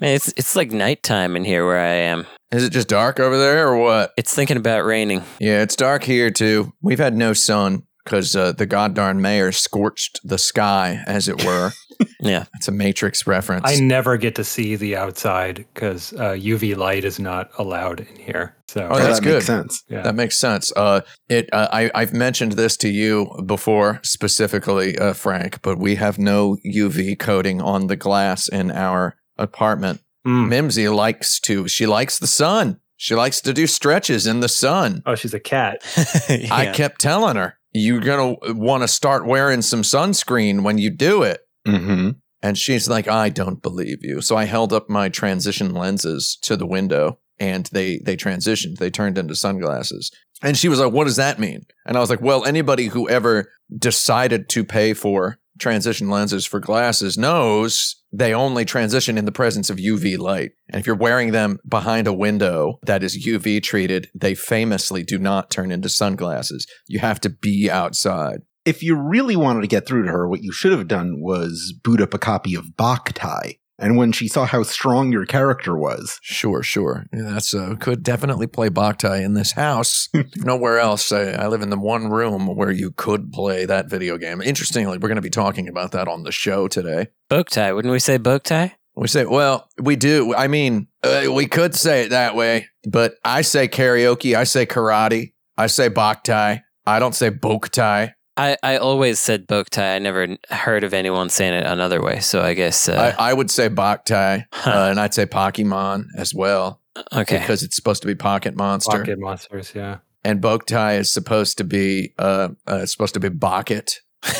Man, it's it's like nighttime in here where I am. Is it just dark over there or what? It's thinking about raining. Yeah, it's dark here too. We've had no sun because uh, the goddamn mayor scorched the sky, as it were. Yeah. It's a Matrix reference. I never get to see the outside because uh, UV light is not allowed in here. So Oh, that's that good. makes sense. yeah. That makes sense. Uh, it. Uh, I I've mentioned this to you before, specifically, uh, Frank, but we have no UV coating on the glass in our apartment. Mm. Mimsy likes to. She likes the sun. She likes to do stretches in the sun. Oh, she's a cat. I kept telling her, "You're gonna want to start wearing some sunscreen when you do it." Mm-hmm. And she's like, I don't believe you. So I held up my transition lenses to the window and they they transitioned. They turned into sunglasses. And she was like, What does that mean? And I was like, Well, anybody who ever decided to pay for transition lenses for glasses knows they only transition in the presence of UV light. And if you're wearing them behind a window that is UV treated, they famously do not turn into sunglasses. You have to be outside. If you really wanted to get through to her, what you should have done was boot up a copy of Boktai. And when she saw how strong your character was, Sure, sure. Yeah, that's uh, could definitely play Boktai in this house. Nowhere else. I, I live in the one room where you could play that video game. Interestingly, we're going to be talking about that on the show today. Boktai. Wouldn't we say Boktai? We say, well, we do. I mean, uh, we could say it that way, but I say karaoke. I say karate. I say Boktai. I don't say Boktai. I, I always said Boktai. I never heard of anyone saying it another way. So I guess. Uh, I, I would say Boktai, Huh. uh, and I'd say Pokemon as well okay. because it's supposed to be Pocket Monster. Pocket monsters, yeah. and Boktai is supposed to be uh, uh it's supposed to be Bucket.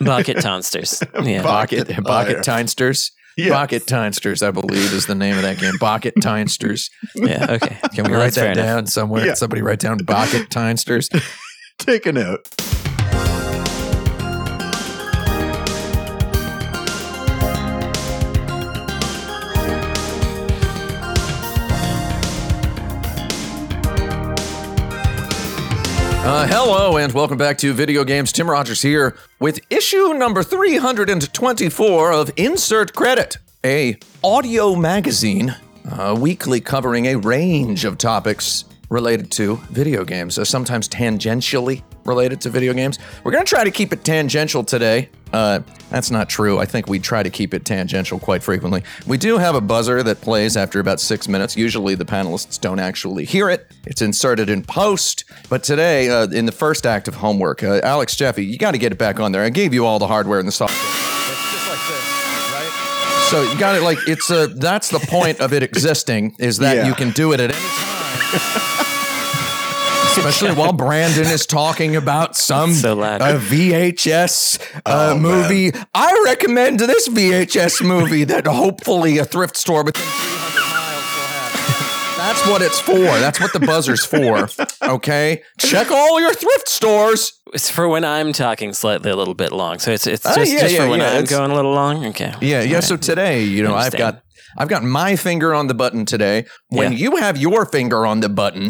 Bucket Tonsters. Yeah. Bucket Bucket Bucket Fire. Tinesters. Yeah. Bocket Tinesters, I believe, is the name of that game. Bocket Tinesters. Yeah. Okay. Can we Well, write that's fair that enough. down somewhere? Yeah. Somebody write down Bocket Tinesters. take a note. Uh, hello and welcome back to Video Games. Tim Rogers here with issue number 324 of Insert Credit, a audio magazine uh, weekly covering a range of topics related to video games, uh, sometimes tangentially related to video games. We're going to try to keep it tangential today. Uh, that's not true. I think we try to keep it tangential quite frequently. We do have a buzzer that plays after about six minutes. Usually the panelists don't actually hear it, it's inserted in post. But today, uh, in the first act of homework, uh, Alex Jaffe, you got to get it back on there. I gave you all the hardware and the software. It's just like this, right? So you got it like it's a that's the point of it existing is that Yeah. you can do it at any time. Especially while Brandon is talking about some So loud. a VHS uh, Oh, movie. I recommend this VHS movie that hopefully a thrift store within 300 miles will have. That's what it's for. That's what the buzzer's for. Okay, check all your thrift stores. It's for when I'm talking slightly a little bit long. So it's it's Oh, just, yeah, just yeah, for when yeah, I'm it's- going a little long. Okay. Yeah, yeah. All So today, you know, I've got I've got my finger on the button today. When Yeah. you have your finger on the button,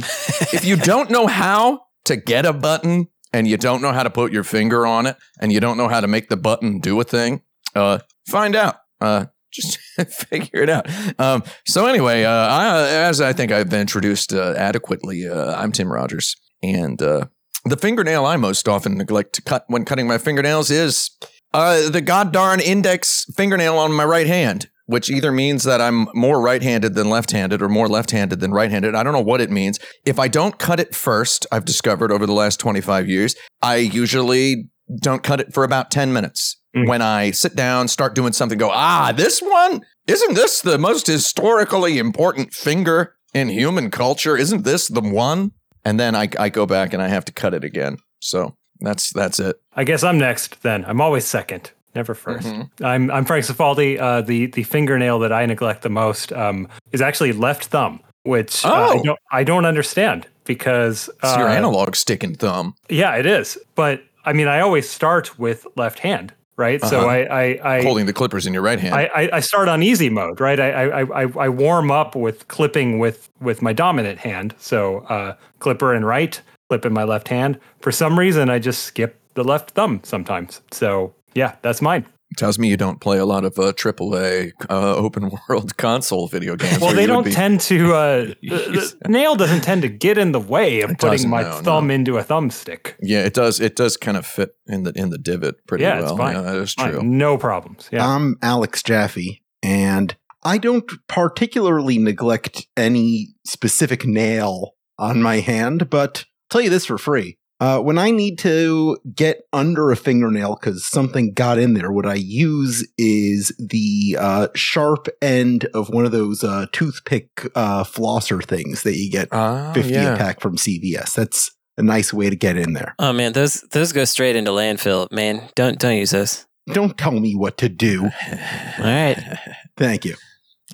if you don't know how to get a button and you don't know how to put your finger on it and you don't know how to make the button do a thing, uh, find out. Uh, just figure it out. Um, so anyway, uh, I, as I think I've introduced uh, adequately, uh, I'm Tim Rogers, and uh, the fingernail I most often neglect to cut when cutting my fingernails is uh, the god darn index fingernail on my right hand, which either means that I'm more right handed than left handed or more left handed than right handed. I don't know what it means. If I don't cut it first, I've discovered over the last 25 years, I usually don't cut it for about 10 minutes. Mm. When I sit down, start doing something, go, ah, this one? Isn't this the most historically important finger in human culture? Isn't this the one? And then I, I go back and I have to cut it again. So that's that's it. I guess I'm next then. I'm always second, never 1st Mhm. I'm I'm Frank Cifaldi. Uh, the the fingernail that I neglect the most um, is actually left thumb, which uh, I Oh. don't I don't understand because It's your uh, analog stick and thumb. Yeah, it is. But I mean, I always start with left hand, right? So Uh-huh. I I I, holding the clippers in your right hand. I, I I start on easy mode, right? I I I, I warm up with clipping with with my dominant hand. So uh, clipper in right, clip in my left hand. For some reason, I just skip the left thumb sometimes. So yeah, that's mine. Tells me you don't play a lot of uh, AAA uh, open world console video games. Well, they don't be- tend to. Uh, the, the nail doesn't tend to get in the way of It putting my no, thumb no. into a thumbstick. Yeah, it does. It does kind of fit in the in the divot pretty Yeah, well. it's fine. Yeah, that is Fine, true. No problems. Yeah. I'm Alex Jaffe, and I don't particularly neglect any specific nail on my hand, but I'll tell you this for free. Uh, when I need to get under a fingernail because something got in there, what I use is the uh, sharp end of one of those uh, toothpick uh, flosser things that you get Ah, 50 yeah. a pack from CVS. That's a nice way to get in there. Oh man, those those go straight into landfill. Man, don't don't use those. Don't tell me what to do. All right. Thank you.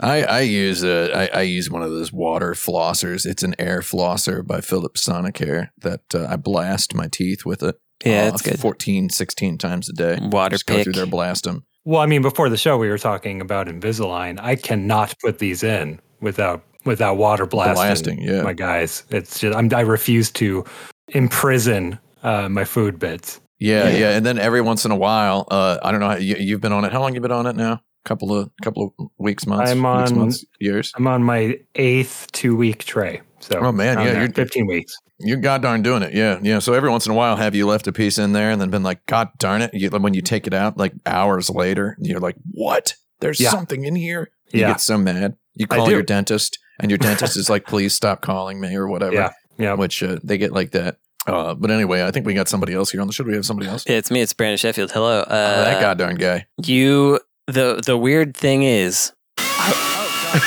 I, I use a, I, I use one of those water flossers. It's an air flosser by Philips Sonicare that uh, I blast my teeth with it. Yeah, uh, that's good. 14, 16 times a day. Water Just go through there, blast them. Well, I mean, before the show, we were talking about Invisalign. I cannot put these in without without water blasting. Blasting, yeah. my guys. It's just I'm, I refuse to imprison uh, my food bits. Yeah, Yeah. yeah, and then every once in a while, uh, I don't know. How, you, you've been on it. How long you been on it now? Couple of couple of weeks, months, I'm weeks, months, years. I'm on my eighth two week tray. So Oh, man, yeah, you're- 15 weeks. You're god darn doing it. Yeah, yeah. So every once in a while, have you left a piece in there and then been like, God darn it? You, when you take it out, like hours later, you're like, What? There's Yeah. something in here. You Yeah. get so mad. You call your dentist, and your dentist is like, Please stop calling me or whatever. Yeah. Yeah. Which uh, they get like that. Uh, but anyway, I think we got somebody else here on the show. Do we have somebody else? Yeah, it's me. It's Brandon Sheffield. Hello. Uh, oh, that god darn guy. You. The the weird thing is, Dude,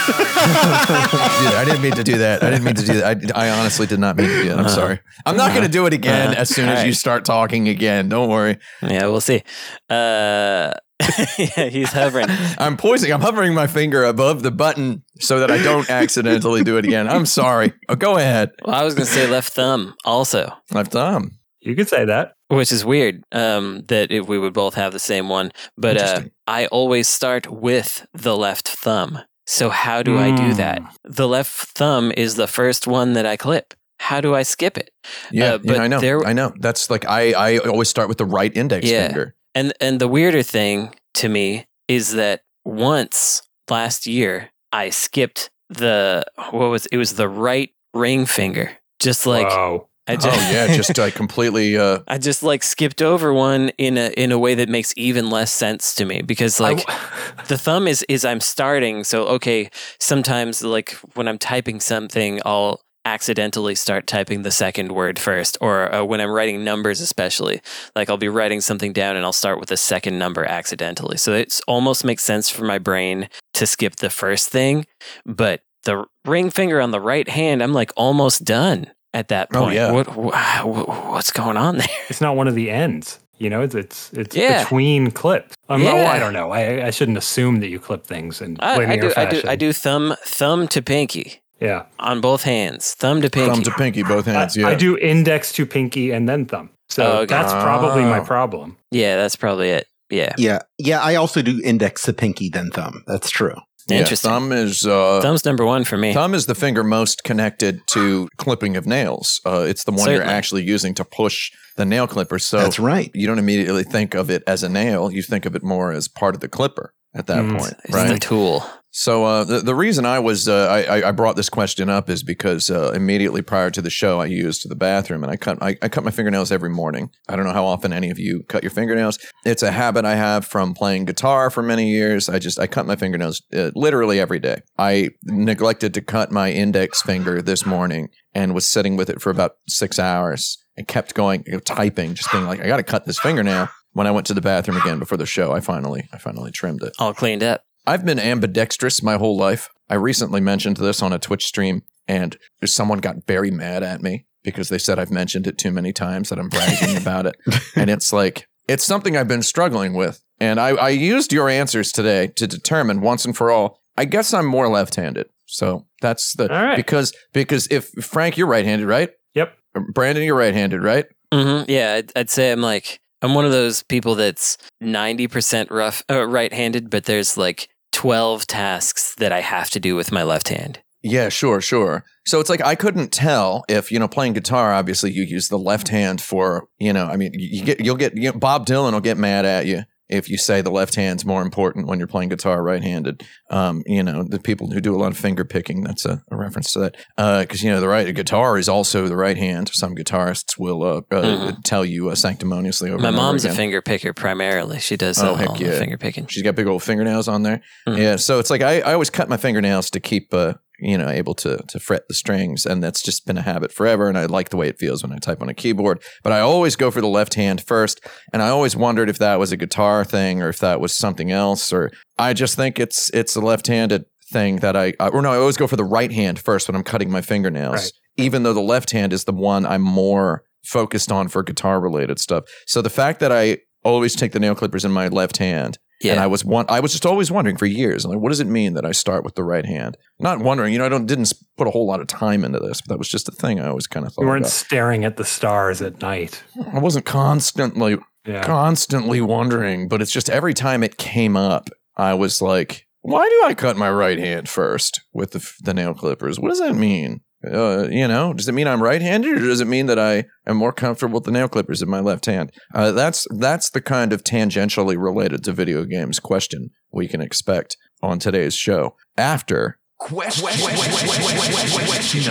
I didn't mean to do that. I didn't mean to do that. I, I honestly did not mean to do that. I'm Uh-huh. sorry. I'm not going to do it again Uh-huh. as soon as All you start talking again. Don't worry. yeah, we'll see. Uh, yeah, he's hovering. I'm poising. I'm hovering my finger above the button so that I don't accidentally do it again. I'm sorry. Oh, go ahead. Well, I was gonna say left thumb also, Left thumb. You could say that. Which is weird. Um, that if we would both have the same one, but uh, I always start with the left thumb. So how do I do that? Mm. The left thumb is the first one that I clip. How do I skip it? Yeah, Uh, but yeah, I know. there- I know. That's like I. I always start with the right index Yeah. finger. And and the weirder thing to me is that once last year I skipped the what was it was the right ring finger. Just like Whoa. I just oh yeah, just like completely. Uh, I just like skipped over one in a in a way that makes even less sense to me because like I- the thumb is is I'm starting so okay sometimes like when I'm typing something I'll accidentally start typing the second word first or uh, when I'm writing numbers especially like I'll be writing something down and I'll start with the second number accidentally so it almost makes sense for my brain to skip the first thing but the ring finger on the right hand I'm like almost done at that point. Oh, point yeah. what, wha- wha- what's going on there it's not one of the ends. You know, it's it's, it's Yeah. between clips. Um, Yeah. well, I don't know. I, I shouldn't assume that you clip things in I, I linear do I do fashion. I do thumb thumb to pinky Yeah. on both hands thumb to pinky thumb to pinky, both hands. I, Yeah. I do index to pinky and then thumb. So Oh, okay. that's probably my Oh. problem. Yeah, that's probably it. Yeah. Yeah. Yeah. I also do index to pinky, then thumb. That's true. Yeah, Interesting. Thumb is. Uh, Thumb's number one for me. Thumb is the finger most connected to clipping of nails. Uh, it's the one you're actually using to push the nail clipper. So That's right. you don't immediately think of it as a nail. You think of it more as part of the clipper at that Mm. point, It's right? the tool. So uh, the the reason I was uh, I I- brought this question up is because uh, immediately prior to the show I used the bathroom and I cut I, I cut my fingernails every morning. I don't know how often any of you cut your fingernails. It's a habit I have from playing guitar for many years. I just I cut my fingernails uh, literally every day. I neglected to cut my index finger this morning and was sitting with it for about six hours and kept going you know, typing, just being like I got to cut this fingernail. When I went to the bathroom again before the show, I finally I finally trimmed it. All cleaned up. I've been ambidextrous my whole life. I recently mentioned this on a Twitch stream, and someone got very mad at me because they said I've mentioned it too many times that I'm bragging about it. And it's like, it's something I've been struggling with. And I, I used your answers today to determine once and for all, I guess I'm more left handed. So that's the, All right. because, because if Frank, you're right handed, right? Yep. Brandon, you're right handed, right? hmm Yeah, I'd, I'd say I'm like I'm one of those people that's ninety percent rough uh, right-handed, but there's like twelve tasks that I have to do with my left hand. Yeah, sure, sure. So it's like I couldn't tell if you know playing guitar. Obviously, you use the left hand for you know. I mean, you get you'll get you know, Bob Dylan will get mad at you if you say the left hand's more important when you're playing guitar right-handed. Um, you know, the people who do a lot of finger picking, that's a, a reference to that. Because you know, the right guitar is also the right hand. Some guitarists will uh, uh, Mhm. tell you uh, sanctimoniously over My mom's a finger picker primarily. She does Oh, uh, heck all the yeah. finger picking. She's got big old fingernails on there. Mhm. Yeah, so it's like I, I always cut my fingernails to keep uh, you know able to to fret the strings, and that's just been a habit forever. And I like the way it feels when I type on a keyboard. But I always go for the left hand first, and I always wondered if that was a guitar thing or if that was something else. Or I just think it's it's a left-handed thing that I or no, I always go for the right hand first when I'm cutting my fingernails, Right. even though the left hand is the one I'm more focused on for guitar related stuff. So the fact that I always take the nail clippers in my left hand Yeah. and I was one, I was just always wondering for years, like, what does it mean that I start with the right hand? Not wondering, you know, I don't didn't put a whole lot of time into this, but that was just a thing I always kind of thought You weren't about. staring at the stars at night. I wasn't constantly, Yeah. constantly wondering, but it's just every time it came up, I was like, why do I cut my right hand first with the, the nail clippers? What does that mean? Uh, you know, does it mean I'm right-handed, or does it mean that I am more comfortable with the nail clippers in my left hand? Uh, that's that's the kind of tangentially related to video games question we can expect on today's show. After Question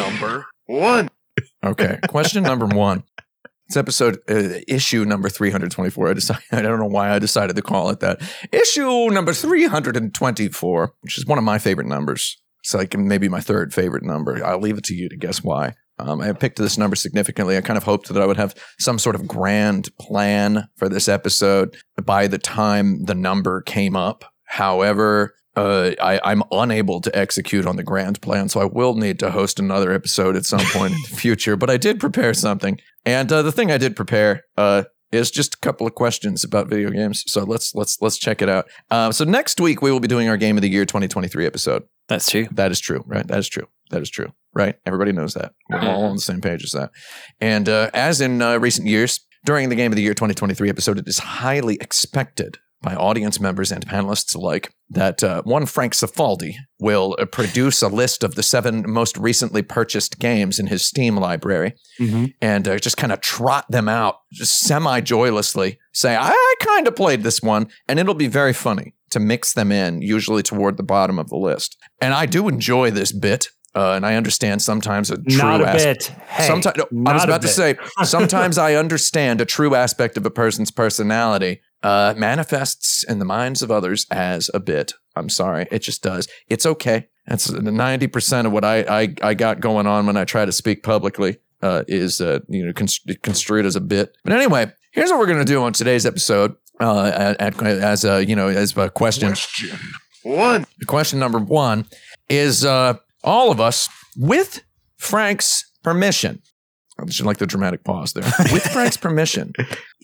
number one. okay, question number one. It's episode uh, issue number 324. I decided I don't know why I decided to call it that. Issue number 324, which is one of my favorite numbers. It's like maybe my third favorite number. I'll leave it to you to guess why. Um, I picked this number significantly. I kind of hoped that I would have some sort of grand plan for this episode by the time the number came up. However, uh, I, I'm unable to execute on the grand plan, so I will need to host another episode at some point in the future. But I did prepare something, and uh, the thing I did prepare uh, is just a couple of questions about video games. So let's let's let's check it out. Uh, so next week we will be doing our Game of the Year 2023 episode. That's true. That is true, right? That is true. That is true, right? Everybody knows that. We're all on the same page as that. And uh, as in uh, recent years, during the Game of the Year 2023 episode, it is highly expected by audience members and panelists alike that uh, one Frank Cifaldi will uh, produce a list of the seven most recently purchased games in his Steam library Mhm. and uh, just kind of trot them out just semi joylessly. Say, I, I kind of played this one, and it'll be very funny to mix them in, usually toward the bottom of the list. And I do enjoy this bit, uh, and I understand sometimes a true Not a as- bit. Hey, Sometimes I was about to say. Sometimes I understand a true aspect of a person's personality uh, manifests in the minds of others as a bit. I'm sorry, it just does. It's okay. That's ninety percent of what I, I I got going on when I try to speak publicly uh, is uh, you know const- construed as a bit. But anyway, here's what we're gonna do on today's episode. Uh, at, as a you know as a question Question one. question number one is uh, all of us with Frank's permission. I should like the dramatic pause there. With Frank's permission,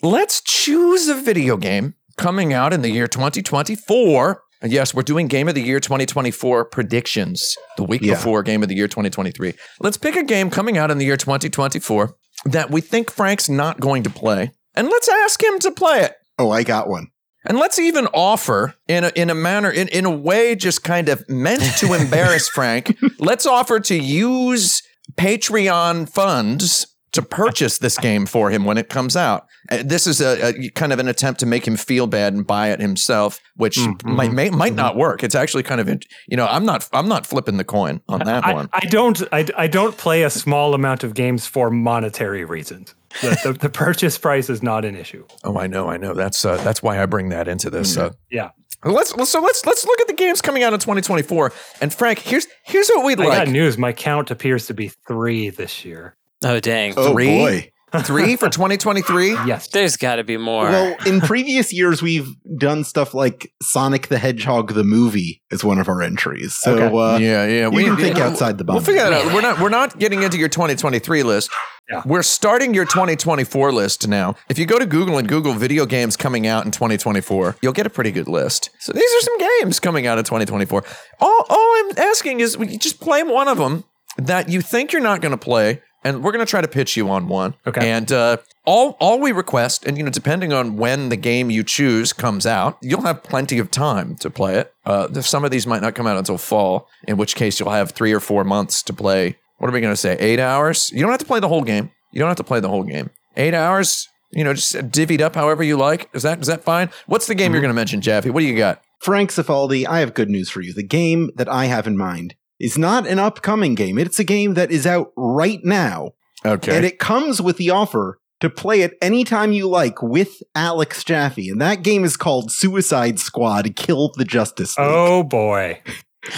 let's choose a video game coming out in the year 2024. And yes, we're doing Game of the Year 2024 predictions the week Yeah. before Game of the Year 2023. Let's pick a game coming out in the year 2024 that we think Frank's not going to play, and let's ask him to play it. Oh, I got one. And let's even offer in a, in a manner, in, in a way, just kind of meant to embarrass Frank. Let's offer to use Patreon funds to purchase this game for him when it comes out. Uh, This is a, a kind of an attempt to make him feel bad and buy it himself, which Mhm. might may, might not work. It's actually kind of, int- you know, I'm not I'm not flipping the coin on that I, one. I don't. I, I don't play a small amount of games for monetary reasons. The, the, the purchase price is not an issue. Oh, I know, I know. That's uh, that's why I bring that into this. Uh, Yeah. let's let's- so let's let's look at the games coming out in 2024. And Frank, here's here's what we'd I like. got news. My count appears to be three this year. Oh dang. Oh Three? boy. Three for 2023. Yes. There's got to be more. Well, in previous years, we've done stuff like Sonic the Hedgehog the movie is one of our entries. So Okay. uh, yeah, yeah. you can think outside the box. We'll figure that out. We're not we're not getting into your 2023 list. Yeah. We're starting your 2024 list now. If you go to Google and Google video games coming out in 2024, you'll get a pretty good list. So these are some games coming out in 2024. All, all I'm asking is we just play one of them that you think you're not going to play, and we're going to try to pitch you on one. Okay. And uh, all all we request, and you know, depending on when the game you choose comes out, you'll have plenty of time to play it. Uh, some of these might not come out until fall, in which case you'll have three or four months to play. What are we going to say? Eight hours? You don't have to play the whole game. You don't have to play the whole game. Eight hours. You know, just divvied up however you like. Is that is that fine? What's the game you're going to mention, Jaffe? What do you got? Frank Cifaldi, I have good news for you. The game that I have in mind is not an upcoming game. It's a game that is out right now. Okay. And it comes with the offer to play it anytime you like with Alex Jaffe. And that game is called Suicide Squad Kill the Justice League. Oh boy.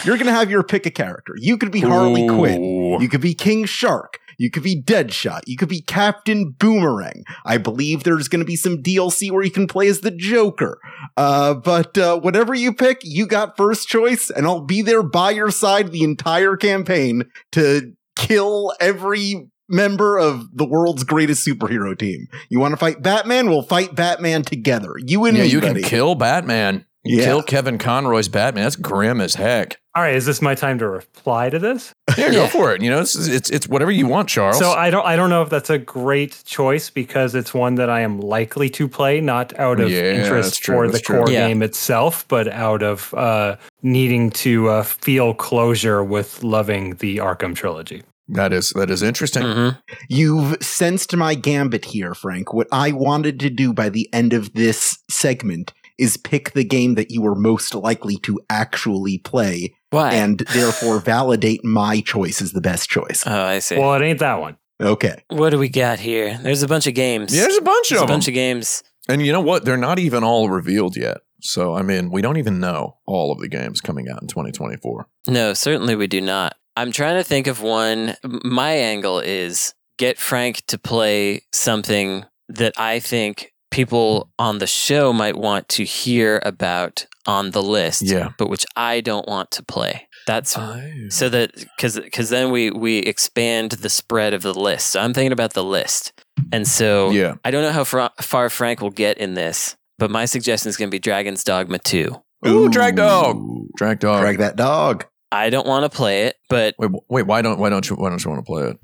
You're going to have your pick a character. You could be Harley Quinn. You could be King Shark. You could be Deadshot. You could be Captain Boomerang. I believe there's going to be some DLC where you can play as the Joker. Uh, but uh, whatever you pick, you got first choice, and I'll be there by your side the entire campaign to kill every member of the world's greatest superhero team. You want to fight Batman? We'll fight Batman together. You and yeah, me, you can kill Batman. Yeah. Kill Kevin Conroy's Batman. That's grim as heck. All right, is this my time to reply to this? Yeah, go Yeah. for it. You know, it's, it's it's whatever you want, Charles. So I don't I don't know if that's a great choice because it's one that I am likely to play, not out of Yeah, interest true, for the true. core Yeah. game itself, but out of uh, needing to uh, feel closure with loving the Arkham trilogy. that is that is interesting. Mhm. You've sensed my gambit here, Frank. What I wanted to do by the end of this segment is pick the game that you were most likely to actually play Why? and therefore validate my choice as the best choice. oh, I see. Well, it ain't that one. Okay. what do we got here? There's a bunch of games. Yeah, there's a bunch There's of a bunch them. of games. And you know what? They're not even all revealed yet. So I mean, we don't even know all of the games coming out in 2024. No, certainly we do not. I'm trying to think of one. My angle is get Frank to play something that I think people on the show might want to hear about on the list, Yeah. but which I don't want to play. That's oh. so that because because then we we expand the spread of the list. So I'm thinking about the list, and so yeah. I don't know how far, far Frank will get in this, but my suggestion is going to be Dragon's Dogma Two. Ooh, drag dog. Drag dog. Drag that dog. I don't want to play it, but Wait, wait. Why don't why don't you why don't you want to play it?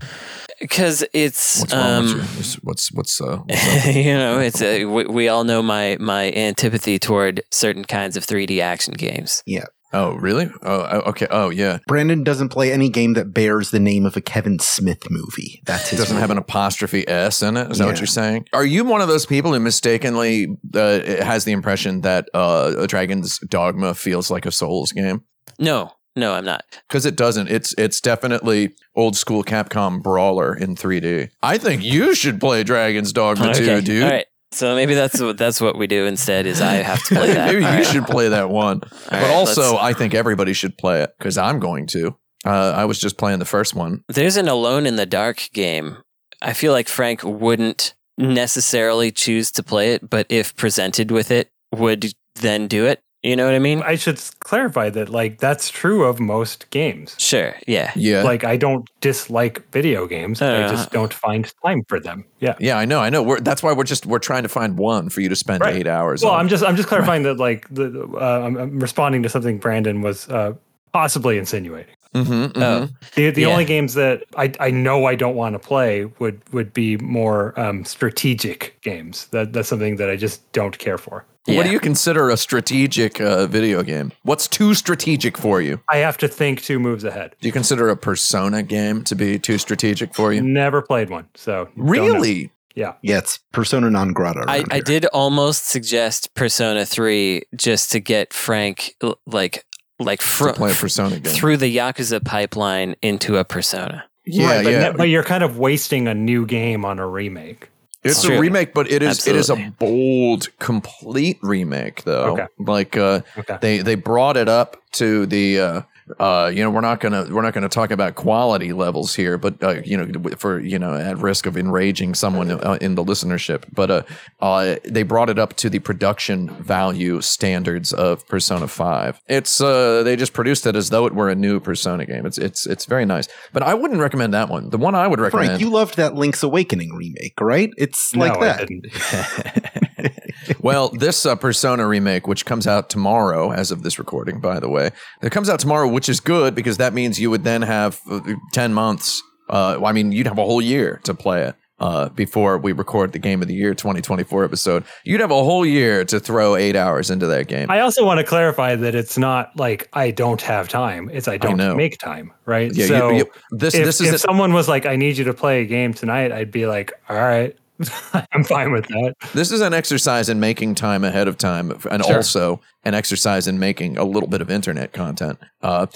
because it's What's um. What's what's what's uh? what's up? you know, it's a, we, we all know my my antipathy toward certain kinds of 3D action games. Yeah. Oh, really? Oh, okay. Oh, yeah. Brandon doesn't play any game that bears the name of a Kevin Smith movie. That's It doesn't have an apostrophe s in it. Is that what you're saying? Are you one of those people who mistakenly uh, has the impression that uh, Dragon's Dogma feels like a Souls game? No, no, I'm not. Because it doesn't. It's it's definitely old school Capcom brawler in 3D. I think you should play Dragon's Dogma too, dude. All right. So maybe that's what that's what we do instead. Is I have to play that. Maybe All you right. should play that one. but right, also, let's- I think everybody should play it because I'm going to. Uh, I was just playing the first one. There's an Alone in the Dark game. I feel like Frank wouldn't necessarily choose to play it, but if presented with it, would then do it. You know what I mean? I should clarify that like that's true of most games. Sure. Yeah. Yeah. Like I don't dislike video games. I Uh, just don't find time for them. Yeah. yeah, I know, I know. We're, that's why we're just we're trying to find one for you to spend Right. eight hours. Well, on. I'm just I'm just clarifying that like the uh, I'm, I'm responding to something Brandon was uh, possibly insinuating. Mhm, mhm. Oh, The the Yeah. only games that I, I know I don't want to play would would be more um, strategic games. That that's something that I just don't care for. What do you consider a strategic uh, video game? What's too strategic for you? I have to think two moves ahead. Do you consider a Persona game to be too strategic for you? Never played one, so don't know. Really? Yeah. Yeah, it's persona non grata. I, around I did almost suggest Persona 3 just to get Frank like like To play a Persona game? through the Yakuza pipeline into a Persona. yeah, Right, but, yeah. ne- but you're kind of wasting a new game on a remake. It's True. a remake, but it is it is a bold, complete remake, though. Okay. Like uh, Okay. they they brought it up to the uh, uh, you know we're not gonna we're not gonna talk about quality levels here, but uh, you know for you know at risk of enraging someone uh, in the listenership, but uh, uh, they brought it up to the production value standards of Persona Five. It's uh, they just produced it as though it were a new Persona game. It's it's it's very nice, but I wouldn't recommend that one. The one I would recommend. Frank, you loved that Link's Awakening remake, right? It's like no, that. I. Well, this uh, Persona remake, which comes out tomorrow, as of this recording, by the way, it comes out tomorrow, which is good because that means you would then have uh, 10 months. Uh, I mean, you'd have a whole year to play it uh, before we record the Game of the Year 2024 episode. You'd have a whole year to throw eight hours into that game. I also want to clarify that it's not like I don't have time. It's I don't know. make time, right? yeah, so you, you, this if, this is if it. someone was like, "I need you to play a game tonight," I'd be like, "All right." I'm fine with that. This is an exercise in making time ahead of time, and Sure. also an exercise in making a little bit of internet content. Uh,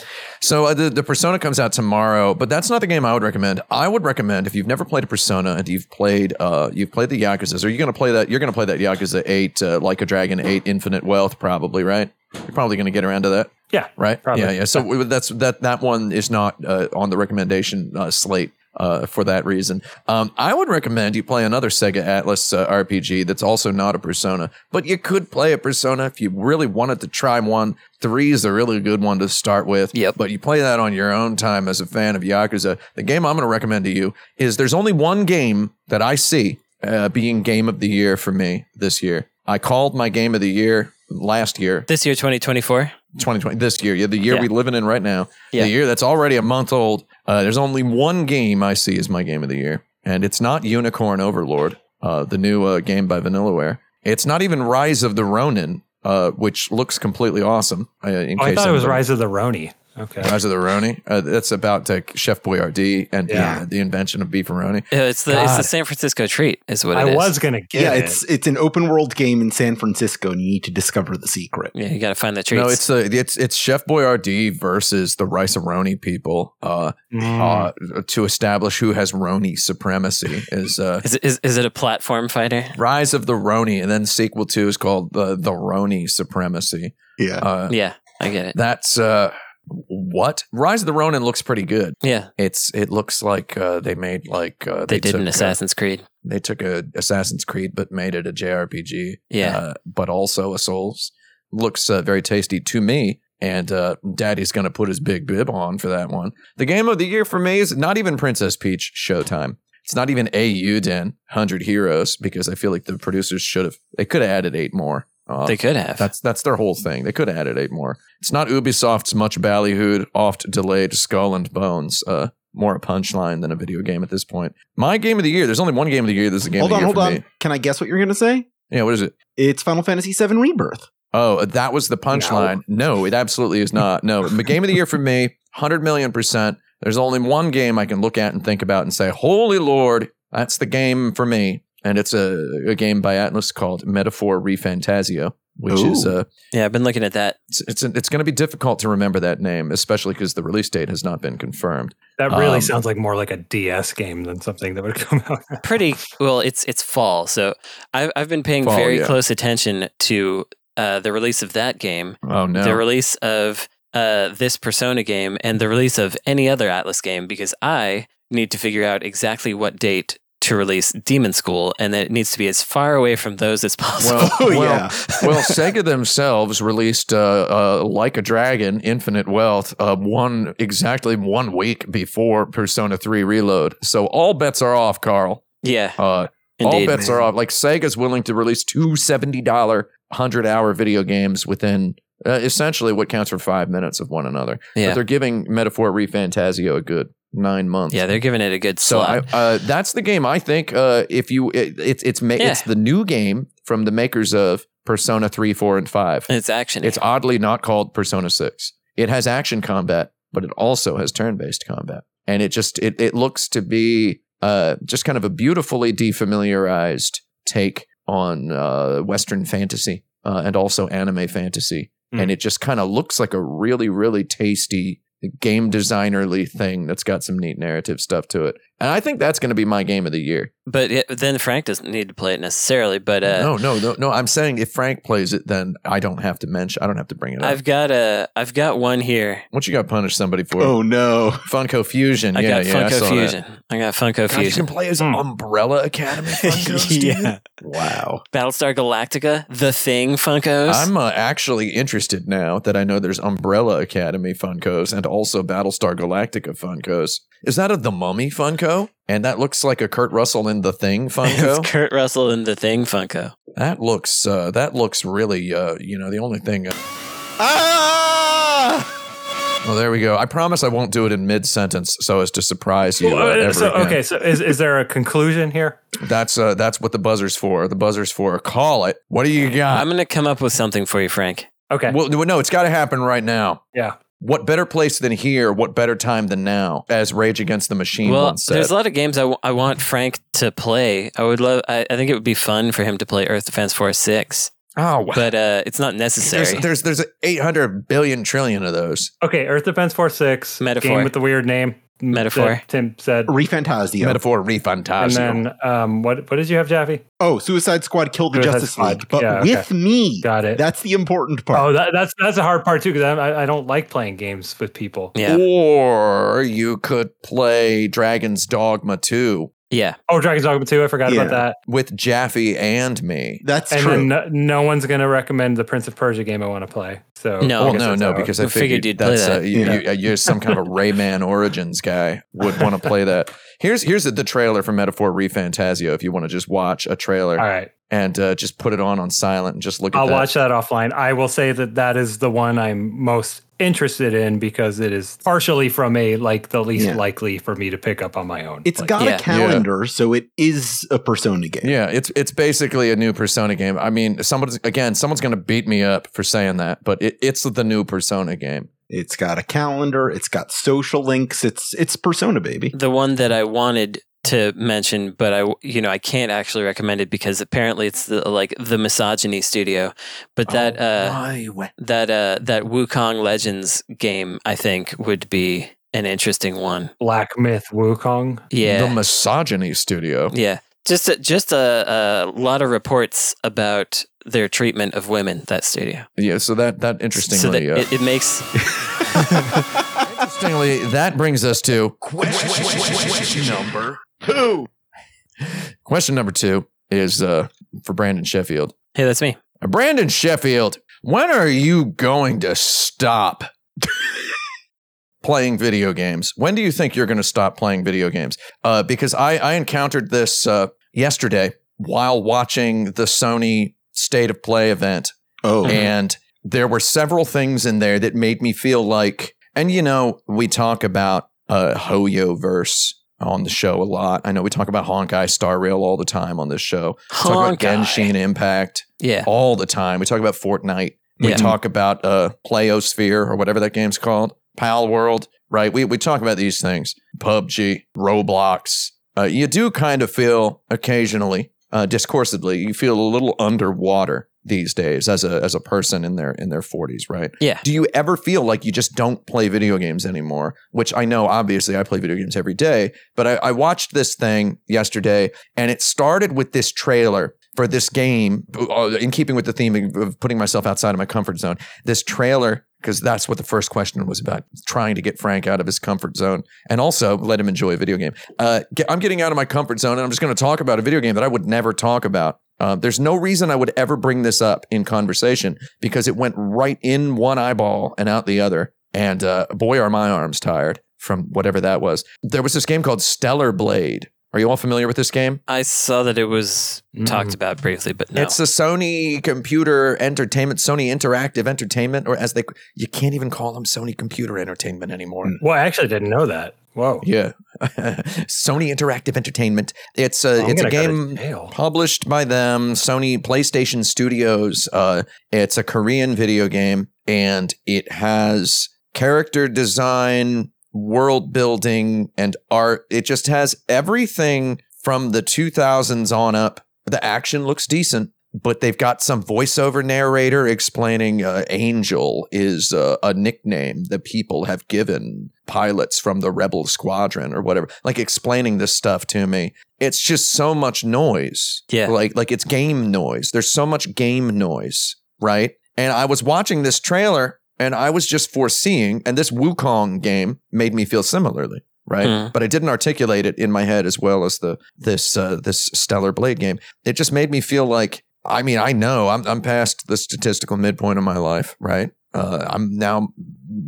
so uh, the the Persona comes out tomorrow, but that's not the game I would recommend. I would recommend if you've never played a Persona and you've played uh, you've played the Yakuza. Are you going to play that? You're going to play that Yakuza Eight, uh, like a Dragon Eight, Infinite Wealth, probably, right? You're probably going to get around to that Yeah. right? Probably. Yeah, yeah. So that's that. That one is not uh, on the recommendation uh, slate uh, for that reason. Um, I would recommend you play another Sega Atlus uh, RPG that's also not a Persona, but you could play a Persona if you really wanted to try one. Three is a really good one to start with. Yep. But you play that on your own time as a fan of Yakuza. The game I'm going to recommend to you is there's only one game that I see uh, being game of the year for me this year. I called my game of the year last year This year, 2024. 2020 this year yeah the year Yeah. we living in right now Yeah. the year that's already a month old uh, there's only one game i see as my game of the year and it's not unicorn overlord uh, the new uh, game by vanillaware it's not even rise of the ronin uh, which looks completely awesome uh, in Oh, I case thought it was Rise of the Roni. Okay. rise of the Roni. uh, that's about uh, chef boyardee and Yeah. the, the invention of beefaroni Uh, It's the it's the San Francisco treat, is what I is. was gonna get yeah, it. it's it's an open world game in San Francisco, and you need to discover the secret. Yeah, you got to find the treats. no it's uh, it's it's chef boyardee versus the rice roni people uh, Mm. uh, to establish who has Roni supremacy is uh, is, it- is is it a platform fighter? Rise of the Roni, and then sequel two is called the the Roni supremacy. Yeah. Uh, Yeah, I get it. That's uh, what Rise of the Ronin looks pretty good. Yeah, It's it looks like uh, they made like uh, they, did took, an uh, Assassin's Creed. they took a Assassin's Creed, but made it a JRPG. Yeah. uh, but also a Souls. Looks uh, very tasty to me. And uh, Daddy's going to put his big bib on for that one. The game of the year for me is not even Princess Peach Showtime. It's not even Eiyuden 100 Heroes because I feel like the producers should have, they could have added eight more. Uh, They could have. that's that's their whole thing. They could have added eight more. It's not Ubisoft's much ballyhooed, oft delayed Skull and Bones. Uh, more a punchline than a video game at this point. My game of the year. There's only one game of the year. This is a game hold of on, the year hold for on. me. Can I guess what you're going to say? Yeah, what is it? It's Final Fantasy VII Rebirth. Oh, that was the punchline. No. it absolutely is not. No, the game of the year for me, hundred million percent. There's only one game I can look at and think about and say, "Holy Lord, that's the game for me." And it's a, a game by Atlus called Metaphor ReFantazio, which is Ooh. uh, yeah, I've been looking at that. it's it's, it's going to be difficult to remember that name, especially because the release date has not been confirmed. that really um, sounds like more like a DS game than something that would come out. Pretty well. It's it's fall, so I've I've been paying Fall, very yeah. close attention to uh, the release of that game, Oh no! the release of uh, this Persona game, and the release of any other Atlus game because I need to figure out exactly what date to release Demon School, and that it needs to be as far away from those as possible. well, Oh, well, yeah. well, Sega themselves released uh, uh, Like a Dragon, Infinite Wealth, uh, one exactly one week before Persona 3 Reload. So all bets are off, Carl. yeah, Uh, all indeed. bets are off. Like Sega's willing to release two $70, 100 hour video games within uh, essentially what counts for five minutes of one another. But Yeah, they're giving Metaphor ReFantazio a good nine months. yeah, they're giving it a good So I, uh, that's the game. I think uh, if you it, it's it's ma- Yeah. it's the new game from the makers of Persona three, four, and five. it's action. It's oddly not called Persona six. It has action combat, but it also has turn based combat, and it just it it looks to be uh, just kind of a beautifully defamiliarized take on uh, Western fantasy uh, and also anime fantasy, Mm. and it just kind of looks like a really really tasty game designerly thing that's got some neat narrative stuff to it. And I think that's going to be my game of the year. but it, then Frank doesn't need to play it necessarily. But uh, no, no, no, no. I'm saying if Frank plays it, then I don't have to mention. I don't have to bring it up. I've got a I've got one here. what you got to punish somebody for? Oh no. Funko Fusion. I yeah, got yeah, Funko saw Fusion. That. I got Funko God, you Fusion. can play as Hmm. Umbrella Academy Funkos, yeah, Wow. Battlestar Galactica, The Thing Funkos. I'm uh, actually interested now that I know there's Umbrella Academy Funkos and also Battlestar Galactica Funkos. Is that a The Mummy Funko? And that looks like a Kurt Russell in The Thing Funko. it's Kurt Russell in The Thing Funko. that looks uh, that looks really uh, you know the only thing. Uh, ah! Well, there we go. I promise I won't do it in mid sentence so as to surprise you. uh, Well, uh, ever so, again. okay, so is, is there a conclusion here? That's uh, that's what the buzzer's for. The buzzer's for. Call it. What do you got? I'm gonna come up with something for you, Frank. Okay. well, no, it's got to happen right now. yeah. What better place than here? What better time than now? As Rage Against the Machine Well, once said. there's a lot of games I, w- I want Frank to play. I would love. I, I think it would be fun for him to play Earth Defense Force Six, oh, wow. but uh, it's not necessary. there's there's there's 800 billion trillion of those. Okay, Earth Defense Force Six. Metaphor. Game with the weird name. Metaphor. that Tim said. ReFantazio. Metaphor refantasia. And then um, what what did you have, Jaffe? oh, Suicide Squad killed the Suicide Justice Squad. League, but Yeah, okay. with me. Got it. That's the important part. Oh, that, that's that's a hard part too because I, I don't like playing games with people. yeah, Or you could play Dragon's Dogma 2 yeah. Oh, Dragon's Dogma 2, I forgot Yeah. about that. with Jaffe and me. That's and true. then no, no one's going to recommend the Prince of Persia game I want to play. So No. Well, no, no, because I figured figured, you'd play that's uh, that. you, Yeah. you, you're some kind of a Rayman Origins guy would want to play that. Here's here's the, the trailer for Metaphor ReFantazio. If you want to just watch a trailer all right, and uh, just put it on on silent and just look at it. I'll that. watch that offline. I will say that that is the one I'm most interested in because it is partially from a like the least Yeah. likely for me to pick up on my own. It's Like, got yeah. a calendar, so it is a Persona game. Yeah, it's it's basically a new Persona game. I mean, someone's again, someone's going to beat me up for saying that, but it, it's the new Persona game. It's got a calendar. It's got social links. It's it's Persona, baby. The one that I wanted to mention, but I, you know, I can't actually recommend it because apparently it's the like the misogyny studio. But that, uh, that, uh, that Wukong Legends game, I think would be an interesting one. Black Myth Wukong. Yeah, The Misogyny Studio. yeah. Just, a, just a, a lot of reports about their treatment of women. That studio. Yeah, so that that So that interestingly, uh, it, it makes interestingly, that brings us to question Number two. question number two is uh, for Brandon Sheffield. hey, that's me. Uh, Brandon Sheffield, when are you going to stop playing video games? When do you think you're going to stop playing video games? Uh, because I, I encountered this uh, yesterday while watching the Sony State of Play event Oh, and there were several things in there that made me feel like and you know we talk about uh HoYoverse on the show a lot. I know we talk about honkai star rail all the time on this show. We talk about genshin impact Yeah. all the time. We talk about fortnite. We Yeah. talk about uh playosphere or whatever that game's called. Palworld right? We, we talk about these things. Pubg roblox. Uh, you do kind of feel occasionally uh, discursedly you feel a little underwater these days as a as a person in their in their 40s right? Yeah. do you ever feel like you just don't play video games anymore? Which i know obviously i play video games every day but i, I watched this thing yesterday and it started with this trailer for this game uh, in keeping with the theme of- of putting myself outside of my comfort zone. This trailer because that's what the first question was about trying to get frank out of his comfort zone and also let him enjoy a video game. Uh, get, i'm getting out of my comfort zone and i'm just going to talk about a video game that i would never talk about uh, there's no reason I would ever bring this up in conversation because it went right in one eyeball and out the other. And uh, boy, are my arms tired from whatever that was. There was this game called Stellar Blade. Are you all familiar with this game? I saw that it was talked about briefly, but no. It's a Sony Computer Entertainment, Sony Interactive Entertainment, or as they you can't even call them Sony Computer Entertainment anymore. Well, I actually didn't know that. Whoa. Yeah, Sony Interactive Entertainment. It's a I'm it's a gonna go to game published by them, Sony PlayStation Studios. Uh, it's a Korean video game, and it has character design, world building, and art. It just has everything from the 2000s on up. The action looks decent. But they've got some voiceover narrator explaining uh, Angel is uh, a nickname that people have given pilots from the Rebel Squadron or whatever, like explaining this stuff to me it's just so much noise. Yeah. Like like it's game noise. There's so much game noise, right? And I was watching this trailer and I was just foreseeing and this Wukong game made me feel similarly, right? Hmm. But I didn't articulate it in my head as well as the this uh, this Stellar Blade game. It just made me feel like I mean, I know I'm I'm past the statistical midpoint of my life, right? Uh, I'm now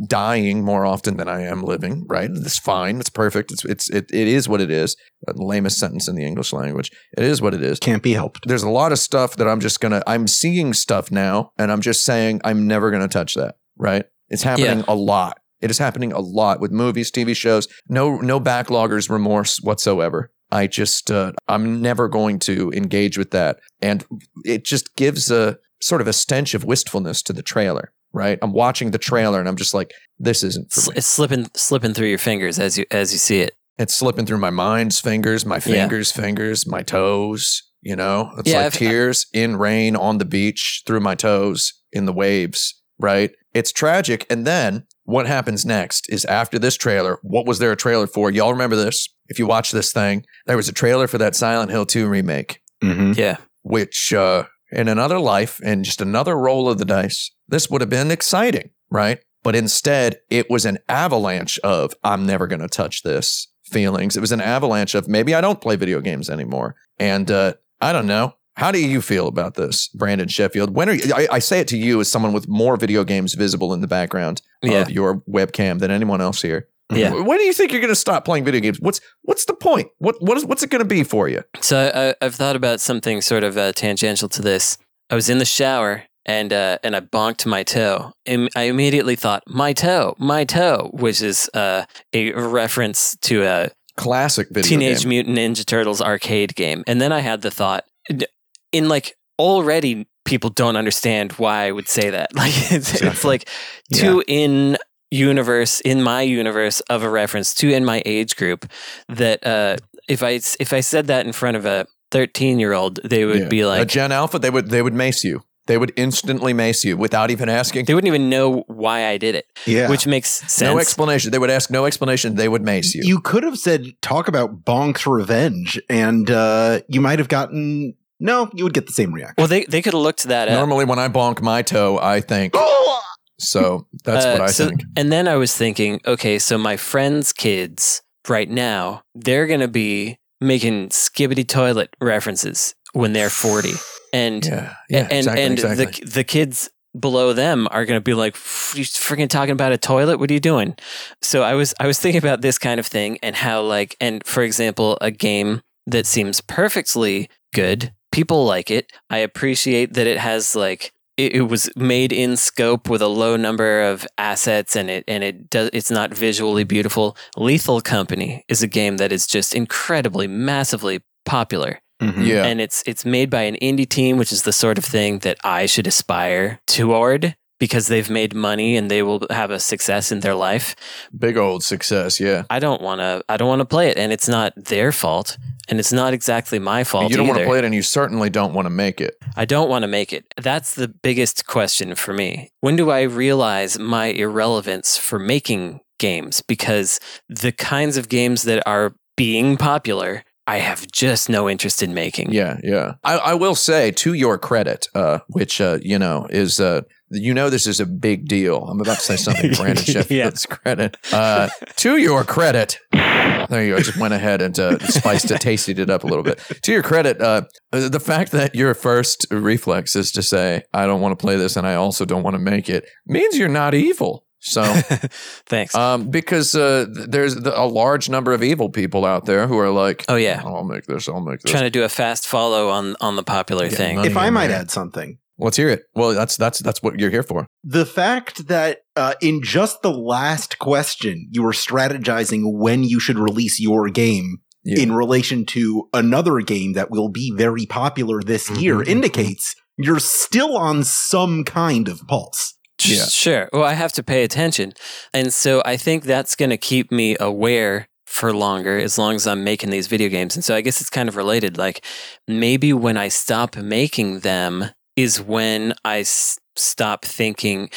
dying more often than I am living, right? It's fine. It's perfect. It's it's it, it is what it is. Uh, The lamest sentence in the English language. It is what it is. can't be helped. There's a lot of stuff that I'm just gonna. I'm seeing stuff now, and I'm just saying I'm never gonna touch that. Right? It's happening a lot. It is happening a lot with movies, TV shows. No no backloggers remorse whatsoever. I just uh, I'm never going to engage with that, and it just gives a sort of a stench of wistfulness to the trailer. right? I'm watching the trailer and I'm just like, this isn't for me. It's slipping slipping through your fingers as you as you see it. It's slipping through my mind's fingers, my Yeah. fingers, fingers, my toes. You know, it's Yeah, like I've- tears in rain on the beach through my toes in the waves, right? It's tragic. And then what happens next is after this trailer, what was there a trailer for? Y'all remember this? If you watch this thing, there was a trailer for that Silent Hill 2 remake, Mm-hmm. Yeah. which uh, in another life and just another roll of the dice, this would have been exciting, right? But instead, it was an avalanche of, I'm never going to touch this feelings. It was an avalanche of, maybe I don't play video games anymore. And uh, I don't know. How do you feel about this, Brandon Sheffield? When are you, I, I say it to you as someone with more video games visible in the background Yeah. of your webcam than anyone else here. Yeah. When do you think you're going to stop playing video games? What's what's the point? What what is what's it going to be for you? So I, I've thought about something sort of uh, tangential to this. I was in the shower and uh, and I bonked my toe. And I immediately thought my toe, my toe, which is uh, a reference to a Classic video Teenage game. Mutant Ninja Turtles arcade game. And then I had the thought, in like already people don't understand why I would say that. Like it's, it's Exactly. like two in universe in my universe of a reference two in my age group that uh if i if i said that in front of a 13 year old they would Yeah. be like a Gen Alpha. They would they would mace you. They would instantly mace you without even asking. they wouldn't even know why i did it Yeah. which makes sense No explanation. They would ask no explanation. They would mace you. you could have said talk about Bonk's revenge, and uh, you might have gotten no. You would get the same reaction. well they, they could have looked that up Normally, when I bonk my toe, I think. So that's Uh, what I so- think. And then I was thinking, okay, so my friends' kids right now, they're going to be making Skibidi Toilet references when they're 40. And Yeah, yeah, and exactly, and exactly. the the kids below them are going to be like you freaking talking about a toilet what are you doing so i was i was thinking about this kind of thing and how like and for example a game that seems perfectly good people like it. I appreciate that it has like it, it was made in scope with a low number of assets and it and it does it's not visually beautiful. Lethal company is a game that is just incredibly massively popular. Mhm. yeah, and it's it's made by an indie team, which is the sort of thing that I should aspire toward because they've made money and they will have a success in their life. big old success. Yeah, I don't want to I don't want to play it and it's not their fault and it's not exactly my fault you don't want to play it, and you certainly don't want to make it. I don't want to make it. That's the biggest question for me. When do I realize my irrelevance for making games because the kinds of games that are being popular I have just no interest in making. Yeah, yeah. I, I will say to your credit, uh, which uh, you know is uh, you know this is a big deal. I'm about to say something to Brandon Yeah. Sheffield's credit. Uh, to your credit, there you go. I just went ahead and uh, spiced it, tasted it up a little bit. To your credit, uh, the fact that your first reflex is to say, "I don't want to play this," and I also don't want to make it, means you're not evil. So, Thanks. um, because uh, there's a large number of evil people out there who are like, oh yeah. I'll make this. I'll make this." Trying to do a fast follow on on the popular Yeah, thing. if I might there. add something, Let's hear it. Well, that's that's that's what you're here for. the fact that uh, in just the last question you were strategizing when you should release your game Yeah. in relation to another game that will be very popular this year Mhm, mhm. indicates you're still on some kind of pulse. Yeah. Sure. Well, I have to pay attention. And so I think that's going to keep me aware for longer as long as I'm making these video games. And so I guess it's kind of related. Like maybe when I stop making them is when I s- stop thinking.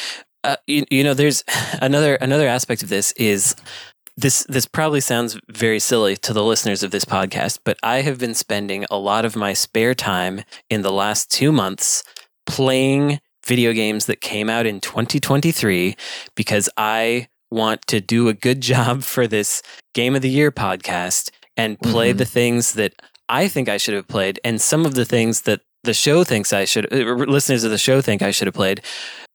Uh, you, you know, there's another another aspect of this is this this probably sounds very silly to the listeners of this podcast, but I have been spending a lot of my spare time in the last 2 months playing video games that came out in 2023 because I want to do a good job for this Game of the Year podcast and play Mhm. the things that I think I should have played and some of the things that the show thinks I should uh, listeners of the show think I should have played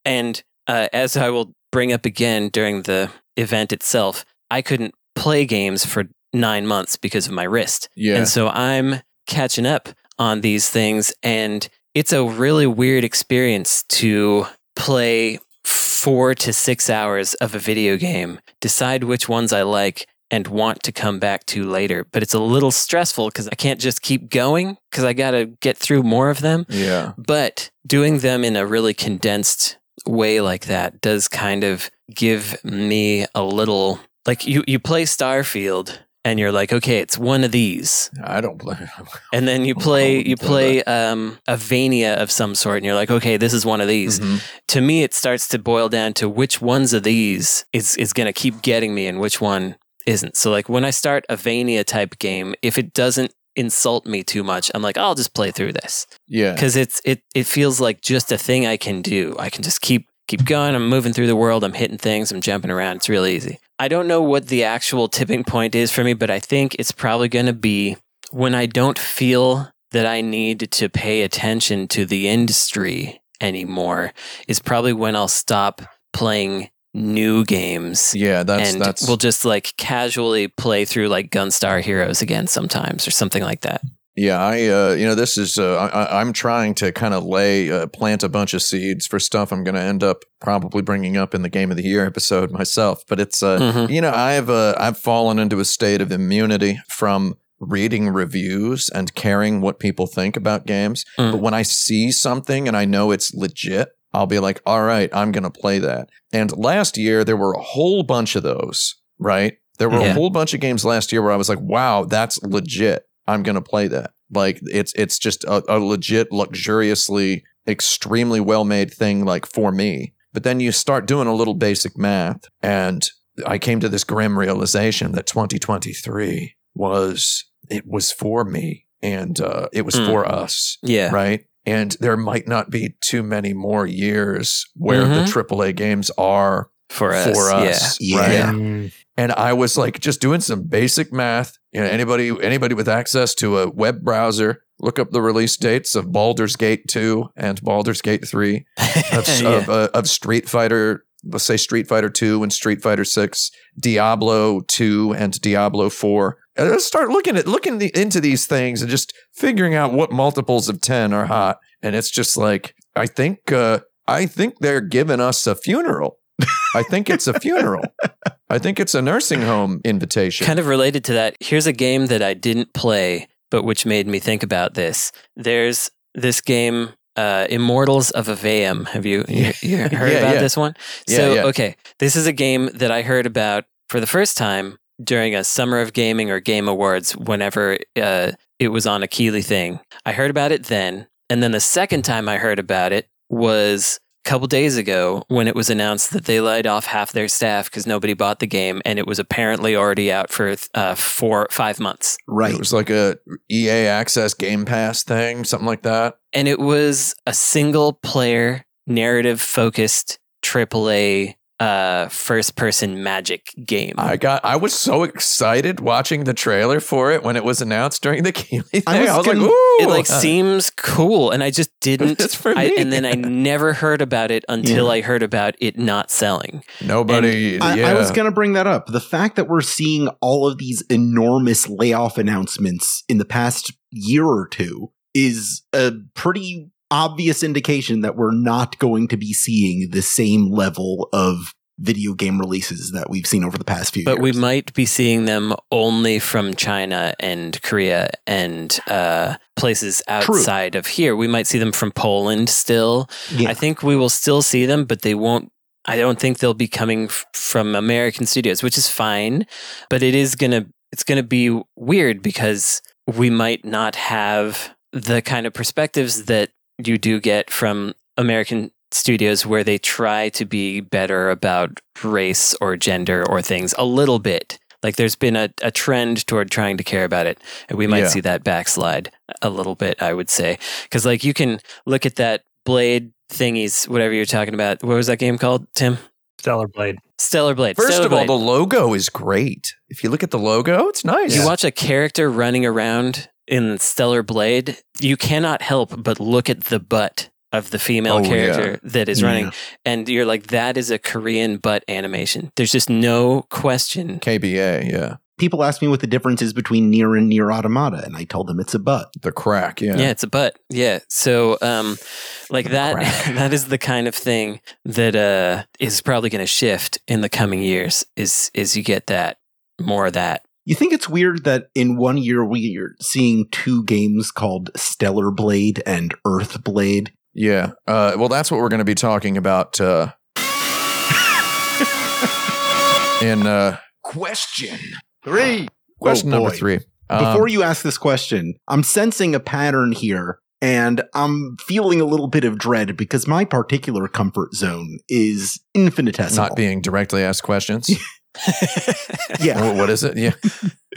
and uh, as I will bring up again during the event itself I couldn't play games for 9 months because of my wrist Yeah. and so I'm catching up on these things. And it's a really weird experience to play four to six hours of a video game, decide which ones I like, and want to come back to later. But it's a little stressful because I can't just keep going because I got to get through more of them. yeah. But doing them in a really condensed way like that does kind of give me a little like you you play Starfield and you're like, okay, it's one of these. I don't blame. And then you play you play play um, a Vania of some sort, and you're like, okay, this is one of these. Mhm. To me, it starts to boil down to which ones of these is is going to keep getting me, and which one isn't. So, like when I start a Vania type game, if it doesn't insult me too much, I'm like, I'll just play through this Yeah. because it's it it feels like just a thing I can do. I can just keep keep going. I'm moving through the world. I'm hitting things. I'm jumping around. It's really easy. I don't know what the actual tipping point is for me, but I think it's probably going to be when I don't feel that I need to pay attention to the industry anymore. Is probably when I'll stop playing new games. Yeah, that's and that's we'll just like casually play through like Gunstar Heroes again sometimes or something like that. Yeah, I uh, you know this is uh, I, I'm trying to kind of lay uh, plant a bunch of seeds for stuff I'm going to end up probably bringing up in the game of the year episode myself. But it's uh, Mhm. you know I've uh, I've fallen into a state of immunity from reading reviews and caring what people think about games. Mm. But when I see something and I know it's legit, I'll be like, all right, I'm going to play that. And last year there were a whole bunch of those. Right, there were a whole bunch of games last year where I was like, wow, that's legit. I'm going to play that. Like it's it's just a, a legit, luxuriously, extremely well made thing. Like for me, but then you start doing a little basic math, and I came to this grim realization that 2023 was it was for me, and uh, it was Mm. for us, Yeah. right? And there might not be too many more years where the Mhm. AAA games are For us. for Yeah. us, Yeah. right? Yeah. And I was like just doing some basic math. You know, anybody anybody with access to a web browser, look up the release dates of Baldur's Gate 2 and Baldur's Gate 3 of, Yeah. of, uh, of Street Fighter, let's say Street Fighter 2 and Street Fighter 6, Diablo 2 and Diablo 4. And let's start looking at looking the, into these things and just figuring out what multiples of 10 are hot. And it's just like I think uh I think they're giving us a funeral. I think it's a funeral. I think it's a nursing home invitation. kind of related to that, here's a game that I didn't play, but which made me think about this. There's this game, uh, Immortals of Aveum. Have you, you, you heard Yeah, about yeah. this one? Yeah, so, yeah. okay, this is a game that I heard about for the first time during a Summer of Gaming or Game Awards whenever uh, it was on a Keighley thing. I heard about it then. And then the second time I heard about it was a couple days ago when it was announced that they laid off half their staff because nobody bought the game and it was apparently already out for uh, four, five months. Right. It was like a EA Access Game Pass thing, something like that. And it was a single player, narrative focused AAA uh, first person magic game. I got. I was so excited watching the trailer for it when it was announced during the Keighley thing. I I was was, like, gonna- "Ooh!" it like seems cool and i just didn't It's for I, and then i never heard about it until Yeah. i heard about it not selling nobody. I, yeah, I was going to bring that up. The fact that we're seeing all of these enormous layoff announcements in the past year or two is a pretty obvious indication that we're not going to be seeing the same level of video game releases that we've seen over the past few years. but we might be seeing them only from china and korea and uh, places outside of here we might see them from poland still Yeah. i think we will still see them but they won't i don't think they'll be coming f- from american studios which is fine but it is gonna it's gonna be weird because we might not have the kind of perspectives that you do get from american studios where they try to be better about race or gender or things a little bit like there's been a, a trend toward trying to care about it and we might Yeah. see that backslide a little bit i would say because like you can look at that blade thingies whatever you're talking about what was that game called tim Stellar Blade. stellar blade First Stellar of all, the logo is great. If you look at the logo, it's nice. You watch a character running around in Stellar Blade, you cannot help but look at the butt of the female Oh, yeah. character that is Yeah. running. And you're like, that is a Korean butt animation. There's just no question. KBA, yeah, People ask me what the difference is between NieR and NieR Automata, and I told them it's a butt. the crack, yeah. Yeah, it's a butt. Yeah. So um like that that is the kind of thing that uh is probably gonna shift in the coming years is is you get that more of that. You think it's weird that in one year we are seeing two games called Stellar Blade and Earth Blade, Yeah. Uh, well, that's what we're going to be talking about uh, in uh, Question three. question Oh, number three. Um, Before you ask this question, I'm sensing a pattern here and I'm feeling a little bit of dread because my particular comfort zone is infinitesimal. not being directly asked questions. yeah. Wha- what is it? Yeah.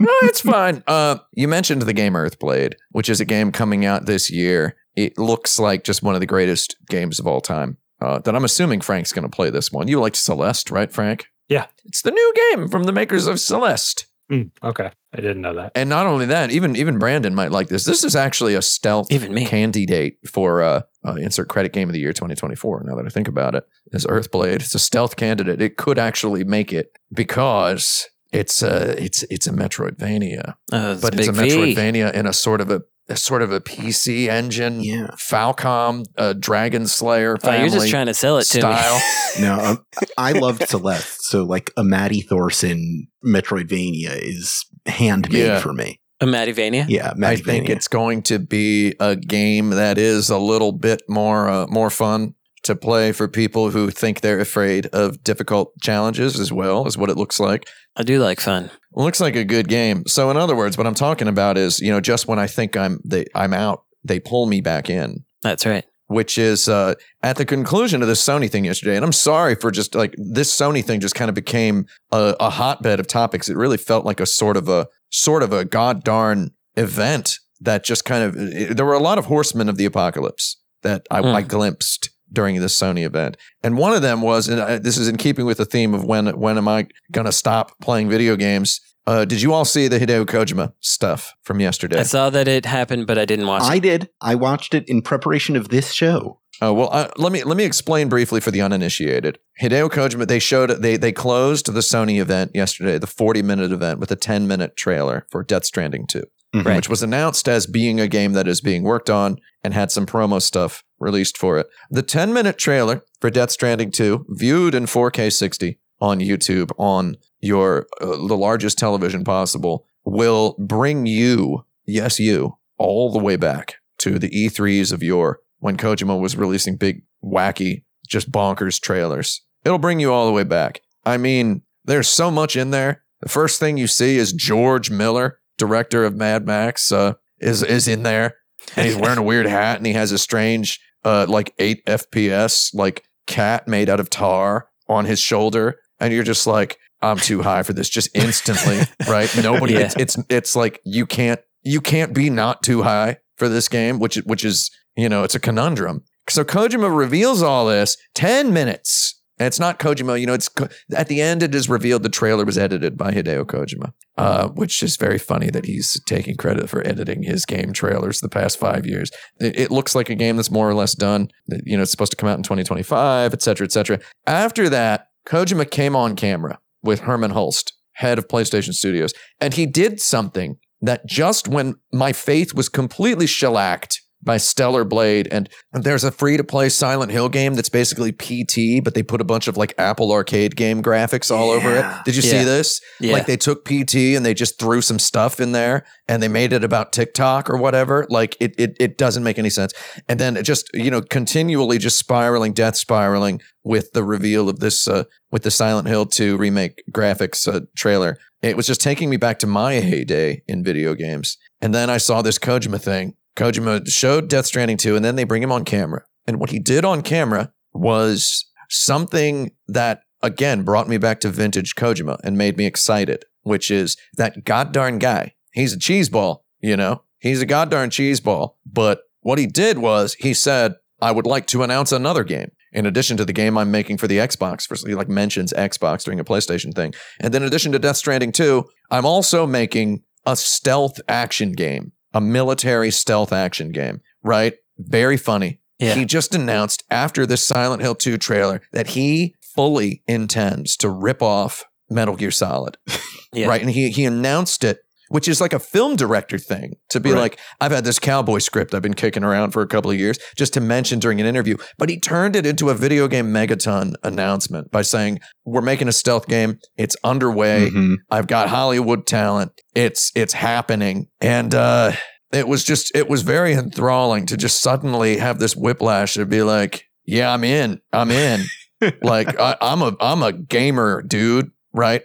no, it's fine. Uh, you mentioned the game Earthblade, which is a game coming out this year. It looks like just one of the greatest games of all time. Uh, that I'm assuming Frank's going to play this one. You liked Celeste, right, Frank? Yeah. It's the new game from the makers of Celeste. Hmm, okay, I didn't know that. And not only that, even even Brandon might like this. This is actually a stealth Even me. candidate for uh, uh, insert credit game of the year 2024. Now that I think about it, is Earthblade. It's a stealth candidate. It could actually make it because it's a it's it's a Metroidvania, Uh, it's but it's a Big V. Metroidvania in a sort of a, a sort of a PC engine, Yeah. Falcom, uh, Dragon Slayer Oh, you're just trying to sell it to style. me. No, um, I loved Celeste, so like a Maddy Thorson Metroidvania is handmade Yeah. for me. a Maddyvania? Yeah, I think it's going to be a game that is a little bit more uh, more fun to play for people who think they're afraid of difficult challenges as well is what it looks like. I do like fun. Looks like a good game. So in other words, what I'm talking about is, you know, just when I think I'm they I'm out, they pull me back in. That's right. Which is uh, at the conclusion of this Sony thing yesterday, and I'm sorry for just like this Sony thing just kind of became a, a hotbed of topics. It really felt like a sort of a sort of a god darn event that just kind of it- there were a lot of horsemen of the apocalypse that I, Hmm. I glimpsed during this Sony event, and one of them was, and I, this is in keeping with the theme of when when am I going to stop playing video games? Uh, did you all see the Hideo Kojima stuff from yesterday? I saw that it happened, but I didn't watch it. I it. did. I watched it in preparation of this show. Oh well, uh, let me let me explain briefly for the uninitiated. Hideo Kojima they showed they they closed the Sony event yesterday, the 40 minute event with a 10 minute trailer for Death Stranding 2, Mhm. which was announced as being a game that is being worked on and had some promo stuff released for it. The 10 minute trailer for Death Stranding 2, viewed in 4K 60 on YouTube on your uh, the largest television possible, will bring you, yes you, all the way back to the E3s of yore when Kojima was releasing big, wacky, just bonkers trailers. It'll bring you all the way back. I mean, there's so much in there. The first thing you see is George Miller, director of Mad Max, uh, is is in there, and he's wearing a weird hat, and he has a strange, uh, like eight FPS like cat made out of tar on his shoulder, and you're just like, I'm too high for this, just instantly, right? Nobody, Yeah. it's, it's it's like you can't you can't be not too high for this game, which which is you know it's a conundrum. So Kojima reveals all this ten minutes. And it's not Kojima, you know. It's at the end. It is revealed the trailer was edited by Hideo Kojima, uh, which is very funny that he's taking credit for editing his game trailers the past five years. It, it looks like a game that's more or less done. You know, it's supposed to come out in 2025, et cetera, et cetera. After that, Kojima came on camera with Herman Hulst, head of PlayStation Studios, and he did something that just when my faith was completely shellacked by Stellar Blade, and there's a free to play Silent Hill game that's basically PT, but they put a bunch of like Apple Arcade game graphics all over it. Did you Yeah. see this? Yeah. Like they took PT and they just threw some stuff in there and they made it about TikTok or whatever. Like it, it, it doesn't make any sense. And then it just, you know, continually just spiraling, death spiraling with the reveal of this, uh, with the Silent Hill 2 remake graphics uh, trailer. It was just taking me back to my heyday in video games. And then I saw this Kojima thing. Kojima showed Death Stranding 2 and then they bring him on camera. And what he did on camera was something that again brought me back to vintage Kojima and made me excited, which is that god goddarn guy. He's a cheeseball, you know? He's a god goddarn cheeseball. But what he did was he said, I would like to announce another game. In addition to the game I'm making for the Xbox, for he like mentions Xbox during a PlayStation thing. And then in addition to Death Stranding 2, I'm also making a stealth action game, a military stealth action game, right? Very funny. Yeah. He just announced after this Silent Hill 2 trailer that he fully intends to rip off Metal Gear Solid. Yeah. Right. And he he announced it, which is like a film director thing to be Right. like, I've had this cowboy script I've been kicking around for a couple of years just to mention during an interview. But he turned it into a video game megaton announcement by saying, We're making a stealth game. It's underway. Mhm. I've got Hollywood talent. It's it's happening. And uh it was just it was very enthralling to just suddenly have this whiplash and be like, yeah, I'm in, I'm in. like I, I'm a I'm a gamer, dude, right?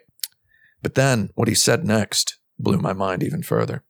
But then what he said next blew my mind even further.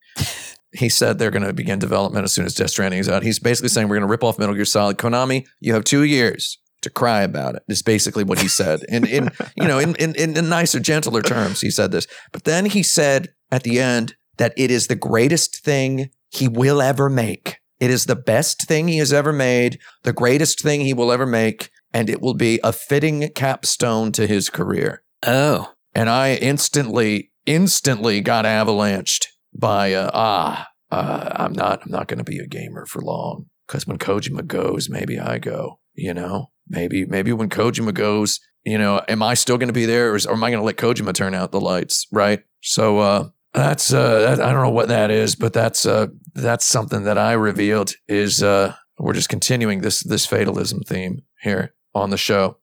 He said they're going to begin development as soon as Death Stranding is out. He's basically saying we're going to rip off Metal Gear Solid. Konami, you have two years to cry about it. Is basically what he said. In in you know in, in in nicer, gentler terms, he said this. But then he said at the end that it is the greatest thing he will ever make. It is the best thing he has ever made, the greatest thing he will ever make, and it will be a fitting capstone to his career. Oh, And I instantly, instantly got avalanched by uh, ah, uh, I'm not, I'm not going to be a gamer for long because when Kojima goes, maybe I go. You know, maybe, maybe when Kojima goes, you know, am I still going to be there, or, is, or am I going to let Kojima turn out the lights? Right. So uh, that's uh, that, I don't know what that is, but that's uh, that's something that I revealed is uh, we're just continuing this this fatalism theme here on the show.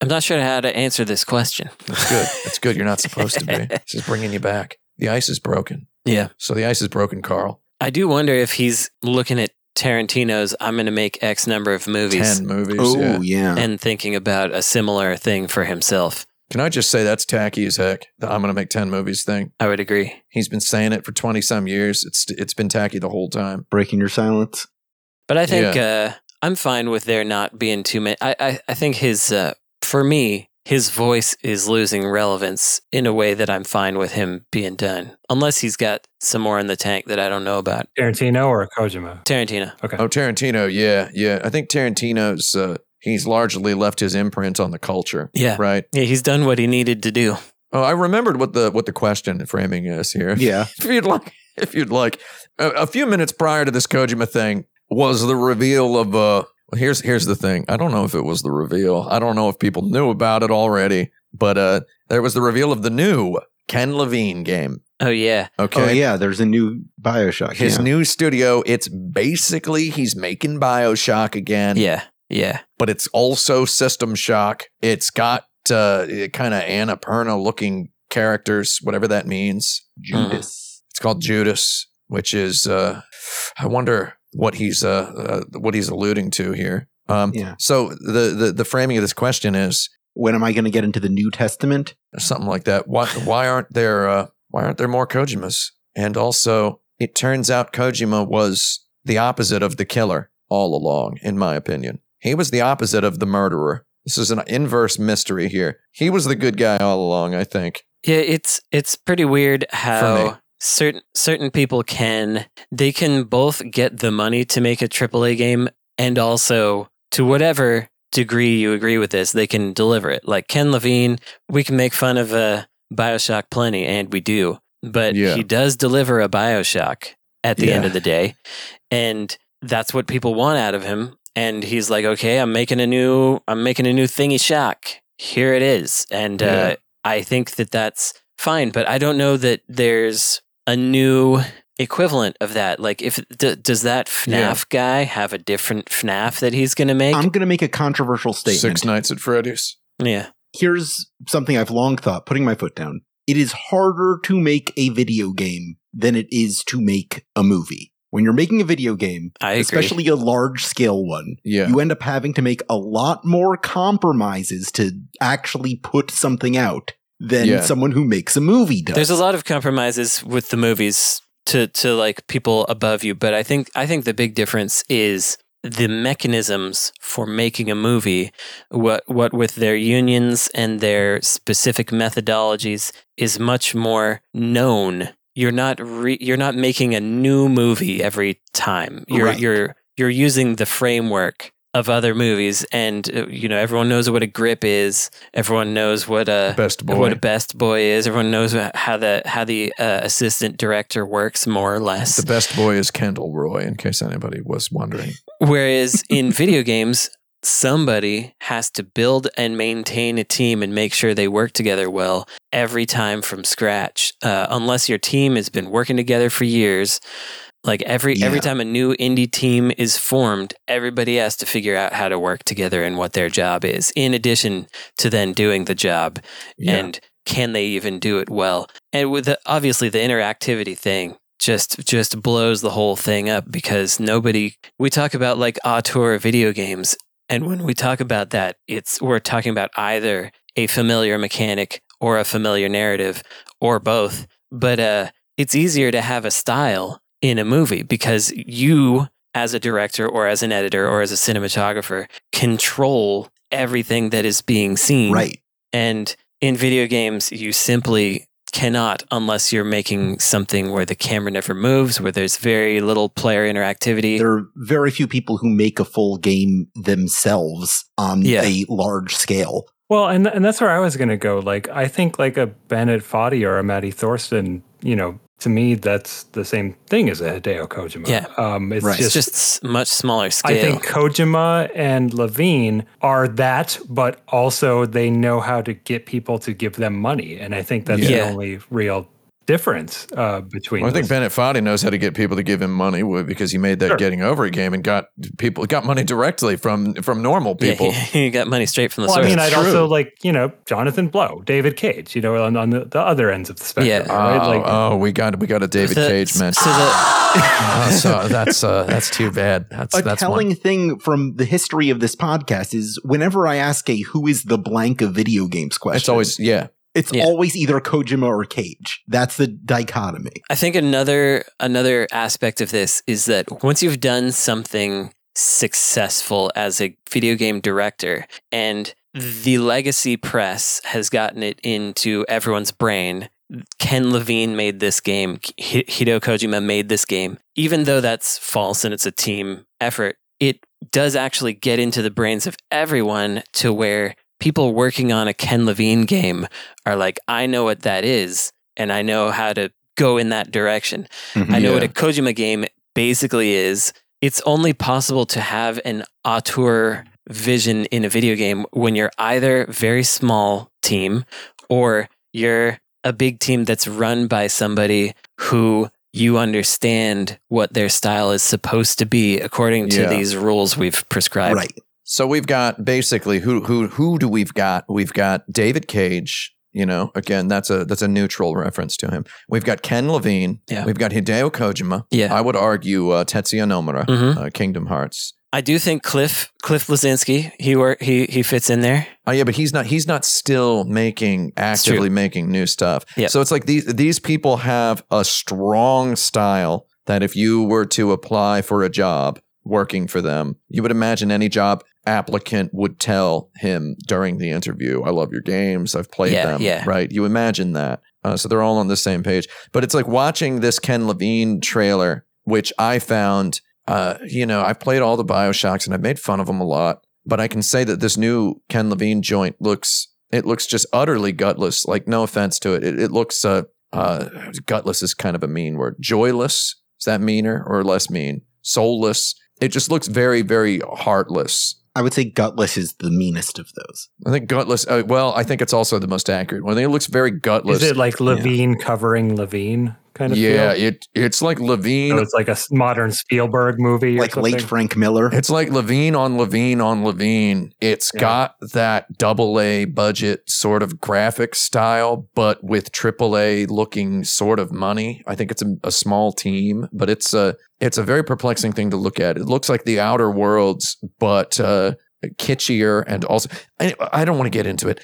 I'm not sure how to answer this question. That's good. That's good. You're not supposed to be. This is bringing you back. The ice is broken. Yeah. So the ice is broken, Carl. I do wonder if he's looking at Tarantino's I'm going to make X number of movies Ten movies. Oh yeah. yeah. and thinking about a similar thing for himself. Can I just say that's tacky as heck? The I'm going to make ten movies thing. I would agree. He's been saying it for twenty some years. It's it's been tacky the whole time. Breaking your silence. But I think uh, I'm fine with there not being too many. I, I, I think his, uh, for me, his voice is losing relevance in a way that I'm fine with him being done. Unless he's got some more in the tank that I don't know about. Tarantino or Kojima? Tarantino. Okay. Oh, Tarantino. Yeah, yeah. I think Tarantino's. Uh, he's largely left his imprint on the culture. Yeah. Right. Yeah, he's done what he needed to do. Oh, I remembered what the what the question framing is here. Yeah. if you'd like, if you'd like, a, a few minutes prior to this Kojima thing was the reveal of. Uh, well, here's here's the thing. I don't know if it was the reveal. I don't know if people knew about it already, but uh, there was the reveal of the new Ken Levine game. Oh, yeah. Okay. Oh yeah. There's a new Bioshock. His yeah. new studio. It's basically he's making Bioshock again. Yeah. Yeah. but it's also System Shock. It's got uh, kind of Annapurna looking characters, whatever that means. Judas. It's called Judas, which is uh, I wonder what he's uh, uh, what he's alluding to here. Um, Yeah. So the, the the framing of this question is When am I going to get into the New Testament? something like that. Why why aren't there uh, why aren't there more Kojimas? And also, it turns out Kojima was the opposite of the killer all along, in my opinion. He was the opposite of the murderer. This is an inverse mystery here. He was the good guy all along, I think. Yeah, it's it's pretty weird me. how certain certain people can they can both get the money to make a AAA game and also to whatever degree you agree with this, they can deliver it. Like Ken Levine, we can make fun of uh, BioShock plenty, and we do, but Yeah. he does deliver a BioShock at the end of the day, and that's what people want out of him. And he's like, okay, I'm making a new, I'm making a new thingy shock. Here it is, and uh, I think that that's fine, but I don't know that there's a new equivalent of that. Like, if d- does that FNAF guy have a different FNAF that he's going to make? I'm going to make a controversial statement. Six Nights at Freddy's. yeah, Here's something I've long thought, putting my foot down. It is harder to make a video game than it is to make a movie. When you're making a video game, I especially a large scale one, Yeah. you end up having to make a lot more compromises to actually put something out than Yeah. someone who makes a movie does. There's a lot of compromises with the movies to to like people above you, but I think I think the big difference is the mechanisms for making a movie what what with their unions and their specific methodologies is much more known you're not re- you're not making a new movie every time you're Right. you're you're using the framework of other movies and uh, you know everyone knows what a grip is everyone knows what a Best boy. what a best boy is. Everyone knows how the how the uh, assistant director works more or less. the best boy is Kendall Roy, in case anybody was wondering. Whereas in video games, somebody has to build and maintain a team and make sure they work together well every time from scratch. Uh, unless your team has been working together for years, like every every time a new indie team is formed, everybody has to figure out how to work together and what their job is. In addition to then doing the job Yeah. and can they even do it well? And with the, obviously the interactivity thing just just blows the whole thing up because nobody we talk about like auteur video games and when we talk about that it's we're talking about either a familiar mechanic or a familiar narrative or both but uh it's easier to have a style in a movie because you as a director or as an editor or as a cinematographer control everything that is being seen Right. and in video games, you simply cannot unless you're making something where the camera never moves, where there's very little player interactivity. There are very few people who make a full game themselves on Yeah. a large scale. Well, and and that's where I was going to go. Like, I think like a Bennett Foddy or a Maddy Thorson, you know, to me, that's the same thing as a Hideo Kojima. Yeah. Um, it's Right. it's just, just much smaller scale. I think Kojima and Levine are that, but also they know how to get people to give them money. And I think that's the only real difference uh, between Well, I think those. Bennett Foddy knows how to get people to give him money because he made that Sure. getting over it game and got people got money directly from from normal Yeah, people. he got money straight from the Well, I mean, I'd True. also like, you know, Jonathan Blow, David Cage, you know, on, on the, the other ends of the spectrum. Yeah. Right? Oh, Like, oh, we got we got a David The- Cage mention. So the, Oh, so that's uh, that's too bad. That's A that's telling one. thing from the history of this podcast is whenever I ask a who is the blank of video games question, It's always yeah. It's Yeah. always either Kojima or Cage. That's the dichotomy. I think another another aspect of this is that once you've done something successful as a video game director and the legacy press has gotten it into everyone's brain Ken Levine made this game. Hideo Kojima made this game. Even though that's false and it's a team effort, it does actually get into the brains of everyone to where people working on a Ken Levine game are like, I know what that is, and I know how to go in that direction. Mm-hmm. I know what a Kojima game basically is. It's only possible to have an auteur vision in a video game when you're either very small team or you're a big team that's run by somebody who you understand what their style is supposed to be according to Yeah. these rules we've prescribed. Right. So we've got basically who who who do we've got? We've got David Cage. You know, again, that's a that's a neutral reference to him. We've got Ken Levine. Yeah. We've got Hideo Kojima. Yeah. I would argue uh, Tetsuya Nomura, Mhm. uh, Kingdom Hearts. I do think Cliff Cliff Bleszinski he wor- he he fits in there. Oh yeah, but he's not. He's not still making actively making new stuff. Yeah. So it's like these these people have a strong style that if you were to apply for a job working for them, you would imagine any job applicant would tell him during the interview, "I love your games. I've played Yeah, them." yeah. Right. You imagine that. Uh, so they're all on the same page. But it's like watching this Ken Levine trailer, which I found. Uh, you know, I've played all the Bioshocks and I've made fun of them a lot but I can say that this new Ken Levine joint looks it looks just utterly gutless. Like no offense to it, it, it looks uh, uh, gutless is kind of a mean word. Joyless is that meaner or less mean? Soulless. It just looks very very heartless. I would say Gutless is the meanest of those. I think gutless. Uh, well, I think it's also the most accurate one. I think it looks very gutless. is it like Levine covering Levine kind of yeah, feel? it it's like Levine. So it's like a modern Spielberg movie, Like late Frank Miller. It's like Levine on Levine on Levine. It's Yeah. got that double A budget sort of graphic style, but with triple A looking sort of money. I think it's a, a small team, but it's a it's a very perplexing thing to look at. It looks like the Outer Worlds, but uh, kitschier and also I, I don't want to get into it.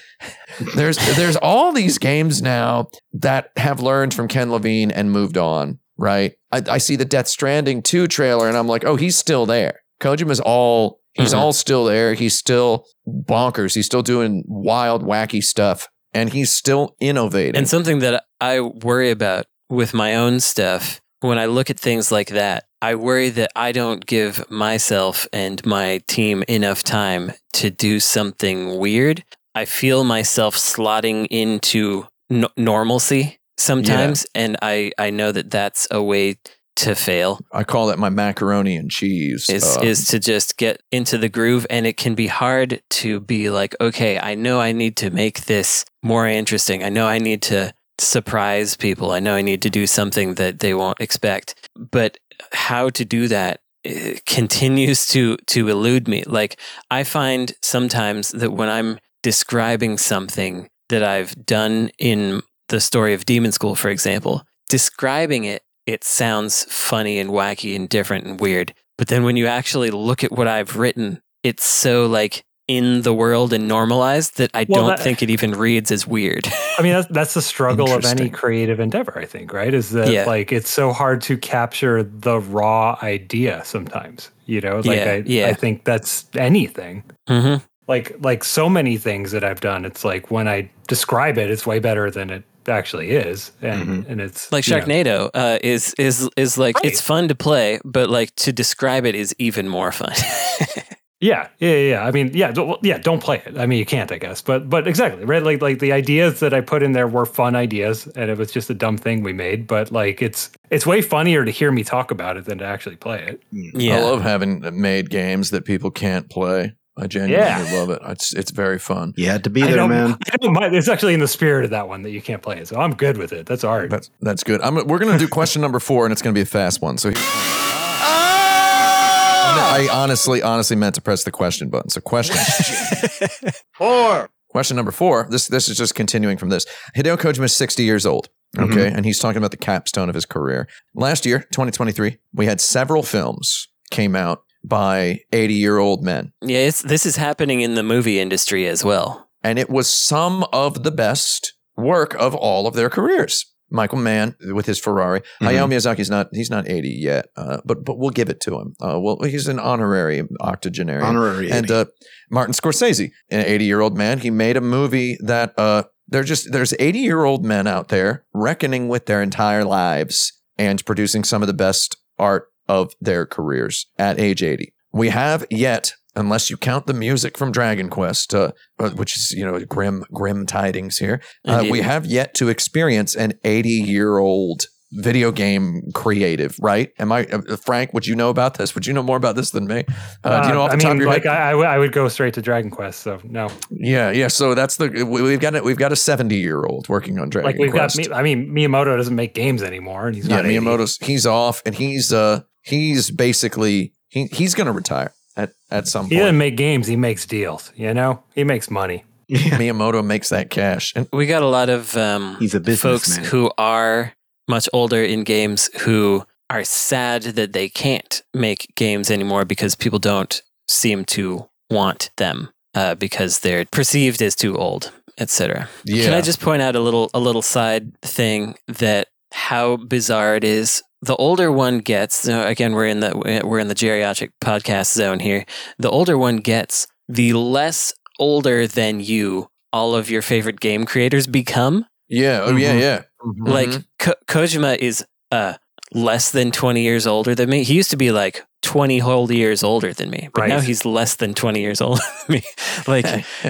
There's there's all these games now that have learned from Ken Levine and moved on. Right? I, I see the Death Stranding 2 trailer and I'm like, oh, he's still there. Kojima's all he's Mhm. all still there. He's still bonkers. He's still doing wild, wacky stuff, and he's still innovating. And something that I worry about with my own stuff, when I look at things like that, I worry that I don't give myself and my team enough time to do something weird. I feel myself slotting into n- normalcy sometimes, and I, I know that that's a way to fail I call it my macaroni and cheese. is uh, is to just get into the groove and it can be hard to be like okay i know i need to make this more interesting i know i need to surprise people. I know i need to do something that they won't expect. But how to do that eh, continues to to elude me. Like i find sometimes that when i'm describing something that i've done in the story of demon school for example describing it it sounds funny and wacky and different and weird. But then when you actually look at what I've written, it's so like in the world and normalized that I Well, don't that- think it even reads as weird. I mean, that's, that's the struggle of any creative endeavor, I think, right? Is that Yeah. like it's so hard to capture the raw idea sometimes, you know? Like, Yeah, I, yeah. I think that's anything. hmm Like, like so many things that I've done, it's like when I describe it, it's way better than it actually is. And, and it's Like you know, Sharknado uh, is is is like Right. it's fun to play, but like to describe it is even more fun. Yeah, yeah, yeah, yeah. I mean, yeah, don't- well, yeah. Don't play it. I mean, you can't, I guess. But, but exactly, right? Like, like the ideas that I put in there were fun ideas, and it was just a dumb thing we made. But like, it's it's way funnier to hear me talk about it than to actually play it. Mm. yeah, I love having made games that people can't play. I genuinely Yeah. love it. It's it's very fun. You had to be there, don't, man. I don't mind. It's actually in the spirit of that one that you can't play it, so I'm good with it. That's art. That's that's good. I'm, we're gonna do question number four, and it's gonna be a fast one. So I honestly, honestly meant to press the question button. So question Four. question number four. This this is just continuing from this. Hideo Kojima is 60 years old. Mm-hmm. Okay, and he's talking about the capstone of his career. Last year, 2023, we had several films came out by 80 year old men. yeah. It's this is happening in the movie industry as well. and it was some of the best work of all of their careers. Michael Mann with his Ferrari. Mhm. Hayao Miyazaki's not he's not 80 yet, uh, but but we'll give it to him. Uh, well, he's an honorary octogenarian. Honorary. and 80. uh, Martin Scorsese, an 80 year old man, he made a movie that uh, they're just there's 80 year old men out there reckoning with their entire lives and producing some of the best art of their careers at age 80. We have yet, unless you count the music from Dragon Quest, uh, uh, which is you know grim grim tidings here, uh, we have yet to experience an 80 year old video game creative, right? Am I uh, Frank? Would you know about this? Would you know more about this than me? Uh, do you know off I the top mean, of your like head? I, I, w- I would go straight to Dragon Quest. So no, Yeah, yeah. So that's the we- we've got it. We've got a seventy year old working on Dragon like we've Quest. got. I mean, Miyamoto doesn't make games anymore, and he's yeah, not 80. Miyamoto's he's off, and he's uh he's basically he he's gonna retire at at some point. He doesn't make games. He makes deals. You know, he makes money. Miyamoto makes that cash, and We got a lot of um, He's a folks businessman. who are much older in games who are sad that they can't make games anymore because people don't seem to want them uh, because they're perceived as too old, etc. yeah, Can I just point out a little a little side thing that how bizarre it is? The older one gets, so again, we're in the we're in the geriatric podcast zone here. The older one gets, the less older than you all of your favorite game creators become. yeah, oh yeah, Mhm. yeah. Like Ko- Kojima is uh less than 20 years older than me. He used to be like 20 whole years older than me, but Right. now he's less than 20 years older than me. Like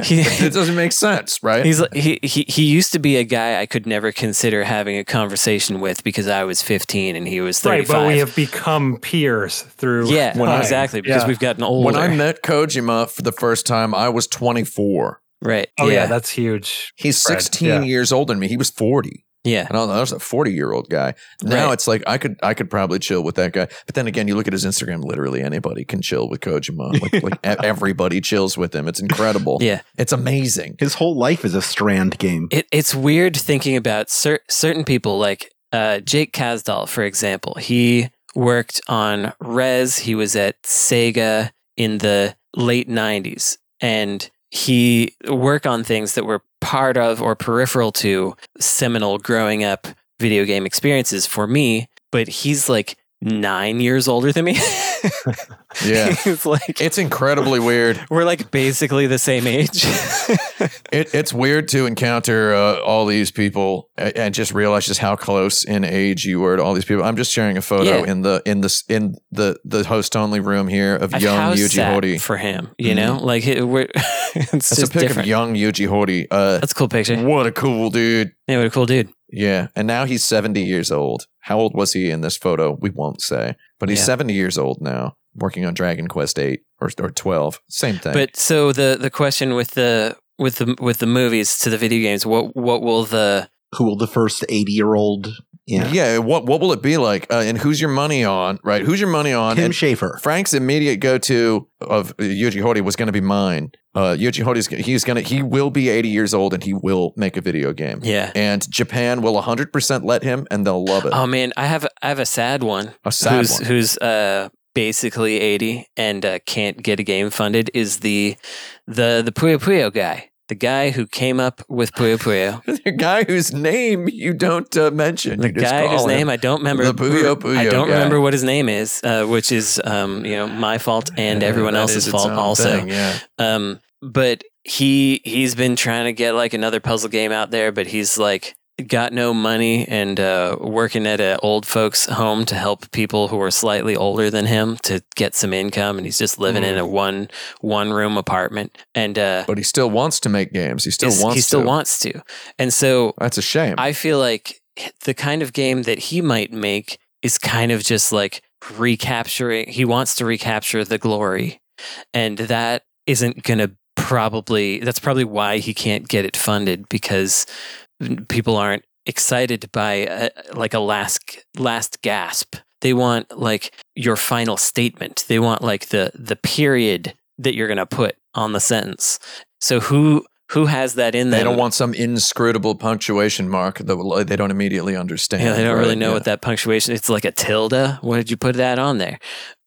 he, it doesn't make sense, right? He's he, he he used to be a guy I could never consider having a conversation with because I was 15 and he was Right, 35. but we have become peers through. yeah, time. exactly because Yeah. we've gotten older. when I met Kojima for the first time, I was 24. right. Oh yeah. yeah. that's huge. He's Fred, 16 yeah. years older than me. He was 40. Yeah. And I was- I was a 40 year old guy. Now Right. it's like I could I could probably chill with that guy. But then again, you look at his Instagram, literally anybody can chill with Kojima. Like, like everybody chills with him. It's incredible. Yeah. It's amazing. His whole life is a strand game. It, it's weird thinking about cer- certain people like uh, Jake Kazdal, for example. He worked on Rez. He was at Sega in the late 90s. And he work on things that were part of or peripheral to seminal growing up video game experiences for me. But he's like nine years older than me. Yeah. he's like, It's incredibly weird. we're like basically the same age. It, it's weird to encounter uh, all these people and, and just realize just how close in age you were to all these people. I'm just sharing a photo Yeah. in the in the in the the host only room here of I've young Yuji Horii. for him. You know, like it, we're, it's That's a pic different. of young Yuji Horii. Uh, That's a cool picture. what a cool dude. Yeah, what a cool dude. Yeah, and now he's 70 years old. How old was he in this photo? We won't say, but he's Yeah. 70 years old now, working on Dragon Quest 8 or, or 12. Same thing. But so the the question with the with the with the movies to the video games, what what will the Who will the first 80 year old Yeah. Yeah. What what will it be like? Uh, and who's your money on? Right? Who's your money on? Tim And Schafer. Frank's immediate go to of Yuji Horii was going to be mine. Uh, Yuji Horii's he's gonna he will be 80 years old and he will make a video game. Yeah. And Japan will 100% let him and they'll love it. Oh man, I have I have a sad one. a sad who's one. who's uh basically 80 and uh, can't get a game funded is the the the Puyo Puyo guy. The guy who came up with Puyo Puyo. the guy whose name you don't uh, mention. The guy whose name I don't remember. The Puyo Puyo I don't guy. remember what his name is, uh, which is um, you know my fault and Yeah, everyone else's fault also. thing, yeah. Um, but he he's been trying to get like another puzzle game out there, but he's like got no money and uh, working at an old folks home to help people who are slightly older than him to get some income, and he's just living in a one one room apartment, and uh, But he still wants to make games. He still wants he still to. wants to, and so That's a shame. I feel like the kind of game that he might make is kind of just like recapturing. He wants to recapture the glory, and that isn't going to probably. That's probably why he can't get it funded because people aren't excited by a, like a last last gasp. They want like your final statement. They want like the the period that you're going to put on the sentence. So who who has that in there? they don't want some inscrutable punctuation mark that they don't immediately understand. Yeah, they don't really know Yeah. what that punctuation. It's like a tilde. Why did you put that on there?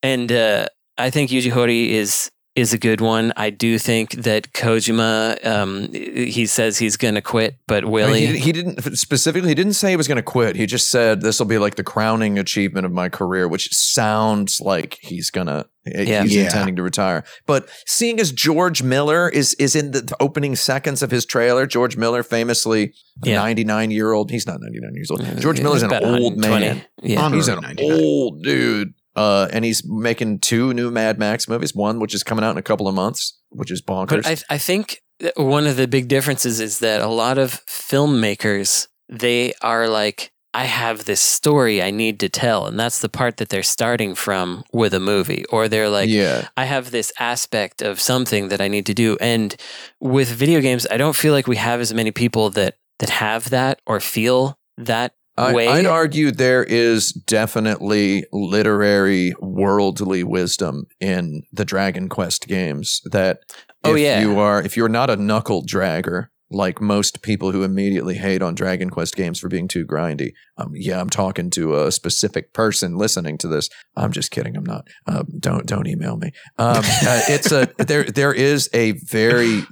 And uh, I think Yuji Horii is is a good one. I do think that Kojima. Um, he says he's going to quit, but Willie. I mean, he? he, he didn't specifically. He didn't say he was going to quit. He just said this will be like the crowning achievement of my career, which sounds like he's gonna. Yeah. He's Yeah. intending to retire. But seeing as George Miller is is in the opening seconds of his trailer, George Miller, famously Yeah. 99 year old. He's not 99 years old. George Miller's an old man. Yeah. On- He's an old dude. Uh, and he's making two new Mad Max movies. One which is coming out in a couple of months, which is bonkers. But I, I think one of the big differences is that a lot of filmmakers they are like, I have this story I need to tell, and that's the part that they're starting from with a movie, or they're like, yeah, I have this aspect of something that I need to do. And with video games, I don't feel like we have as many people that that have that or feel that I, way. I'd argue there is definitely literary, worldly wisdom in the Dragon Quest games. That Oh, if yeah. you are, if you're not a knuckle dragger like most people who immediately hate on Dragon Quest games for being too grindy. Um, yeah, I'm talking to a specific person listening to this. I'm just kidding. I'm not. Um, don't don't email me. Um, uh, it's a there. There is a very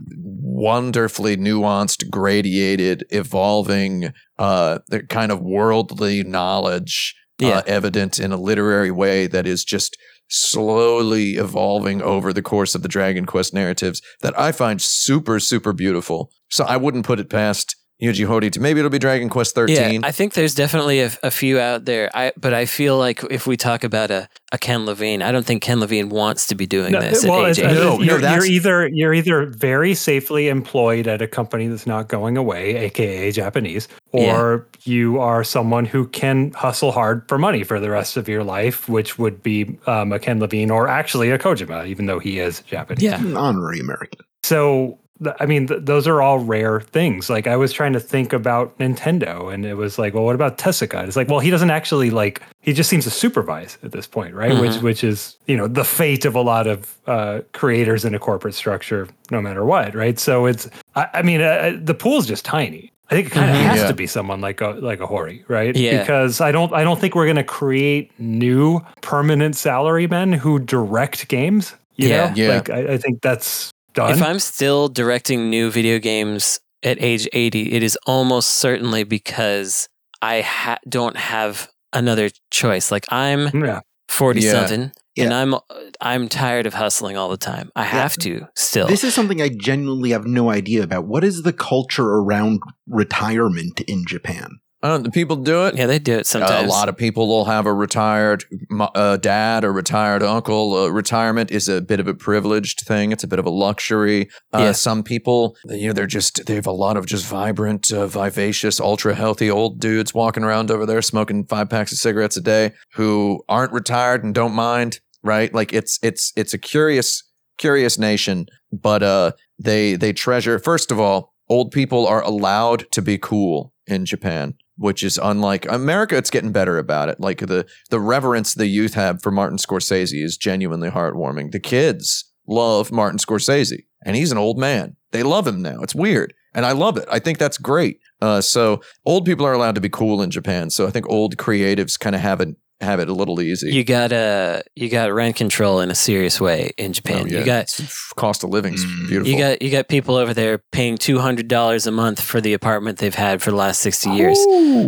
wonderfully nuanced, gradiated, evolving, uh, the kind of worldly knowledge Yeah. uh, evident in a literary way that is just slowly evolving over the course of the Dragon Quest narratives that I find super, super beautiful. So I wouldn't put it past Yuji Horii to maybe it'll be Dragon Quest 13. Yeah, I think there's definitely a, a few out there. I but I feel like if we talk about a, a Ken Levine, I don't think Ken Levine wants to be doing No, this well, at age it's- 80. No, no, you're, that's- you're either you're either very safely employed at a company that's not going away, aka Japanese, or you are someone who can hustle hard for money for the rest of your life, which would be um, a Ken Levine or actually a Kojima, even though he is Japanese. Yeah. An honorary American. So, th- I mean, th- those are all rare things. Like, I was trying to think about Nintendo, and it was like, well, what about Tezuka? It's like, well, he doesn't actually like. He just seems to supervise at this point, right? Which, which is, you know, the fate of a lot of uh, creators in a corporate structure, no matter what, right? So it's, I, I mean, uh, the pool's just tiny. I think it kind of has Yeah. to be someone like a like a Horii, right? Yeah. Because I don't I don't think we're going to create new permanent salarymen who direct games. You Yeah. know, Yeah. like I, I think that's done. If I'm still directing new video games at age 80, it is almost certainly because I ha- don't have another choice. Like I'm yeah. 40 Yeah. something and Yeah. I'm I'm tired of hustling all the time. I have to still. This is something I genuinely have no idea about. What is the culture around retirement in Japan? I don't, people do it? yeah, they do it sometimes. a lot of people will have a retired uh, dad or retired uncle. Uh, retirement is a bit of a privileged thing. It's a bit of a luxury. Uh, Yeah. Some people, you know, they're just they have a lot of just vibrant, uh, vivacious, ultra healthy old dudes walking around over there smoking five packs of cigarettes a day who aren't retired and don't mind. Right? Like it's it's it's a curious curious nation, but uh, they they treasure. First of all, old people are allowed to be cool in Japan. Which is unlike America. It's getting better about it. Like the the reverence the youth have for Martin Scorsese is genuinely heartwarming. The kids love Martin Scorsese, and he's an old man. They love him now. It's weird, and I love it. I think that's great. Uh, so old people are allowed to be cool in Japan. So I think old creatives kind of have it have it a little easy. You got uh, you got rent control in a serious way in Japan. Oh, yeah. You got It's- cost of living's Mm. beautiful. you got you got people over there paying two hundred dollars a month for the apartment they've had for the last sixty years.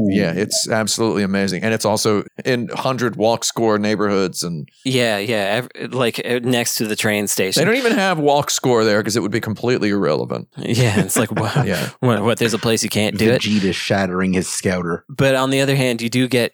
yeah, it's absolutely amazing, and it's also in hundred walk score neighborhoods, and Yeah, yeah, ev- like uh, next to the train station. they don't even have walk score there because it would be completely irrelevant. Yeah, it's like wow, Yeah, what, what? There's a place you can't do it. Vegeta shattering his scouter. But on the other hand, you do get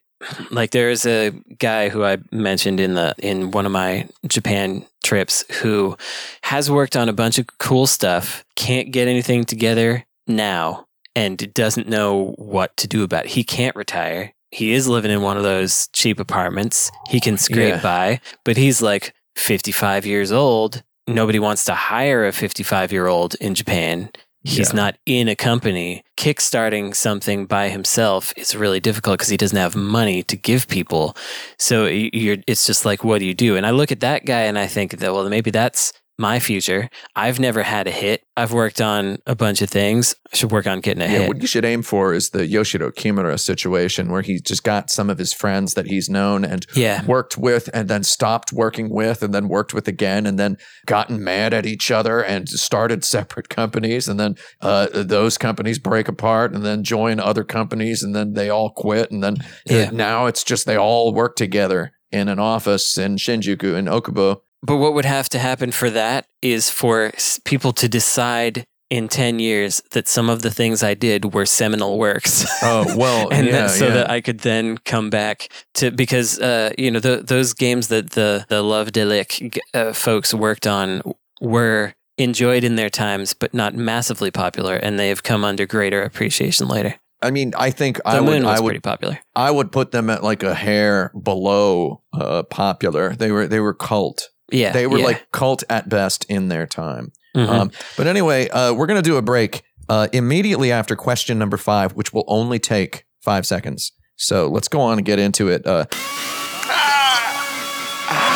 like there is a guy who I mentioned in the in one of my Japan trips who has worked on a bunch of cool stuff, can't get anything together now, and doesn't know what to do about it. He can't retire. He is living in one of those cheap apartments. He can scrape Yeah. by, but he's like 55 years old. Nobody wants to hire a 55 year old in Japan. He's Yeah. not in a company. Kickstarting something by himself is really difficult because he doesn't have money to give people. So you're, it's just like, what do you do? And I look at that guy and I think that, well, maybe that's my future. I've never had a hit. I've worked on a bunch of things. I should work on getting a yeah. hit. What you should aim for is the Yoshiro Kimura situation, where he's just got some of his friends that he's known and yeah. worked with, and then stopped working with, and then worked with again, and then gotten mad at each other and started separate companies, and then uh, those companies break apart, and then join other companies, and then they all quit, and then uh, now it's just they all work together in an office in Shinjuku in Okubo. But what would have to happen for that is for people to decide in 10 years that some of the things I did were seminal works. Oh well, and yeah, that, so yeah. that I could then come back to because uh, you know the, those games that the the Love-de-Lic uh, folks worked on were enjoyed in their times, but not massively popular, and they have come under greater appreciation later. I mean, I think The I would, I would, pretty popular. I would put them at like a hair below uh, popular. They were, they were cult. Yeah, They were yeah. like cult at best in their time. Mhm. Um, but anyway, uh, we're going to do a break uh, immediately after question number five, which will only take five seconds. So let's go on and get into it. Uh,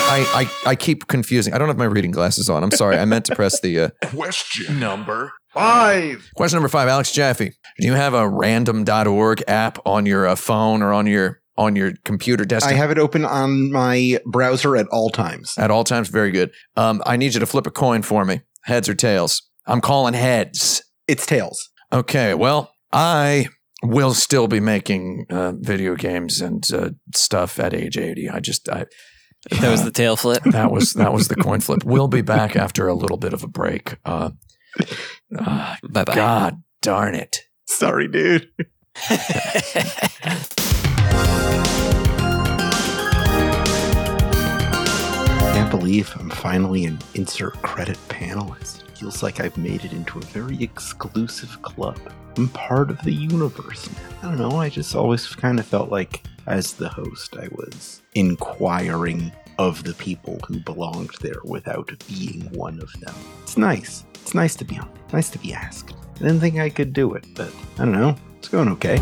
I, I, I keep confusing. I don't have my reading glasses on. I'm sorry. I meant to press the uh, Question number five. question number five. Alex Jaffe, do you have a random.org app on your uh, phone or on your on your computer desktop? I have it open on my browser at all times. At all times, very good. Um, I need you to flip a coin for me. Heads or tails? I'm calling heads. It's tails. Okay, well, I will still be making uh, video games and uh, stuff at age 80. I just, I, that was the tail flip. that was that was the coin flip. We'll be back after a little bit of a break. Uh, uh, Bye bye. God darn it! Sorry, dude. believe I'm finally an insert credit panelist. Feels like I've made it into a very exclusive club. I'm part of the universe. I don't know, I just always kind of felt like, as the host, I was inquiring of the people who belonged there without being one of them. It's nice. It's nice to be on. Nice to be asked. I didn't think I could do it, but I don't know. It's going okay.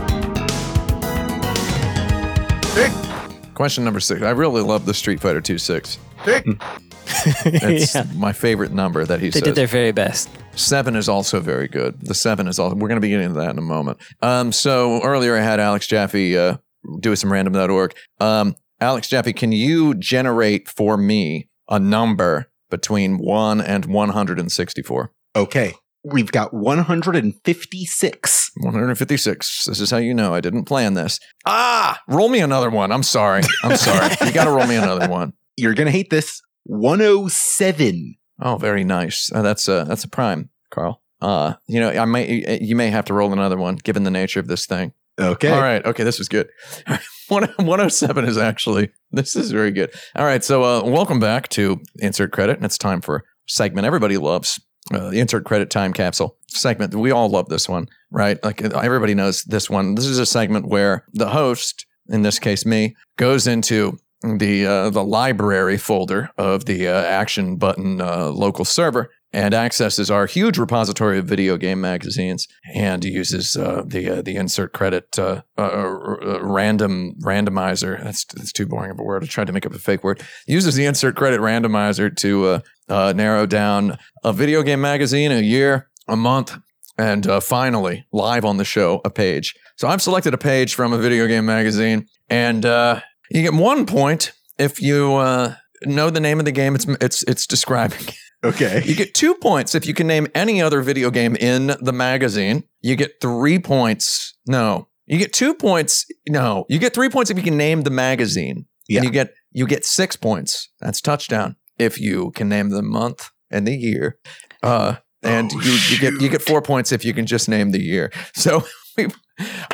Question number six. I really love the Street Fighter 2 6. Pick. That's Yeah. my favorite number that he They says. did their very best. Seven is also very good. The seven is also. We're going to be getting into that in a moment. Um, so earlier I had Alex Jaffe uh, do some random.org. Um, Alex Jaffe, can you generate for me a number between one and 164? Okay. We've got 156. 156. This is how you know I didn't plan this. Ah, roll me another one. I'm sorry. I'm sorry. you got to roll me another one. You're going to hate this. 107. Oh, very nice. Uh, that's a that's a prime, Carl. Uh, you know, I may you may have to roll another one given the nature of this thing. Okay. All right. Okay, this was good. One- 107 is actually this is very good. All right, so uh, welcome back to Insert Credit, and it's time for segment everybody loves. Uh, the insert credit time capsule segment. We all love this one, right? Like everybody knows this one. This is a segment where the host, in this case me, goes into the uh, the library folder of the uh, action button uh, local server and accesses our huge repository of video game magazines and uses uh, the uh, the insert credit uh, random randomizer. That's that's too boring of a word. I tried to make up a fake word. Uses the insert credit randomizer to narrow down a video game magazine a year, a month, and uh, finally live on the show a page. So I've selected a page from a video game magazine, and uh, you get one point if you uh, know the name of the game it's it's it's describing. Okay. You get two points if you can name any other video game in the magazine. You get three points. No, you get two points. No, you get three points if you can name the magazine. Yeah. And you get you get six points. That's touchdown if you can name the month and the year. Uh, and Oh, you, you get you get four points if you can just name the year. So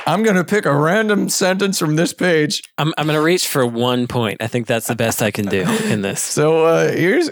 I'm gonna pick a random sentence from this page. I'm I'm gonna reach for one point. I think that's the best I can do in this. So uh, here's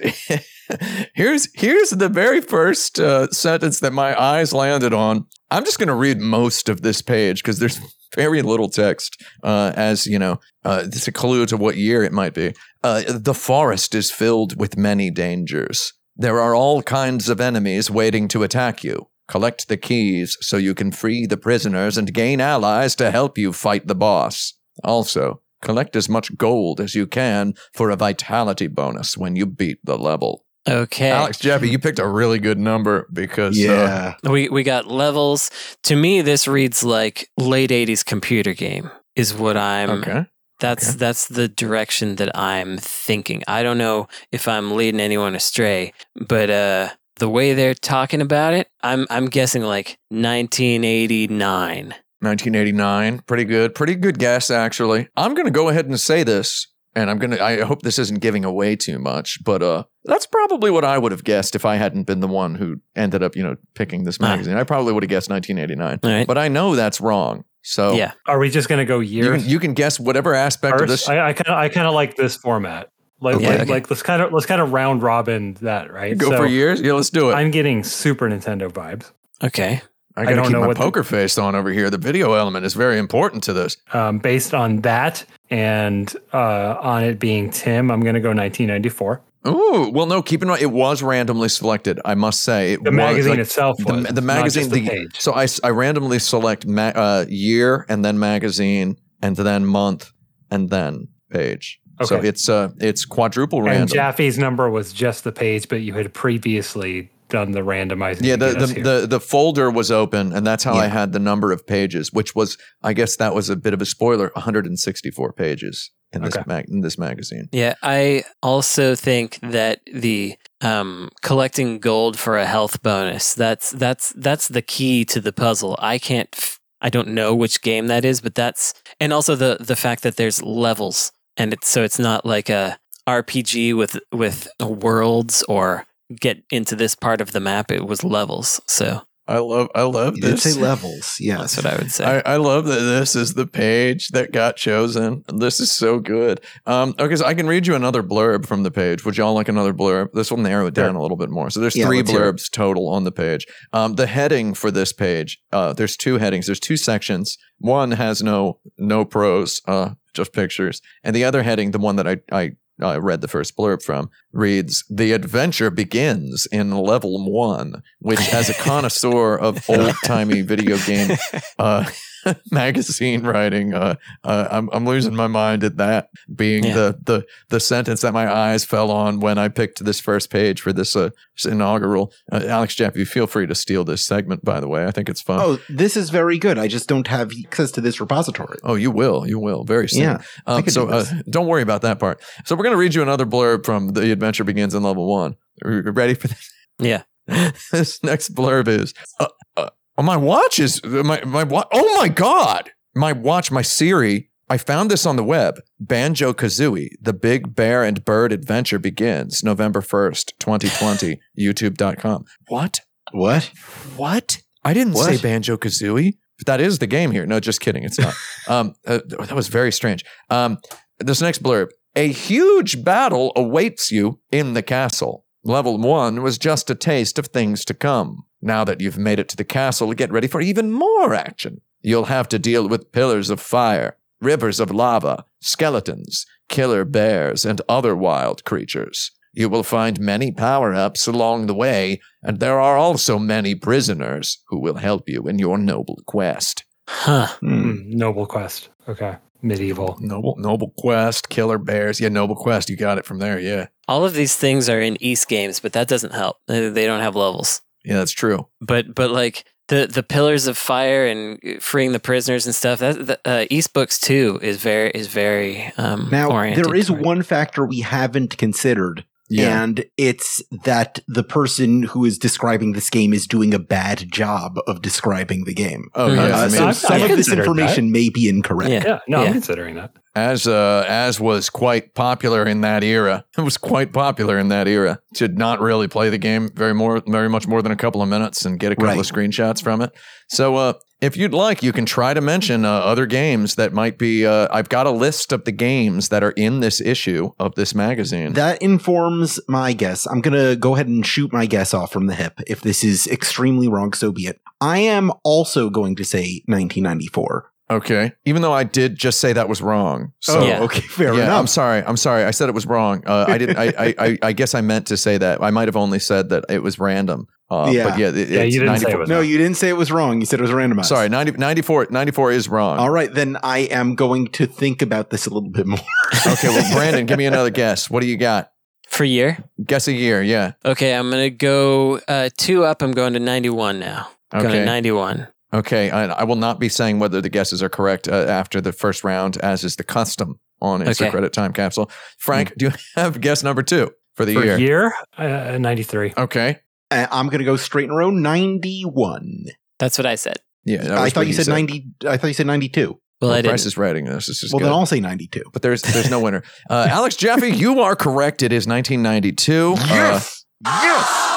here's here's the very first uh, sentence that my eyes landed on. I'm just going to read most of this page because there's very little text. Uh, as you know, uh, it's a clue to what year it might be. Uh, the forest is filled with many dangers. There are all kinds of enemies waiting to attack you. Collect the keys so you can free the prisoners and gain allies to help you fight the boss. Also, collect as much gold as you can for a vitality bonus when you beat the level. Okay. Alex Jaffe, you picked a really good number because uh, Yeah. We we got levels. To me, this reads like late '80s computer game. Is what I'm. okay. That's okay. that's the direction that I'm thinking. I don't know if I'm leading anyone astray, but uh, the way they're talking about it, I'm I'm guessing like 1989. 1989, pretty good, pretty good guess actually. I'm gonna go ahead and say this, and I'm gonna. I hope this isn't giving away too much, but uh, that's probably what I would have guessed if I hadn't been the one who ended up, you know, picking this Ah. magazine. I probably would have guessed 1989, All right. but I know that's wrong. So Yeah. Are we just going to go you years? can, you can guess whatever aspect of this. I kind of I kind of like this format. Like Yeah, like, okay. like let's kind of let's kind of round robin that right. go So for years. Yeah, let's do it. I'm getting Super Nintendo vibes. Okay. I I gotta don't keep know my what the- poker face on over here. The video element is very important to this. Um, based on that and uh, on it being Tim, I'm going to go 1994. Ooh, well, no. Keep in mind, it was randomly selected. I must say, it The was, magazine like, itself was the, the magazine. the the- page. so I randomly select ma- uh, year and then magazine and then month and then page. So it's uh it's quadruple random. And random. Jaffe's number was just the page, but you had previously done the randomizing. yeah, the the, the the folder was open, and that's how I had the number of pages, which was I guess that was a bit of a spoiler. 164 pages in this Okay. mag- in this magazine. Yeah, I also think that the um, collecting gold for a health bonus that's that's that's the key to the puzzle. I can't f- I don't know which game that is, but that's and also the the fact that there's levels and it's so it's not like a RPG with with worlds or get into this part of the map. It was levels. So I love I love You this. say levels. yeah. that's what I would say. I, I love that this is the page that got chosen. This is so good. Um, okay, so I can read you another blurb from the page. Would y'all like another blurb? This will narrow it down Sure. a little bit more. So there's Yeah, three let's hear it. blurbs total on the page. Um, the heading for this page, uh, there's two headings. There's two sections. One has no no prose, uh, just pictures, and the other heading, the one that I I I read the first blurb from reads The adventure begins in level one, which, as a connoisseur of old timey video game uh, magazine writing, uh, uh, I'm, I'm losing my mind at that being Yeah. the, the the sentence that my eyes fell on when I picked this first page for this, uh, this inaugural. Uh, Alex Jaffe, you feel free to steal this segment, by the way. I think it's fun. Oh, this is very good. I just don't have access to this repository. Oh, you will. You will very soon. Yeah. Um, so do uh, don't worry about that part. So we're going to read you another blurb from The Adventure Begins in Level One. Are you ready for this? yeah. this next blurb is uh, uh, oh, my watch is my my watch. Oh my god, my watch, my Siri. I found this on the web. Banjo Kazooie, the Big Bear and Bird Adventure begins November 1st, 2020, youtube.com. What? What? What? I didn't What? say Banjo Kazooie. But that is the game here. No, just kidding. It's not. um, uh, that was very strange. Um, this next blurb A huge battle awaits you in the castle. Level one was just a taste of things to come. Now that you've made it to the castle, get ready for even more action. You'll have to deal with pillars of fire, rivers of lava, skeletons, killer bears, and other wild creatures. You will find many power ups along the way, and there are also many prisoners who will help you in your noble quest. Huh. Hmm, noble quest. Okay. Medieval. Noble, noble quest, killer bears. Yeah, noble quest. You got it from there. Yeah, All of these things are in Ys games, but that doesn't help. They they don't have levels. Yeah, that's true. But but like the the pillars of fire and freeing the prisoners and stuff. That the, uh, Ys books too is very is very um, Now, oriented there is toward- one factor we haven't considered, Yeah, and it's that the person who is describing this game is doing a bad job of describing the game. oh yeah. Uh, I mean, so I've- some I've of this considered information may be incorrect. Yeah. Yeah. No, Yeah. I'm considering that. as uh, as was quite popular in that era. It was quite popular in that era to not really play the game very more, very much more than a couple of minutes and get a couple Right. of screenshots from it. So, uh, if you'd like, you can try to mention uh, other games that might be. Uh, I've got a list of the games that are in this issue of this magazine. That informs my guess. I'm going to go ahead and shoot my guess off from the hip. If this is extremely wrong, so be it. I am also going to say 1994. Okay, even though I did just say that was wrong. So. oh, Yeah. okay, fair yeah, enough. I'm sorry. I'm sorry. I said it was wrong. Uh, I didn't. I, I, I, I guess I meant to say that. I might have only said that it was random. Uh, Yeah. But yeah, it, Yeah, you didn't say it was no, you didn't say it was wrong. You said it was randomized. Sorry, 90, 94, 94 is wrong. All right, then I am going to think about this a little bit more. Okay, well, Brandon, give me another guess. What do you got? for year. Guess a year. Yeah. Okay, I'm gonna go uh, two up. I'm going to 91 now. Going Okay. to 91. Okay. I, I will not be saying whether the guesses are correct uh, after the first round, as is the custom on Insert Okay. Credit Time Capsule. Frank, do you have guess number two for the For year? year, uh, 93. Okay. Uh, I'm going to go straight in a row. 91. That's what I said. Yeah. that I thought you said 90. I thought you said 92. Well, Well, I Price didn't. is writing this. This is Well, good. then I'll say 92. but there's there's no winner. Uh, Alex Jaffe, you are correct. It is 1992. Uh, Yes! yes!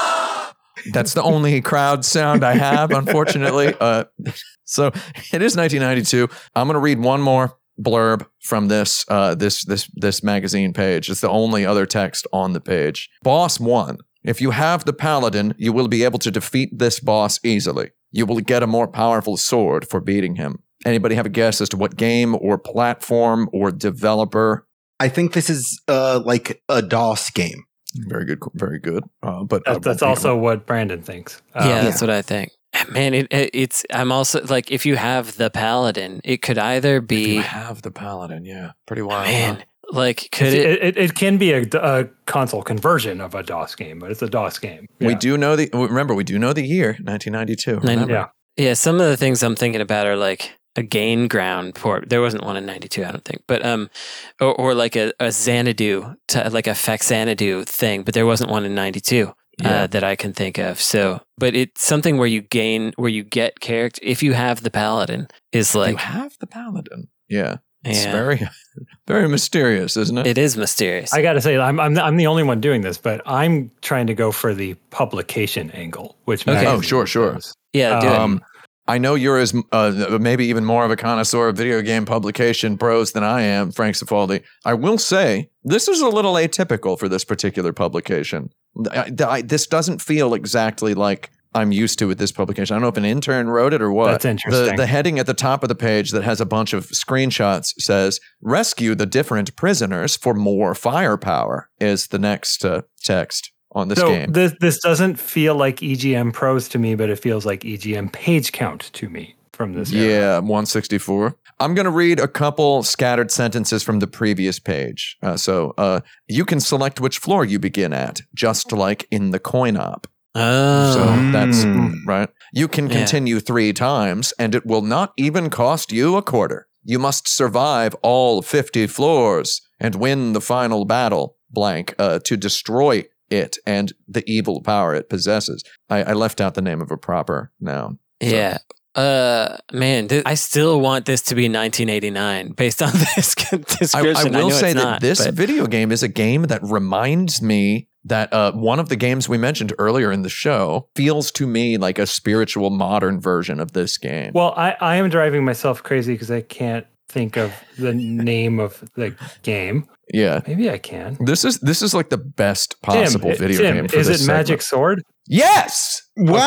That's the only crowd sound I have, unfortunately. Uh, so it is 1992. I'm going to read one more blurb from this uh, this this this magazine page. It's the only other text on the page. Boss one. If you have the paladin, you will be able to defeat this boss easily. You will get a more powerful sword for beating him. Anybody have a guess as to what game or platform or developer? I think this is uh, like a DOS game. Very good, very good. Uh, but That's, that's you know, also what Brandon thinks. yeah, Um, that's what I think. Man, it, it, it's. I'm also like, if you have the paladin, it could either if be you have the paladin, yeah, pretty wild. huh? man. Like, could it? it, it, it can be a, a console conversion of a DOS game, but it's a DOS game. We do know the remember we do know the year 1992. Remember? Yeah. Yeah, some of the things I'm thinking about are like a gain ground port. There wasn't one in '92, I don't think, but um, or, or like a, a Xanadu, to, like a Faxanadu thing, but there wasn't one in '92 Yeah. uh, that I can think of. So, but it's something where you gain, where you get character. If you have the paladin, is like you have the paladin. Yeah, it's yeah, very very mysterious, isn't it? it is mysterious. I got to say, I'm, I'm I'm the only one doing this, but I'm trying to go for the publication angle, which Okay. Oh, sure, sure. yeah, do it. Um, I know you're as uh, maybe even more of a connoisseur of video game publication prose than I am, Frank Cifaldi. I will say this is a little atypical for this particular publication. I- I- this doesn't feel exactly like I'm used to with this publication. I don't know if an intern wrote it or what. That's interesting. The, the heading at the top of the page that has a bunch of screenshots says "Rescue the different prisoners for more firepower" is the next uh, text on this so game. this this doesn't feel like EGM prose to me, but it feels like EGM page count to me from this. Yeah, era. Yeah, 164. I'm going to read a couple scattered sentences from the previous page. Uh, so uh, you can select which floor you begin at, just like in the coin op. oh, So that's Mm. right. You can Yeah. continue three times, and it will not even cost you a quarter. You must survive all 50 floors and win the final battle, blank, uh, to destroy it and the evil power it possesses. I, I left out the name of a proper noun. yeah. Uh, man, th- I still want this to be 1989 based on this I, description. I will know say that not, this but- video game is a game that reminds me that uh, one of the games we mentioned earlier in the show feels to me like a spiritual modern version of this game. Well, I, I am driving myself crazy because I can't think of the name of the game. yeah. Maybe I can. This is this is like the best possible Tim, video Tim, game for is this it Magic segment. Sword? Yes. Wow.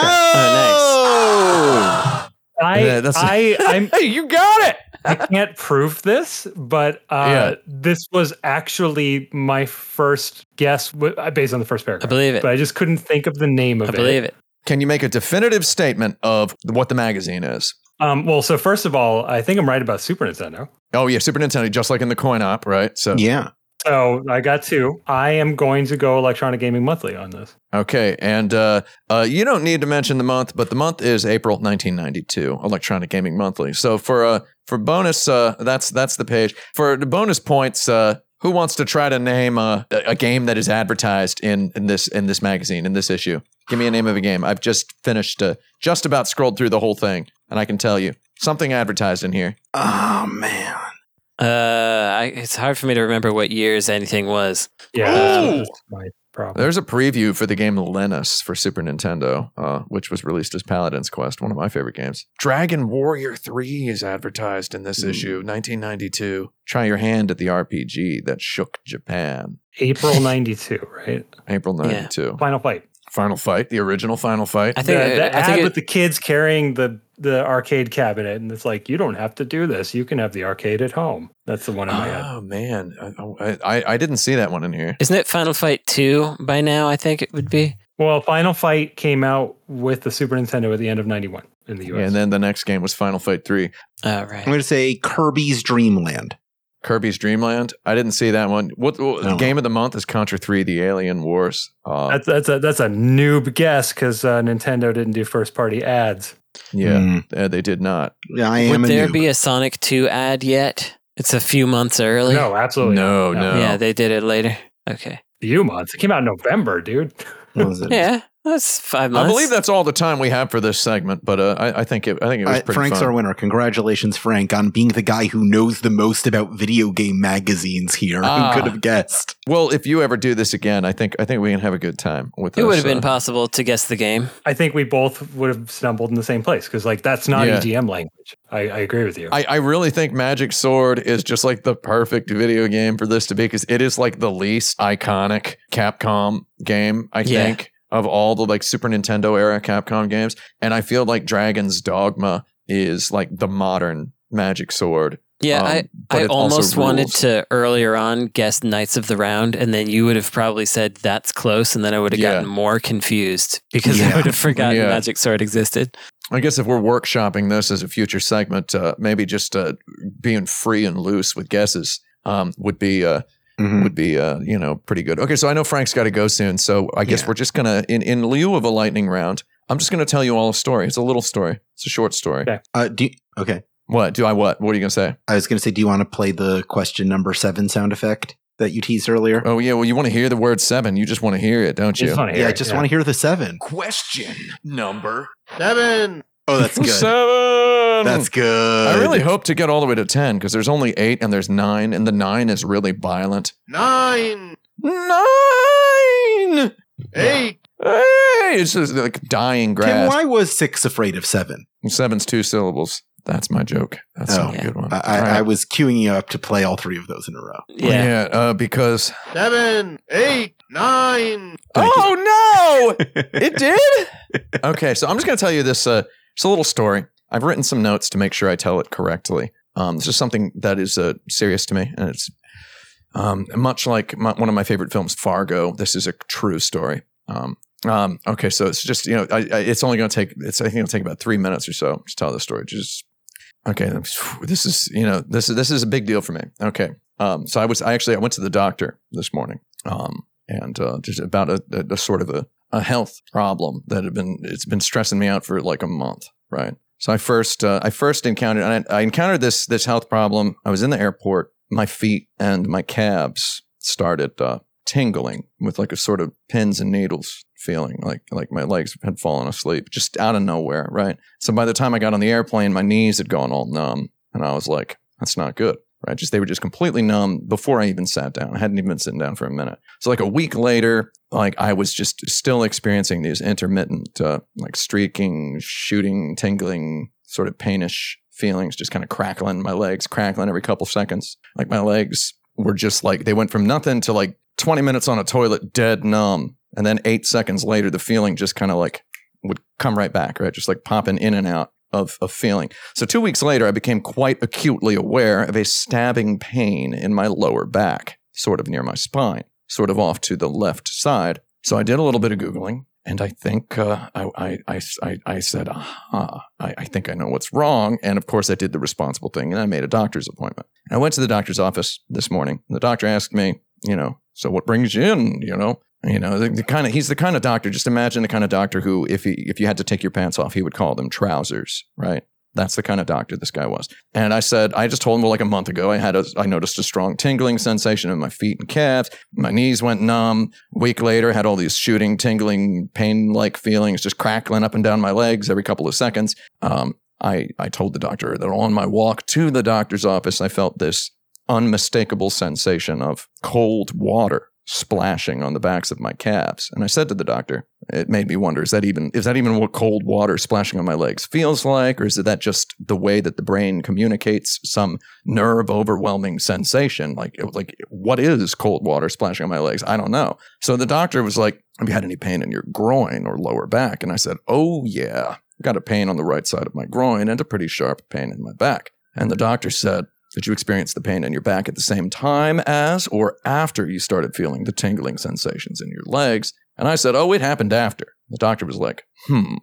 Oh, I Yeah, that's- I I'm Hey, you got it. I can't prove this, but uh, Yeah. this was actually my first guess uh, based on the first paragraph. I believe it. But I just couldn't think of the name of it. I believe it. Can you make a definitive statement of what the magazine is? Um, well, so first of all, I think I'm right about Super Nintendo. Oh yeah, Super Nintendo, just like in the coin op, right? So Yeah. So I got two. I am going to go Electronic Gaming Monthly on this. okay, and uh, uh, you don't need to mention the month, but the month is April 1992, Electronic Gaming Monthly. So for uh, for bonus, uh, that's that's the page for the bonus points. Uh, who wants to try to name uh, a, a game that is advertised in, in this in this magazine in this issue? Give me a name of a game. I've just finished, uh, just about scrolled through the whole thing, and I can tell you something advertised in here. Oh man. Uh, I, it's hard for me to remember what years anything was. Yeah, Ooh! that's, that's my problem. There's a preview for the game Lennus for Super Nintendo, uh, which was released as Paladin's Quest, one of my favorite games. Dragon Warrior 3 is advertised in this Ooh. issue, 1992. Try your hand at the RPG that shook Japan. April 92, right? April 92. Final Fight. Final Fight, the original Final Fight. I think. the, the I ad think it- with the kids carrying the the arcade cabinet, and it's like you don't have to do this. You can have the arcade at home. That's the one in my head. Oh man, I, I I didn't see that one in here. isn't it Final Fight Two by now? I think it would be. Well, Final Fight came out with the Super Nintendo at the end of '91 in the US. And then the next game was Final Fight 3. Oh I'm going to say Kirby's Dreamland. Kirby's Dreamland. I didn't see that one. What, what No. game of the month is Contra 3: The Alien Wars? Uh, that's that's a that's a noob guess because uh, Nintendo didn't do first party ads. Yeah, Mm. uh, they did not. Yeah, I am Would there noob. be a Sonic Two ad yet? It's a few months early. No, absolutely No, not. no. Yeah, they did it later. Okay. Few months. It came out in November, dude. Was it? Yeah, that's five I believe that's all the time we have for this segment, but uh, I, I think it. I think it was Uh, Frank's fun. our winner. Congratulations, Frank, on being the guy who knows the most about video game magazines here. Ah. Who could have guessed? well, if you ever do this again, I think I think we can have a good time with. It would this, have been uh, possible to guess the game. I think we both would have stumbled in the same place because like that's not Yeah. EGM language. I, I agree with you. I, I really think Magic Sword is just like the perfect video game for this to be because it is like the least iconic Capcom game, I Yeah. think, of all the like Super Nintendo era Capcom games. And I feel like Dragon's Dogma is like the modern Magic Sword. Yeah, Um, I, I almost wanted to earlier on guess Knights of the Round, and then you would have probably said that's close, and then I would have Yeah. gotten more confused because Yeah. I would have forgotten Yeah. Magic Sword existed. I guess if we're workshopping this as a future segment, uh, maybe just uh, being free and loose with guesses um, would be uh, Mhm. would be uh, you know pretty good. Okay, so I know Frank's got to go soon, so I guess Yeah. we're just gonna in in lieu of a lightning round, I'm just gonna tell you all a story. It's a little story. It's a short story. Okay. Uh, do you- okay. What do I what? What are you gonna say? I was going to say, do you want to play the question number seven sound effect that you teased earlier? Oh yeah, well you want to hear the word seven. You just want to hear it, don't you? Just wanna yeah, hear I it, just want to hear the seven. Question number seven. Oh, that's good. Seven. That's good. I really hope to get all the way to ten because there's only eight and there's nine, and the nine is really violent. Nine. Nine. Eight. Hey, it's just like dying Tim, grass. why was six afraid of seven? Seven's two syllables. That's my joke. That's Oh, not a good one. I, I, All right. I was queuing you up to play all three of those in a row. Yeah. uh, because Seven. Eight. Nine. Thank you. oh no, it did. okay, so I'm just gonna tell you this. Uh, it's a little story. I've written some notes to make sure I tell it correctly. Um, this is something that is uh, serious to me, and it's um, much like my, one of my favorite films, Fargo. This is a true story. Um, um, okay, so it's just you know, I, I, it's only going to take. It's I think it'll take about three minutes or so to tell the story. Just okay. This is you know this is this is a big deal for me. Okay, um, so I was I actually I went to the doctor this morning, um, and uh, just about a, a, a sort of a, a health problem that had been it's been stressing me out for like a month, right? So I first uh, I first encountered I, I encountered this this health problem. I was in the airport. My feet and my calves started uh, tingling with like a sort of pins and needles feeling, like like my legs had fallen asleep just out of nowhere, right? So by the time I got on the airplane, my knees had gone all numb, and I was like, "That's not good." Right, just they were just completely numb before I even sat down. I hadn't even been sitting down for a minute. So like a week later, like I was just still experiencing these intermittent, uh, like streaking, shooting, tingling, sort of painish feelings, just kind of crackling my legs, crackling every couple seconds. Like my legs were just like they went from nothing to like 20 minutes on a toilet, dead numb, and then eight seconds later, the feeling just kind of like would come right back, right, just like popping in and out of, of feeling. So two weeks later, I became quite acutely aware of a stabbing pain in my lower back, sort of near my spine, sort of off to the left side. So I did a little bit of Googling. And I think uh, I, I, I, I, said, aha, I, I think I know what's wrong. And of course, I did the responsible thing and I made a doctor's appointment. And I went to the doctor's office this morning. And the doctor asked me, you know, so what brings you in? You know, you know, the, the kind of he's the kind of doctor. Just imagine the kind of doctor who, if he if you had to take your pants off, he would call them trousers, right? That's the kind of doctor this guy was. And I said, I just told him well, like a month ago, I had a, I noticed a strong tingling sensation in my feet and calves. My knees went numb. Week later, had all these shooting, tingling, pain-like feelings, just crackling up and down my legs every couple of seconds. Um, I I told the doctor that on my walk to the doctor's office, I felt this unmistakable sensation of cold water splashing on the backs of my calves. And I said to the doctor, it made me wonder, is that even is that even what cold water splashing on my legs feels like? Or is that just the way that the brain communicates some nerve overwhelming sensation? Like like what is cold water splashing on my legs? I don't know. So the doctor was like, Have you had any pain in your groin or lower back? And I said, Oh yeah. I got a pain on the right side of my groin and a pretty sharp pain in my back. And the doctor said, did you experience the pain in your back at the same time as or after you started feeling the tingling sensations in your legs? And I said, Oh, it happened after. The doctor was like, Hmm.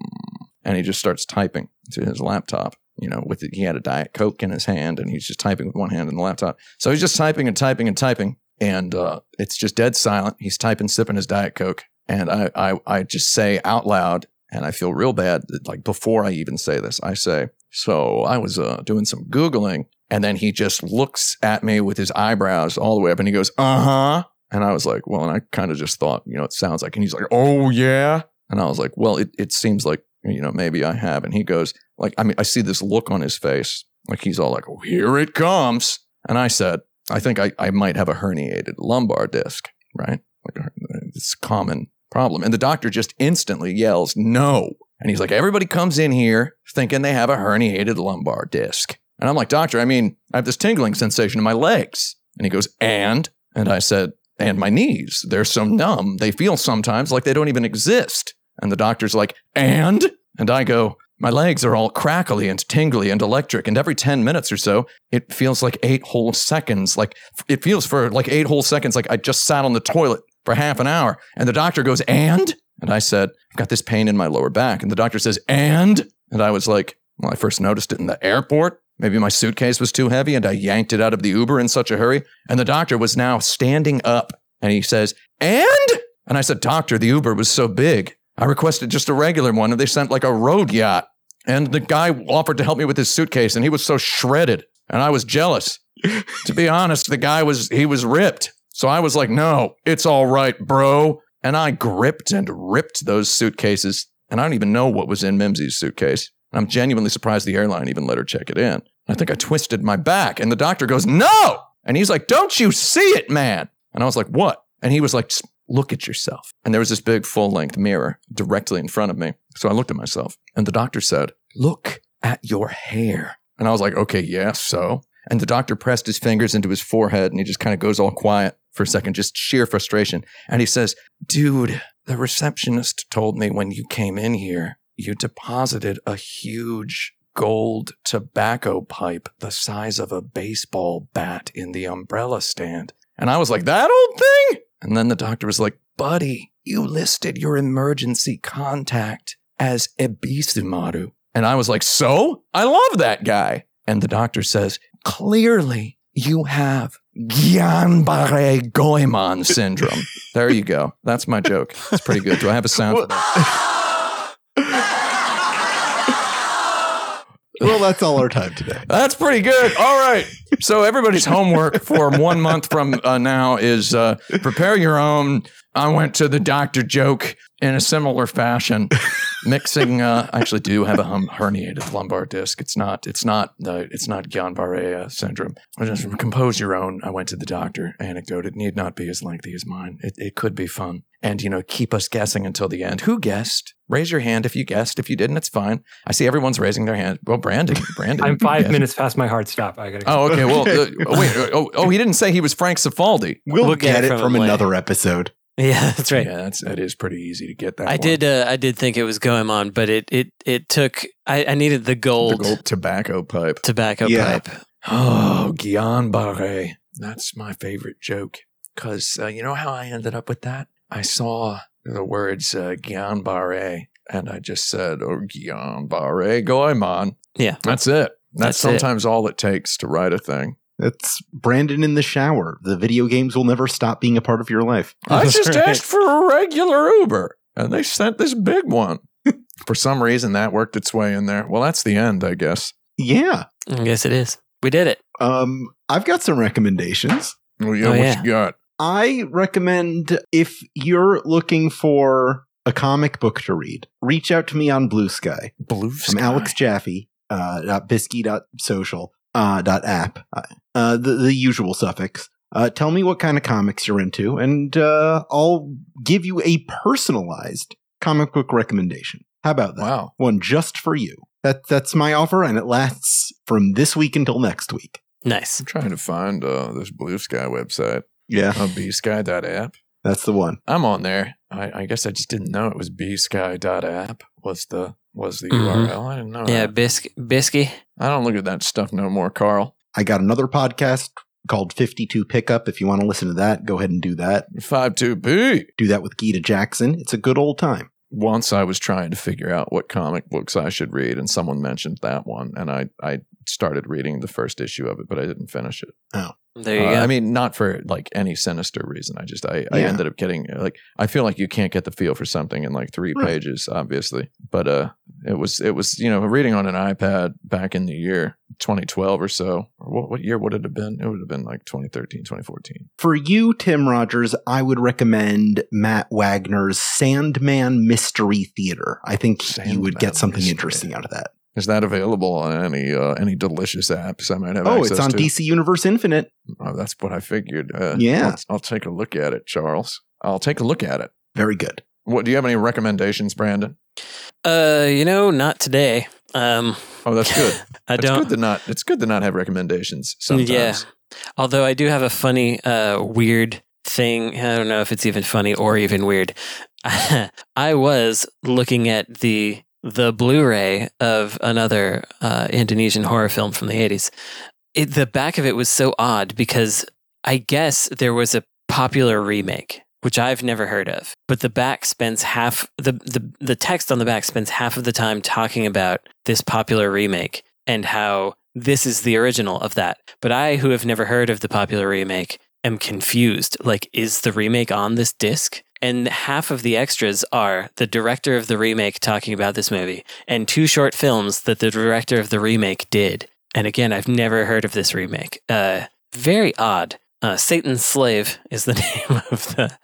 And he just starts typing to his laptop. You know, with it, he had a Diet Coke in his hand and he's just typing with one hand in the laptop. So he's just typing and typing and typing. And uh, it's just dead silent. He's typing, sipping his Diet Coke. And I, I, I just say out loud, and I feel real bad. Like before I even say this, I say, So I was uh, doing some Googling and then he just looks at me with his eyebrows all the way up and he goes, uh huh. And I was like, well, and I kind of just thought, you know, it sounds like, and he's like, oh, yeah. And I was like, well, it, it seems like, you know, maybe I have. And he goes, like, I mean, I see this look on his face. Like he's all like, oh, here it comes. And I said, I think I, I might have a herniated lumbar disc, right? Like it's a common problem. And the doctor just instantly yells, no. And he's like, everybody comes in here thinking they have a herniated lumbar disc. And I'm like, doctor, I mean, I have this tingling sensation in my legs. And he goes, and? And I said, and my knees. They're so numb. They feel sometimes like they don't even exist. And the doctor's like, and? And I go, my legs are all crackly and tingly and electric. And every 10 minutes or so, it feels like eight whole seconds. Like it feels for like eight whole seconds like I just sat on the toilet for half an hour. And the doctor goes, and? And I said, I've got this pain in my lower back. And the doctor says, and? And I was like, well, I first noticed it in the airport. Maybe my suitcase was too heavy and I yanked it out of the Uber in such a hurry. And the doctor was now standing up and he says, And? And I said, Doctor, the Uber was so big. I requested just a regular one and they sent like a road yacht. And the guy offered to help me with his suitcase and he was so shredded and I was jealous. to be honest, the guy was, he was ripped. So I was like, No, it's all right, bro. And I gripped and ripped those suitcases. And I don't even know what was in Mimsy's suitcase. I'm genuinely surprised the airline even let her check it in. I think I twisted my back, and the doctor goes, No! And he's like, Don't you see it, man? And I was like, What? And he was like, Look at yourself. And there was this big full length mirror directly in front of me. So I looked at myself, and the doctor said, Look at your hair. And I was like, Okay, yeah, so. And the doctor pressed his fingers into his forehead, and he just kind of goes all quiet for a second, just sheer frustration. And he says, Dude, the receptionist told me when you came in here, you deposited a huge gold tobacco pipe the size of a baseball bat in the umbrella stand. And I was like, that old thing? And then the doctor was like, buddy, you listed your emergency contact as Ebisumaru. And I was like, so? I love that guy. And the doctor says, clearly you have Guillain-Barré Goemon syndrome. there you go. That's my joke. It's pretty good. Do I have a sound for that? Well, that's all our time today. That's pretty good. All right. So everybody's homework for one month from uh, now is uh, prepare your own. I went to the doctor joke in a similar fashion, mixing. Uh, I actually do have a hum- herniated lumbar disc. It's not. It's not. Uh, it's not Guillain-Barré uh, syndrome. I Just compose your own. I went to the doctor. Anecdote. It need not be as lengthy as mine. It, it could be fun. And you know, keep us guessing until the end. Who guessed? Raise your hand if you guessed. If you didn't, it's fine. I see everyone's raising their hand. Well, Brandon, Brandon. I'm five guessed. minutes past my hard stop. I gotta. Go. Oh, okay. Well, uh, oh, wait. Oh, oh, he didn't say he was Frank Cifaldi. We'll, We'll get, get it from from another episode. Yeah, that's right. Yeah, that's that is pretty easy to get that. I one. did. Uh, I did think it was Goemon, but it it it took. I, I needed the gold. the gold, gold tobacco pipe. tobacco Yeah. pipe. Oh, Guillain Barre. That's my favorite joke. Because uh, you know how I ended up with that? I saw the words uh, Guillain Barre, and I just said, oh, Guillain Barre, Goemon. Yeah. That's it. That's, That's it. sometimes all it takes to write a thing. That's Brandon in the shower. The video games will never stop being a part of your life. I just asked for a regular Uber, and they sent this big one. for some reason, that worked its way in there. Well, that's the end, I guess. Yeah. I guess it is. We did it. Um, I've got some recommendations. Well, yeah, Oh, what yeah. you got? I recommend if you're looking for a comic book to read, reach out to me on Blue Sky. Blue from Sky. Alex Jaffe, uh, dot bisky dot social, uh, dot app, uh, uh, the, the usual suffix. Uh, tell me what kind of comics you're into, and uh, I'll give you a personalized comic book recommendation. How about that? Wow. One just for you. That that's my offer, and it lasts from this week until next week. Nice. I'm trying to find uh, this Blue Sky website. Yeah, Uh, bsky.app. that's the one. I'm on there. I, I guess I just didn't know it was bsky.app was the was the Mhm. URL. I didn't know. Yeah, that. bisc bisky. I don't look at that stuff no more, Carl. I got another podcast called 52 Pickup. If you want to listen to that, go ahead and do that. Five two B. Do that with Gita Jackson. It's a good old time. Once I was trying to figure out what comic books I should read, and someone mentioned that one, and I I started reading the first issue of it, but I didn't finish it. Oh, there you Uh, go. I mean, not for like any sinister reason. I just I, I ended up getting like I feel like you can't get the feel for something in like three Right. pages, obviously. But uh, it was it was you know reading on an iPad back in the year 2012 or so. Or what what year would it have been? It would have been like 2013, 2014. For you, Tim Rogers, I would recommend Matt Wagner's Sandman Mystery Theater. I think you would get something Mystery. interesting out of that. Is that available on any uh, any delicious apps I might have? Oh, access it's on to? DC Universe Infinite. Oh, that's what I figured. Uh, Yeah. I'll, I'll take a look at it, Charles. I'll take a look at it. Very good. What do you have any recommendations, Brandon? uh, you know, not today. Um, Oh, that's good. I It's don't. good to not. It's good to not have recommendations. Sometimes. Yeah. Although I do have a funny, uh, weird thing. I don't know if it's even funny or even weird. I was looking at the the Blu-ray of another uh, Indonesian horror film from the eighties. It, the back of it was so odd because I guess there was a popular remake which I've never heard of. But the back spends half the, the the text on the back spends half of the time talking about this popular remake and how this is the original of that. But I, who have never heard of the popular remake, am confused. Like, is the remake on this disc? And half of the extras are the director of the remake talking about this movie and two short films that the director of the remake did. And again, I've never heard of this remake. Uh, very odd. Uh, Satan's Slave is the name of the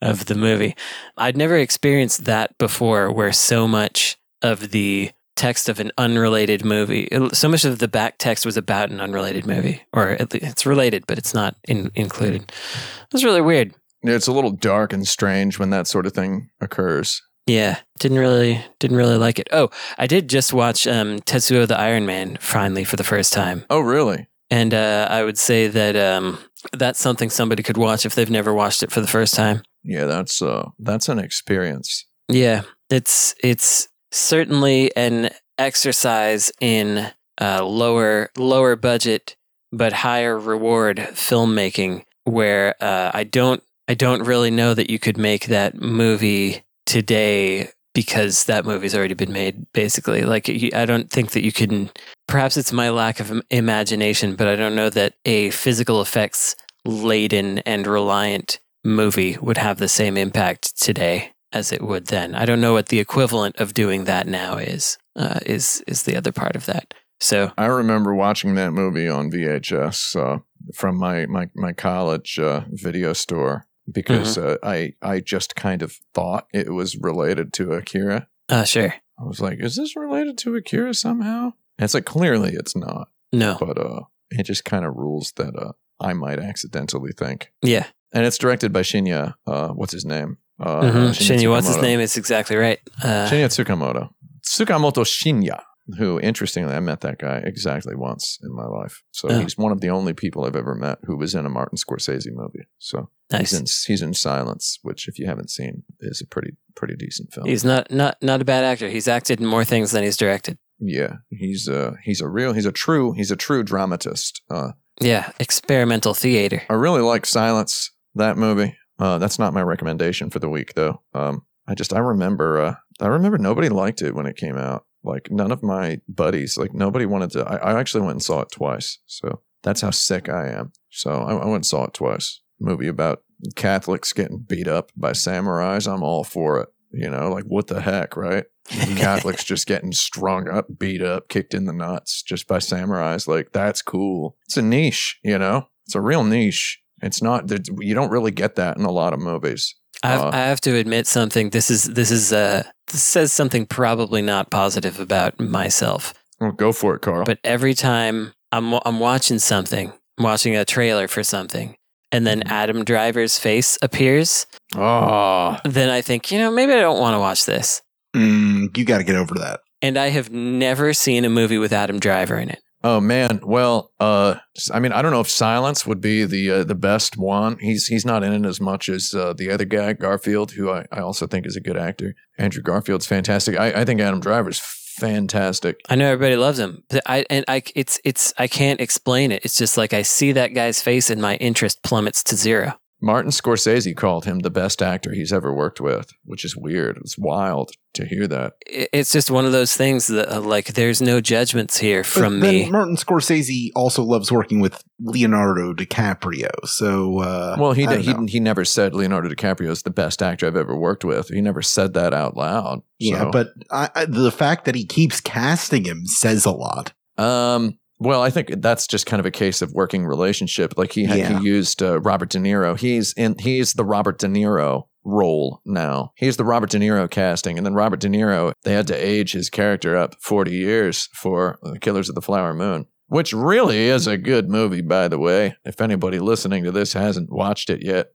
of the movie. I'd never experienced that before, where so much of the text of an unrelated movie, so much of the back text was about an unrelated movie, or it's related, but it's not in, included. It was really weird. Yeah, It's a little dark and strange when that sort of thing occurs. Yeah, didn't really didn't really like it. Oh, I did just watch um, Tetsuo the Iron Man finally for the first time, Oh, really? and uh, I would say that um, that's something somebody could watch if they've never watched it for the first time. Yeah, that's uh, that's an experience. Yeah, it's it's certainly an exercise in uh, lower lower budget but higher reward filmmaking, where uh, I don't I don't really know that you could make that movie today because that movie's already been made. Basically, like I don't think that you can. Perhaps it's my lack of imagination, but I don't know that a physical effects laden and reliant movie would have the same impact today as it would then. I don't know what the equivalent of doing that now is. Uh, is is the other part of that? So I remember watching that movie on VHS uh, from my my my college uh, video store because uh, I I just kind of thought it was related to Akira. uh, sure, I was like, is this related to Akira somehow? And it's like clearly it's not, no, but uh, it just kind of rules that uh, I might accidentally think. yeah, And it's directed by Shinya. Uh, what's his name? Uh, hmm Shinya, what's his name? It's exactly right. Uh, Shinya Tsukamoto. Tsukamoto Shinya, who interestingly, I met that guy exactly once in my life. So Oh. he's one of the only people I've ever met who was in a Martin Scorsese movie. So Nice. He's in he's in Silence, which if you haven't seen, is a pretty pretty decent film. He's not not not a bad actor. He's acted in more things than he's directed. yeah, he's uh he's a real he's a true he's a true dramatist. Uh, Yeah, experimental theater. I really like Silence that movie. Uh, that's not my recommendation for the week though. Um, I just I remember uh, I remember nobody liked it when it came out. Like none of my buddies, like nobody wanted to. I, I actually went and saw it twice. So that's how sick I am. So I, I went and saw it twice. Movie about Catholics getting beat up by samurais. I'm all for it. You know, like what the heck, right? Catholics just getting strung up, beat up, kicked in the nuts just by samurais. Like that's cool. It's a niche, you know. It's a real niche. It's not that you don't really get that in a lot of movies. I've, Uh, I have to admit something. This is this is uh this says something probably not positive about myself. Well, go for it, Carl. But every time I'm I'm watching something, I'm watching a trailer for something, and then Mm-hmm. Adam Driver's face appears, oh, then I think you know maybe I don't want to watch this. Mm, you got to get over that. And I have never seen a movie with Adam Driver in it. Oh man. Well, uh, I mean, I don't know if Silence would be the uh, the best one. He's he's not in it as much as uh, the other guy, Garfield, who I, I also think is a good actor. Andrew Garfield's fantastic. I, I think Adam Driver's fantastic. I know everybody loves him, but I and I it's it's I can't explain it. It's just like I see that guy's face and my interest plummets to zero. Martin Scorsese called him the best actor he's ever worked with, which is weird. It's wild to hear that. It's just one of those things that uh, like there's no judgments here But from then me. Martin Scorsese also loves working with Leonardo DiCaprio. So, uh, Well, he I don't he, know. he never said Leonardo DiCaprio is the best actor I've ever worked with. He never said that out loud. yeah, but I, I, the fact that he keeps casting him says a lot. um, well, I think that's just kind of a case of working relationship. Like he had, Yeah. he used uh, Robert De Niro. He's in he's the Robert De Niro role now. He's the Robert De Niro casting, and then Robert De Niro they had to age his character up forty years for uh, Killers of the Flower Moon. Which really is a good movie, by the way. If anybody listening to this hasn't watched it yet,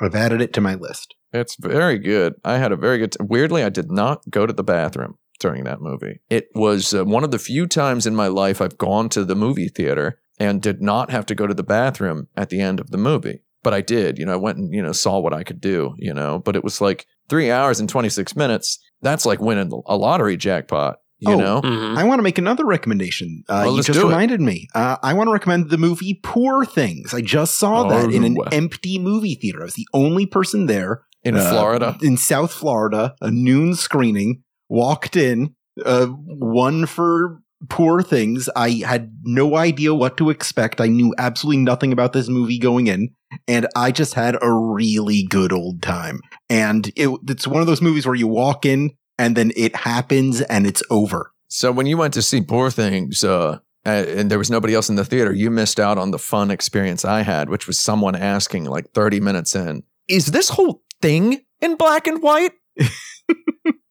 I've added it to my list. It's very good. I had a very good. T- Weirdly, I did not go to the bathroom during that movie. It was uh, one of the few times in my life I've gone to the movie theater and did not have to go to the bathroom at the end of the movie. But I did. You know, I went and you know saw what I could do. You know, but it was like three hours and twenty six minutes. That's like winning a lottery jackpot. You Oh, know. Mhm. I want to make another recommendation. Uh, Well, you let's just do it. reminded me. Uh, I want to recommend the movie Poor Things. I just saw that in an Oh. empty movie theater. I was the only person there In uh, Florida. in South Florida, a noon screening. Walked in, uh, one for Poor Things. I had no idea what to expect. I knew absolutely nothing about this movie going in, and I just had a really good old time. And it, it's one of those movies where you walk in and then it happens and it's over. So when you went to see Poor Things, uh, and there was nobody else in the theater, you missed out on the fun experience I had, which was someone asking like 30 minutes in, "Is this whole thing in black and white?"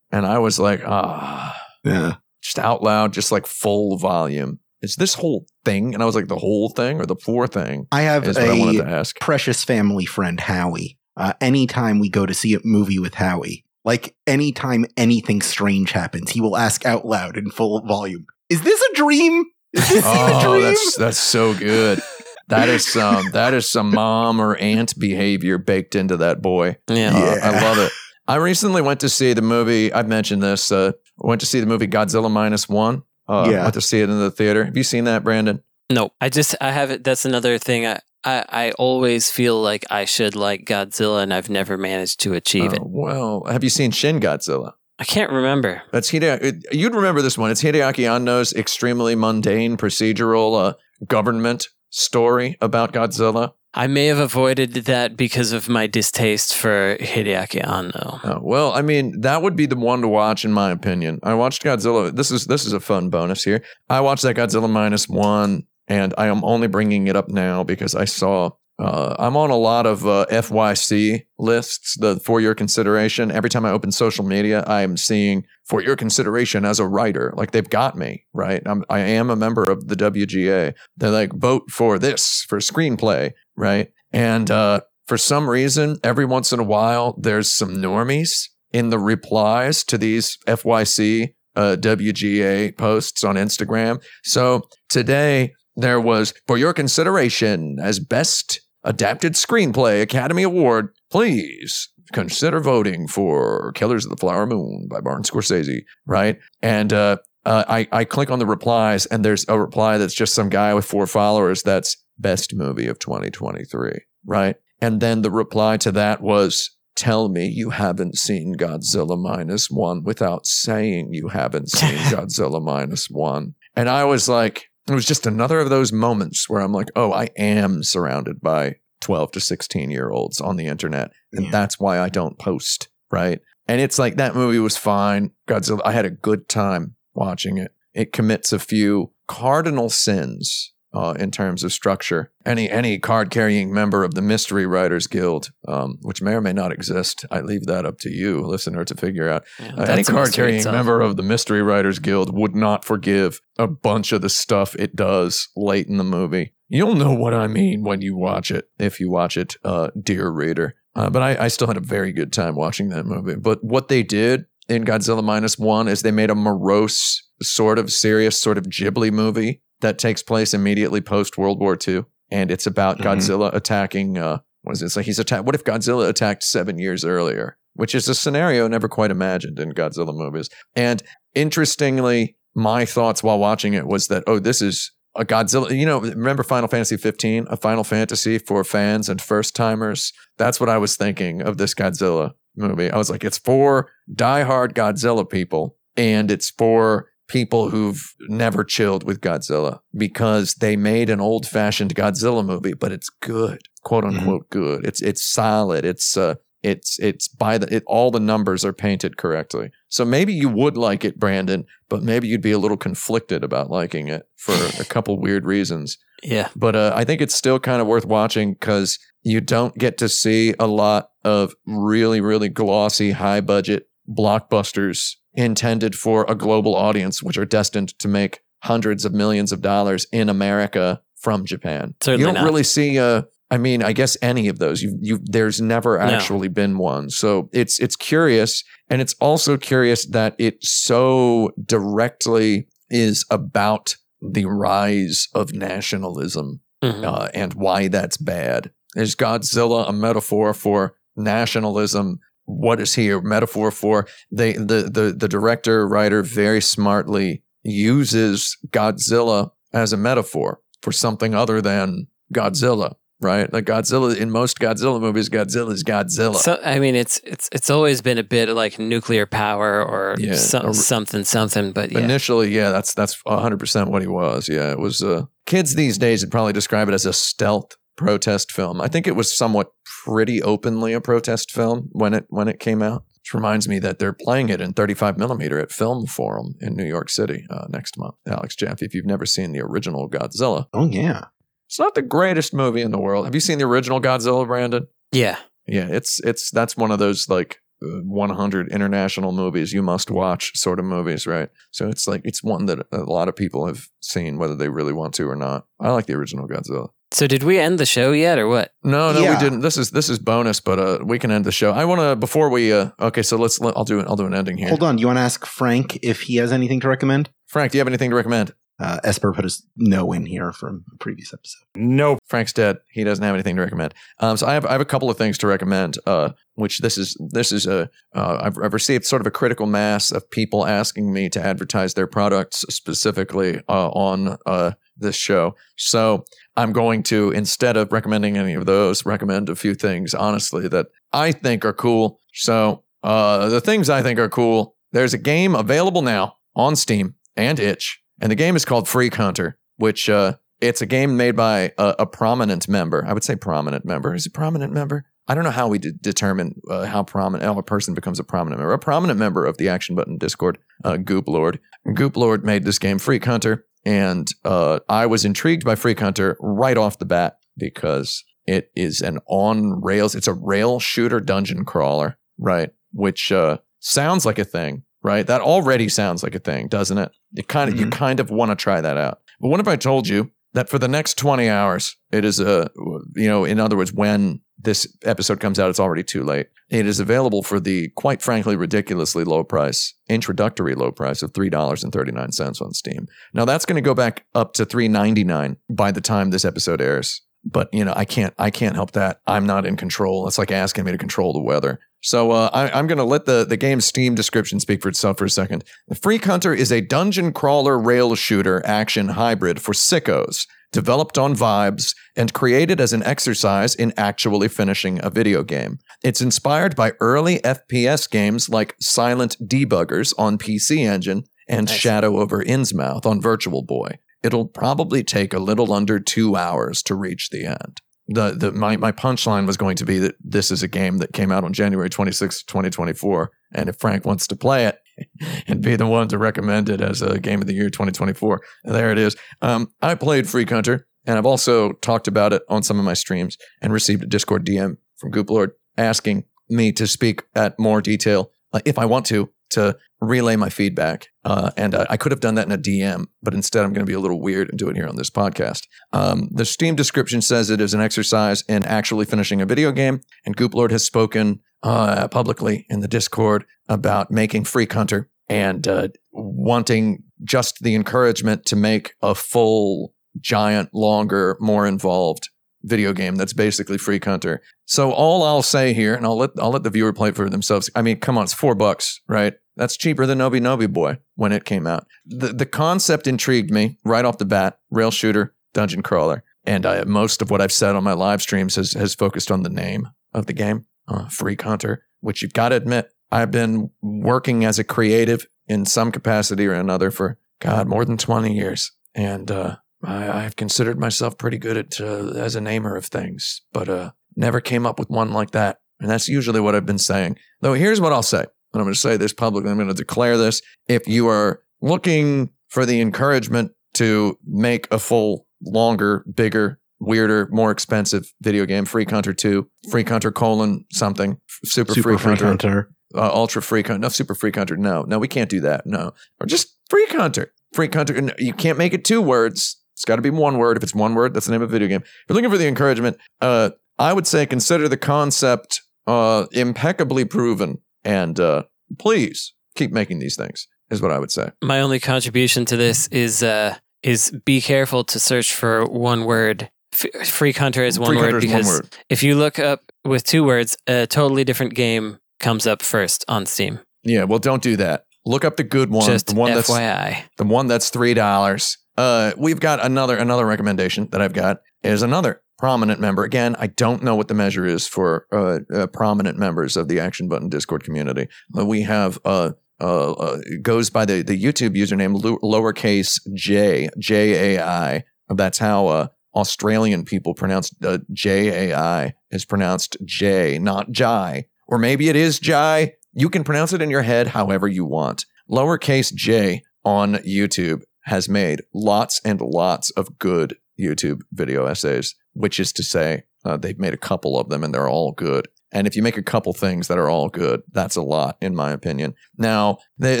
and I was like, "Ah," Yeah. just out loud, just like full volume. Is this whole thing? And I was like, "The whole thing or the poor thing?" I have Is what I wanted a to ask. precious family friend, Howie. Uh, anytime we go to see a movie with Howie, like anytime anything strange happens, he will ask out loud in full volume, Is this a dream? Is this a Oh, dream? that's that's so good. That is some that is some mom or aunt behavior baked into that boy. Yeah. Uh, I love it. I recently went to see the movie. I've mentioned this. Uh, went to see the movie Godzilla minus one. Uh, Yeah. Went to see it in the theater. Have you seen that, Brandon? No, I just I have it. That's another thing. I, I I always feel like I should like Godzilla, and I've never managed to achieve it. Oh, well, have you seen Shin Godzilla? I can't remember. That's Hideaki. You'd remember this one. It's Hideaki Anno's extremely mundane procedural uh, government story about Godzilla. I may have avoided that because of my distaste for Hideaki Anno. Oh, well, I mean, that would be the one to watch, in my opinion. I watched Godzilla. This is this is a fun bonus here. I watched that Godzilla minus one, and I am only bringing it up now because I saw. Uh, I'm on a lot of uh, FYC lists. The for your consideration. Every time I open social media, I am seeing for your consideration as a writer. Like they've got me right. I'm, I am a member of the WGA. They're like vote for this for screenplay, right? And uh, for some reason, every once in a while, there's some normies in the replies to these FYC uh, WGA posts on Instagram. So today there was for your consideration as best Adapted Screenplay Academy Award, please consider voting for Killers of the Flower Moon by Martin Scorsese, right? And uh, uh, I, I click on the replies, and there's a reply that's just some guy with four followers that's best movie of 2023, right? And then the reply to that was, Tell me you haven't seen Godzilla minus one without saying you haven't seen Godzilla minus one. And I was like, it was just another of those moments where I'm like, oh, I am surrounded by 12 to 16 year olds on the internet. And Yeah. that's why I don't post, right? And it's like that movie was fine. Godzilla, I had a good time watching it. It commits a few cardinal sins uh, in terms of structure. Any any card carrying member of the Mystery Writers Guild, um, which may or may not exist, I leave that up to you, listener, to figure out. Yeah, Uh, any that's a mystery card carrying itself. member of the Mystery Writers Guild would not forgive a bunch of the stuff it does late in the movie. You'll know what I mean when you watch it, if you watch it, uh, dear reader. Uh, but I, I still had a very good time watching that movie. But what they did in Godzilla Minus One is they made a morose, sort of serious, sort of Ghibli movie that takes place immediately post World War II. And it's about Mhm. Godzilla attacking, uh, what is it? It's like he's attacked. What if Godzilla attacked seven years earlier? Which is a scenario never quite imagined in Godzilla movies. And interestingly, my thoughts while watching it was that, oh, this is a Godzilla. You know, remember Final Fantasy 15, a Final Fantasy for fans and first timers? That's what I was thinking of this Godzilla movie. I was like, it's for diehard Godzilla people, and it's for people who've never chilled with Godzilla because they made an old fashioned Godzilla movie, but it's good, quote unquote good. It's it's solid. It's uh it's it's by the it all the numbers are painted correctly. So maybe you would like it, Brandon, but maybe you'd be a little conflicted about liking it for a couple weird reasons. Yeah. But uh, I think it's still kind of worth watching because you don't get to see a lot of really, really glossy, high budget blockbusters intended for a global audience, which are destined to make hundreds of millions of dollars in America from Japan. Certainly you don't not. really see. Uh, I mean, I guess any of those. You, you. There's never actually been one. So it's it's curious, and it's also curious that it so directly is about the rise of nationalism Mhm. uh, and why that's bad. Is Godzilla a metaphor for nationalism? What is he a metaphor for? They the the the director writer very smartly uses Godzilla as a metaphor for something other than Godzilla. Right, like Godzilla in most Godzilla movies, Godzilla is Godzilla. So I mean, it's it's it's always been a bit like nuclear power or Yeah, some, or- something something. But yeah, Initially, yeah, that's that's hundred percent what he was. Yeah, it was. Uh, kids these days would probably describe it as a stealth protest film. I think it was somewhat pretty openly a protest film when it when it came out. Which reminds me that they're playing it in 35 millimeter at Film Forum in New York City uh, next month. Alex Jaffe, if you've never seen the original Godzilla, Oh yeah. it's not the greatest movie in the world. Have you seen the original Godzilla, Brandon? yeah, Yeah, it's it's that's one of those like uh, 100 international movies you must watch sort of movies, right? So it's like it's one that a lot of people have seen whether they really want to or not. I like the original Godzilla. So did we end the show yet, or what? No, no, Yeah. we didn't. This is this is bonus, but uh, we can end the show. I want to before we. Uh, okay, so let's. Let, I'll do. An I'll do an ending here. Hold on. Do you want to ask Frank if he has anything to recommend? Frank, do you have anything to recommend? Uh, Esper put his no in here from a previous episode. Nope. Frank's dead. He doesn't have anything to recommend. Um, so I have I have a couple of things to recommend. Uh, which this is this is a uh, I've, I've received sort of a critical mass of people asking me to advertise their products specifically uh, on uh, this show. So I'm going to instead of recommending any of those, recommend a few things honestly that I think are cool. So uh, the things I think are cool. There's a game available now on Steam and Itch, and the game is called Freak Hunter, which uh, it's a game made by a, a prominent member. I would say prominent member. Is it prominent member? I don't know how we de- determine uh, how prominent how a person becomes a prominent member. A prominent member of the Action Button Discord, uh, Goop Lord. Goop Lord made this game Freak Hunter, and uh, I was intrigued by Freak Hunter right off the bat because it is an on rails. It's a rail shooter dungeon crawler, right? Which uh, sounds like a thing, right? That already sounds like a thing, doesn't it? You kind of you kind of want to try that out. But what if I told you that for the next 20 hours, it is a, you know, in other words, when this episode comes out, it's already too late. It is available for the quite frankly ridiculously low price, introductory low price of $3.39 on Steam. Now that's going to go back up to $3.99 by the time this episode airs. but you know, I can't I can't help that. I'm not in control. It's like asking me to control the weather. So uh, I, I'm going to let the the game's Steam description speak for itself for a second. The Freak Hunter is a dungeon crawler rail shooter action hybrid for sickos developed on vibes and created as an exercise in actually finishing a video game. It's inspired by early FPS games like Silent Debuggers on PC Engine and Nice. Shadow over Innsmouth on Virtual Boy. It'll probably take a little under two hours to reach the end. The, the my, my punchline was going to be that this is a game that came out on January 26, 2024. And if Frank wants to play it and be the one to recommend it as a game of the year 2024, there it is. Um, I played Freak Hunter, and I've also talked about it on some of my streams and received a Discord DM from Gooplord asking me to speak at more detail, uh, if I want to, to relay my feedback. Uh, and uh, I could have done that in a DM, but instead I'm going to be a little weird and do it here on this podcast. Um, the Steam description says it is an exercise in actually finishing a video game, and Gooplord has spoken uh, publicly in the Discord about making Freak Hunter and uh, wanting just the encouragement to make a full, giant, longer, more involved video game that's basically Freak Hunter. So all I'll say here, and I'll let I'll let the viewer play for themselves. I mean, come on, it's four bucks, right? That's cheaper than Nobi Nobi Boy when it came out. The the concept intrigued me right off the bat. Rail shooter, dungeon crawler, and I, most of what I've said on my live streams has has focused on the name of the game, uh, Freak Hunter, which you've got to admit I've been working as a creative in some capacity or another for God more than twenty years, and uh, I, I've considered myself pretty good at uh, as a namer of things, but uh, never came up with one like that. And that's usually what I've been saying. Though here's what I'll say, and I'm going to say this publicly. I'm going to declare this: if you are looking for the encouragement to make a full, longer, bigger, weirder, more expensive video game, Freak Hunter Two, Freak Hunter colon something, Super, Super Freak, Freak Hunter, Hunter. uh, Ultra Freak Hunter, no Super Freak Hunter, no, no, we can't do that, no, or just Freak Hunter, Freak Hunter, and you can't make it two words. It's got to be one word. If it's one word, that's the name of a video game. If you're looking for the encouragement, uh, I would say consider the concept uh, impeccably proven, and uh, please keep making these things. Is what I would say. My only contribution to this is uh, is be careful to search for one word. F- Freak Hunter is one word Hunter is because one word. if you look up with two words, a totally different game comes up first on Steam. Yeah, well, don't do that. Look up the good one, Just the one that's FYI. the one that's three dollars. Uh, we've got another another recommendation that I've got is another prominent member. Again, I don't know what the measure is for uh, uh, prominent members of the Action Button Discord community. We have uh, uh, uh, goes by the the YouTube username lo- lowercase j j a i. That's how Australian people pronounce j a i is pronounced j, not jai, or maybe it is jai. You can pronounce it in your head however you want. Lowercase j on YouTube has made lots and lots of good YouTube video essays, which is to say, uh, they've made a couple of them and they're all good. And if you make a couple things that are all good, that's a lot, in my opinion. Now, they,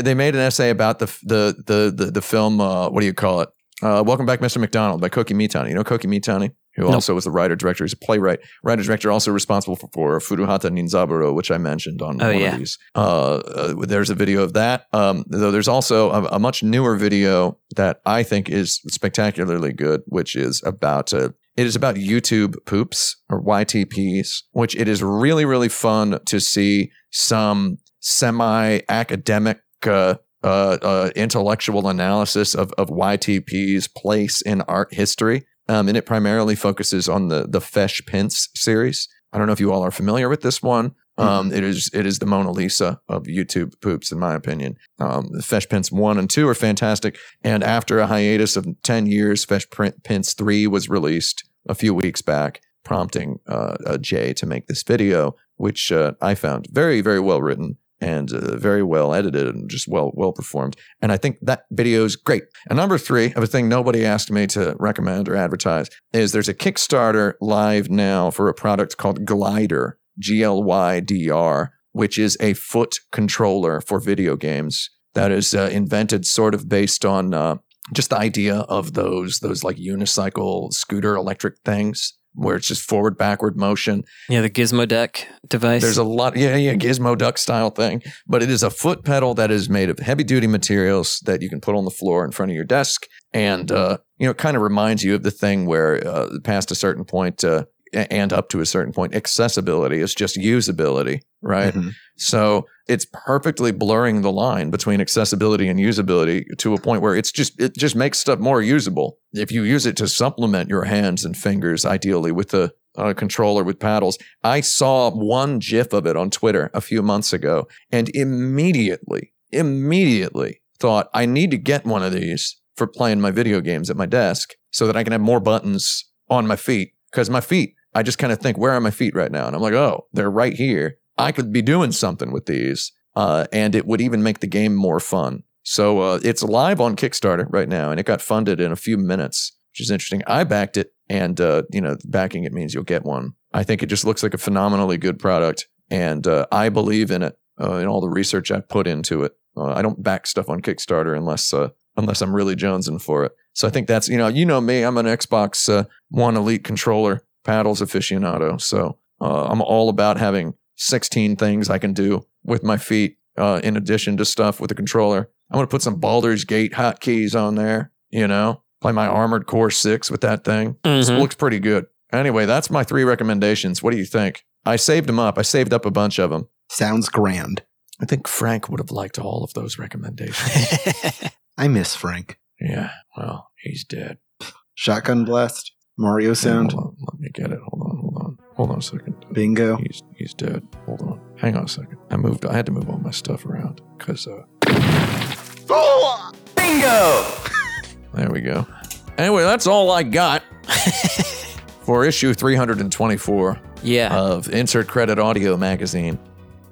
they made an essay about the the the the, the film. Uh, what do you call it? Uh, Welcome back, Mr. McDonald by Koki Mitani. You know Koki Mitani, who also was the writer director. He's a playwright, writer director, also responsible for, for Furuhata Ninzaburo, which I mentioned on Oh, one yeah. of these. Uh, uh, there's a video of that. Um, though there's also a, a much newer video that I think is spectacularly good, which is about uh, it is about YouTube poops or YTPs, which it is really really fun to see some semi academic. Uh, uh, uh, intellectual analysis of, of YTP's place in art history. Um, and it primarily focuses on the the Fesh Pence series. I don't know if you all are familiar with this one. Um, it is it is the Mona Lisa of YouTube poops, in my opinion. Um, the Fesh Pence one and two are fantastic. And after a hiatus of ten years, Fesh Pence three was released a few weeks back, prompting uh, uh, Jay to make this video, which uh, I found very very well written and uh, very well edited and just well well performed. And I think that video is great. And number three of a thing nobody asked me to recommend or advertise is there's a Kickstarter live now for a product called Glydr, G L Y D R, which is a foot controller for video games that is uh, invented sort of based on uh, just the idea of those those like unicycle scooter electric things where it's just forward backward motion. Yeah, the Gizmoduck device. There's a lot, yeah, yeah, Gizmoduck style thing, but it is a foot pedal that is made of heavy duty materials that you can put on the floor in front of your desk. And, uh, you know, it kind of reminds you of the thing where uh, past a certain point, uh, and up to a certain point, accessibility is just usability, right? Mhm. So it's perfectly blurring the line between accessibility and usability to a point where it's just it just makes stuff more usable. If you use it to supplement your hands and fingers, ideally with a, a controller with paddles. I saw one GIF of it on Twitter a few months ago, and immediately, immediately thought I need to get one of these for playing my video games at my desk so that I can have more buttons on my feet because my feet. I just kind of think, where are my feet right now? And I'm like, oh, they're right here. I could be doing something with these, uh, and it would even make the game more fun. So uh, it's live on Kickstarter right now, and it got funded in a few minutes, which is interesting. I backed it, and uh, you know, backing it means you'll get one. I think it just looks like a phenomenally good product, and uh, I believe in it. Uh, in all the research I put into it, uh, I don't back stuff on Kickstarter unless uh, unless I'm really jonesing for it. So I think that's you know you know me, I'm an Xbox uh, One Elite controller paddles aficionado. So uh, I'm all about having 16 things I can do with my feet uh, in addition to stuff with the controller. I'm going to put some Baldur's Gate hotkeys on there, you know, play my Armored Core 6 with that thing. Mhm. It looks pretty good. Anyway, that's my three recommendations. What do you think? I saved them up. I saved up a bunch of them. Sounds grand. I think Frank would have liked all of those recommendations. I miss Frank. yeah, well, he's dead. Shotgun blast. Mario sound. Hold on, let me get it. Hold on, hold on. Hold on a second. Bingo. He's he's dead. Hold on. Hang on a second. I moved. I had to move all my stuff around because uh, Bingo! there we go. Anyway, that's all I got for issue 324 yeah. of Insert Credit Audio Magazine.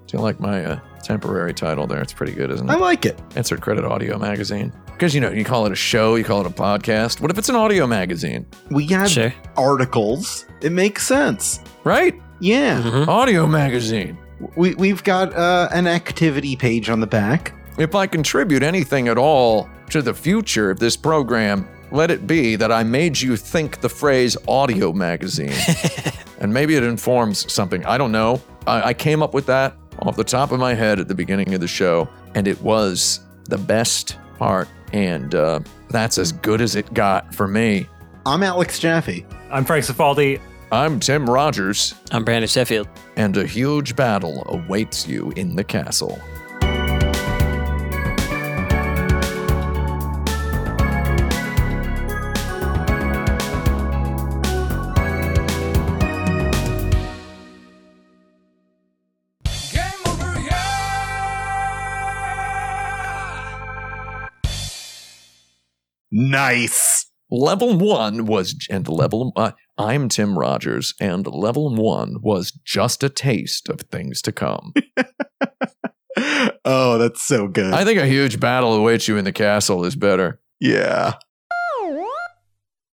Do you like my uh, temporary title there? It's pretty good, isn't it? I like it. Insert Credit Audio Magazine. Because you know, you call it a show, you call it a podcast. What if it's an audio magazine? We have sure. articles. It makes sense. Right? Yeah. Mhm. Audio magazine. We we've got uh, an activity page on the back. If I contribute anything at all to the future of this program, let it be that I made you think the phrase audio magazine. and maybe it informs something. I don't know. I, I came up with that off the top of my head at the beginning of the show, and it was the best part. And uh, that's as good as it got for me. I'm Alex Jaffe. I'm Frank Cifaldi. I'm Tim Rogers, I'm Brandon Sheffield. and a huge battle awaits you in the castle. Nice. Level one was, and level, uh, I'm Tim Rogers, and level one was just a taste of things to come. oh, that's so good. I think a huge battle awaits you in the castle is better. yeah.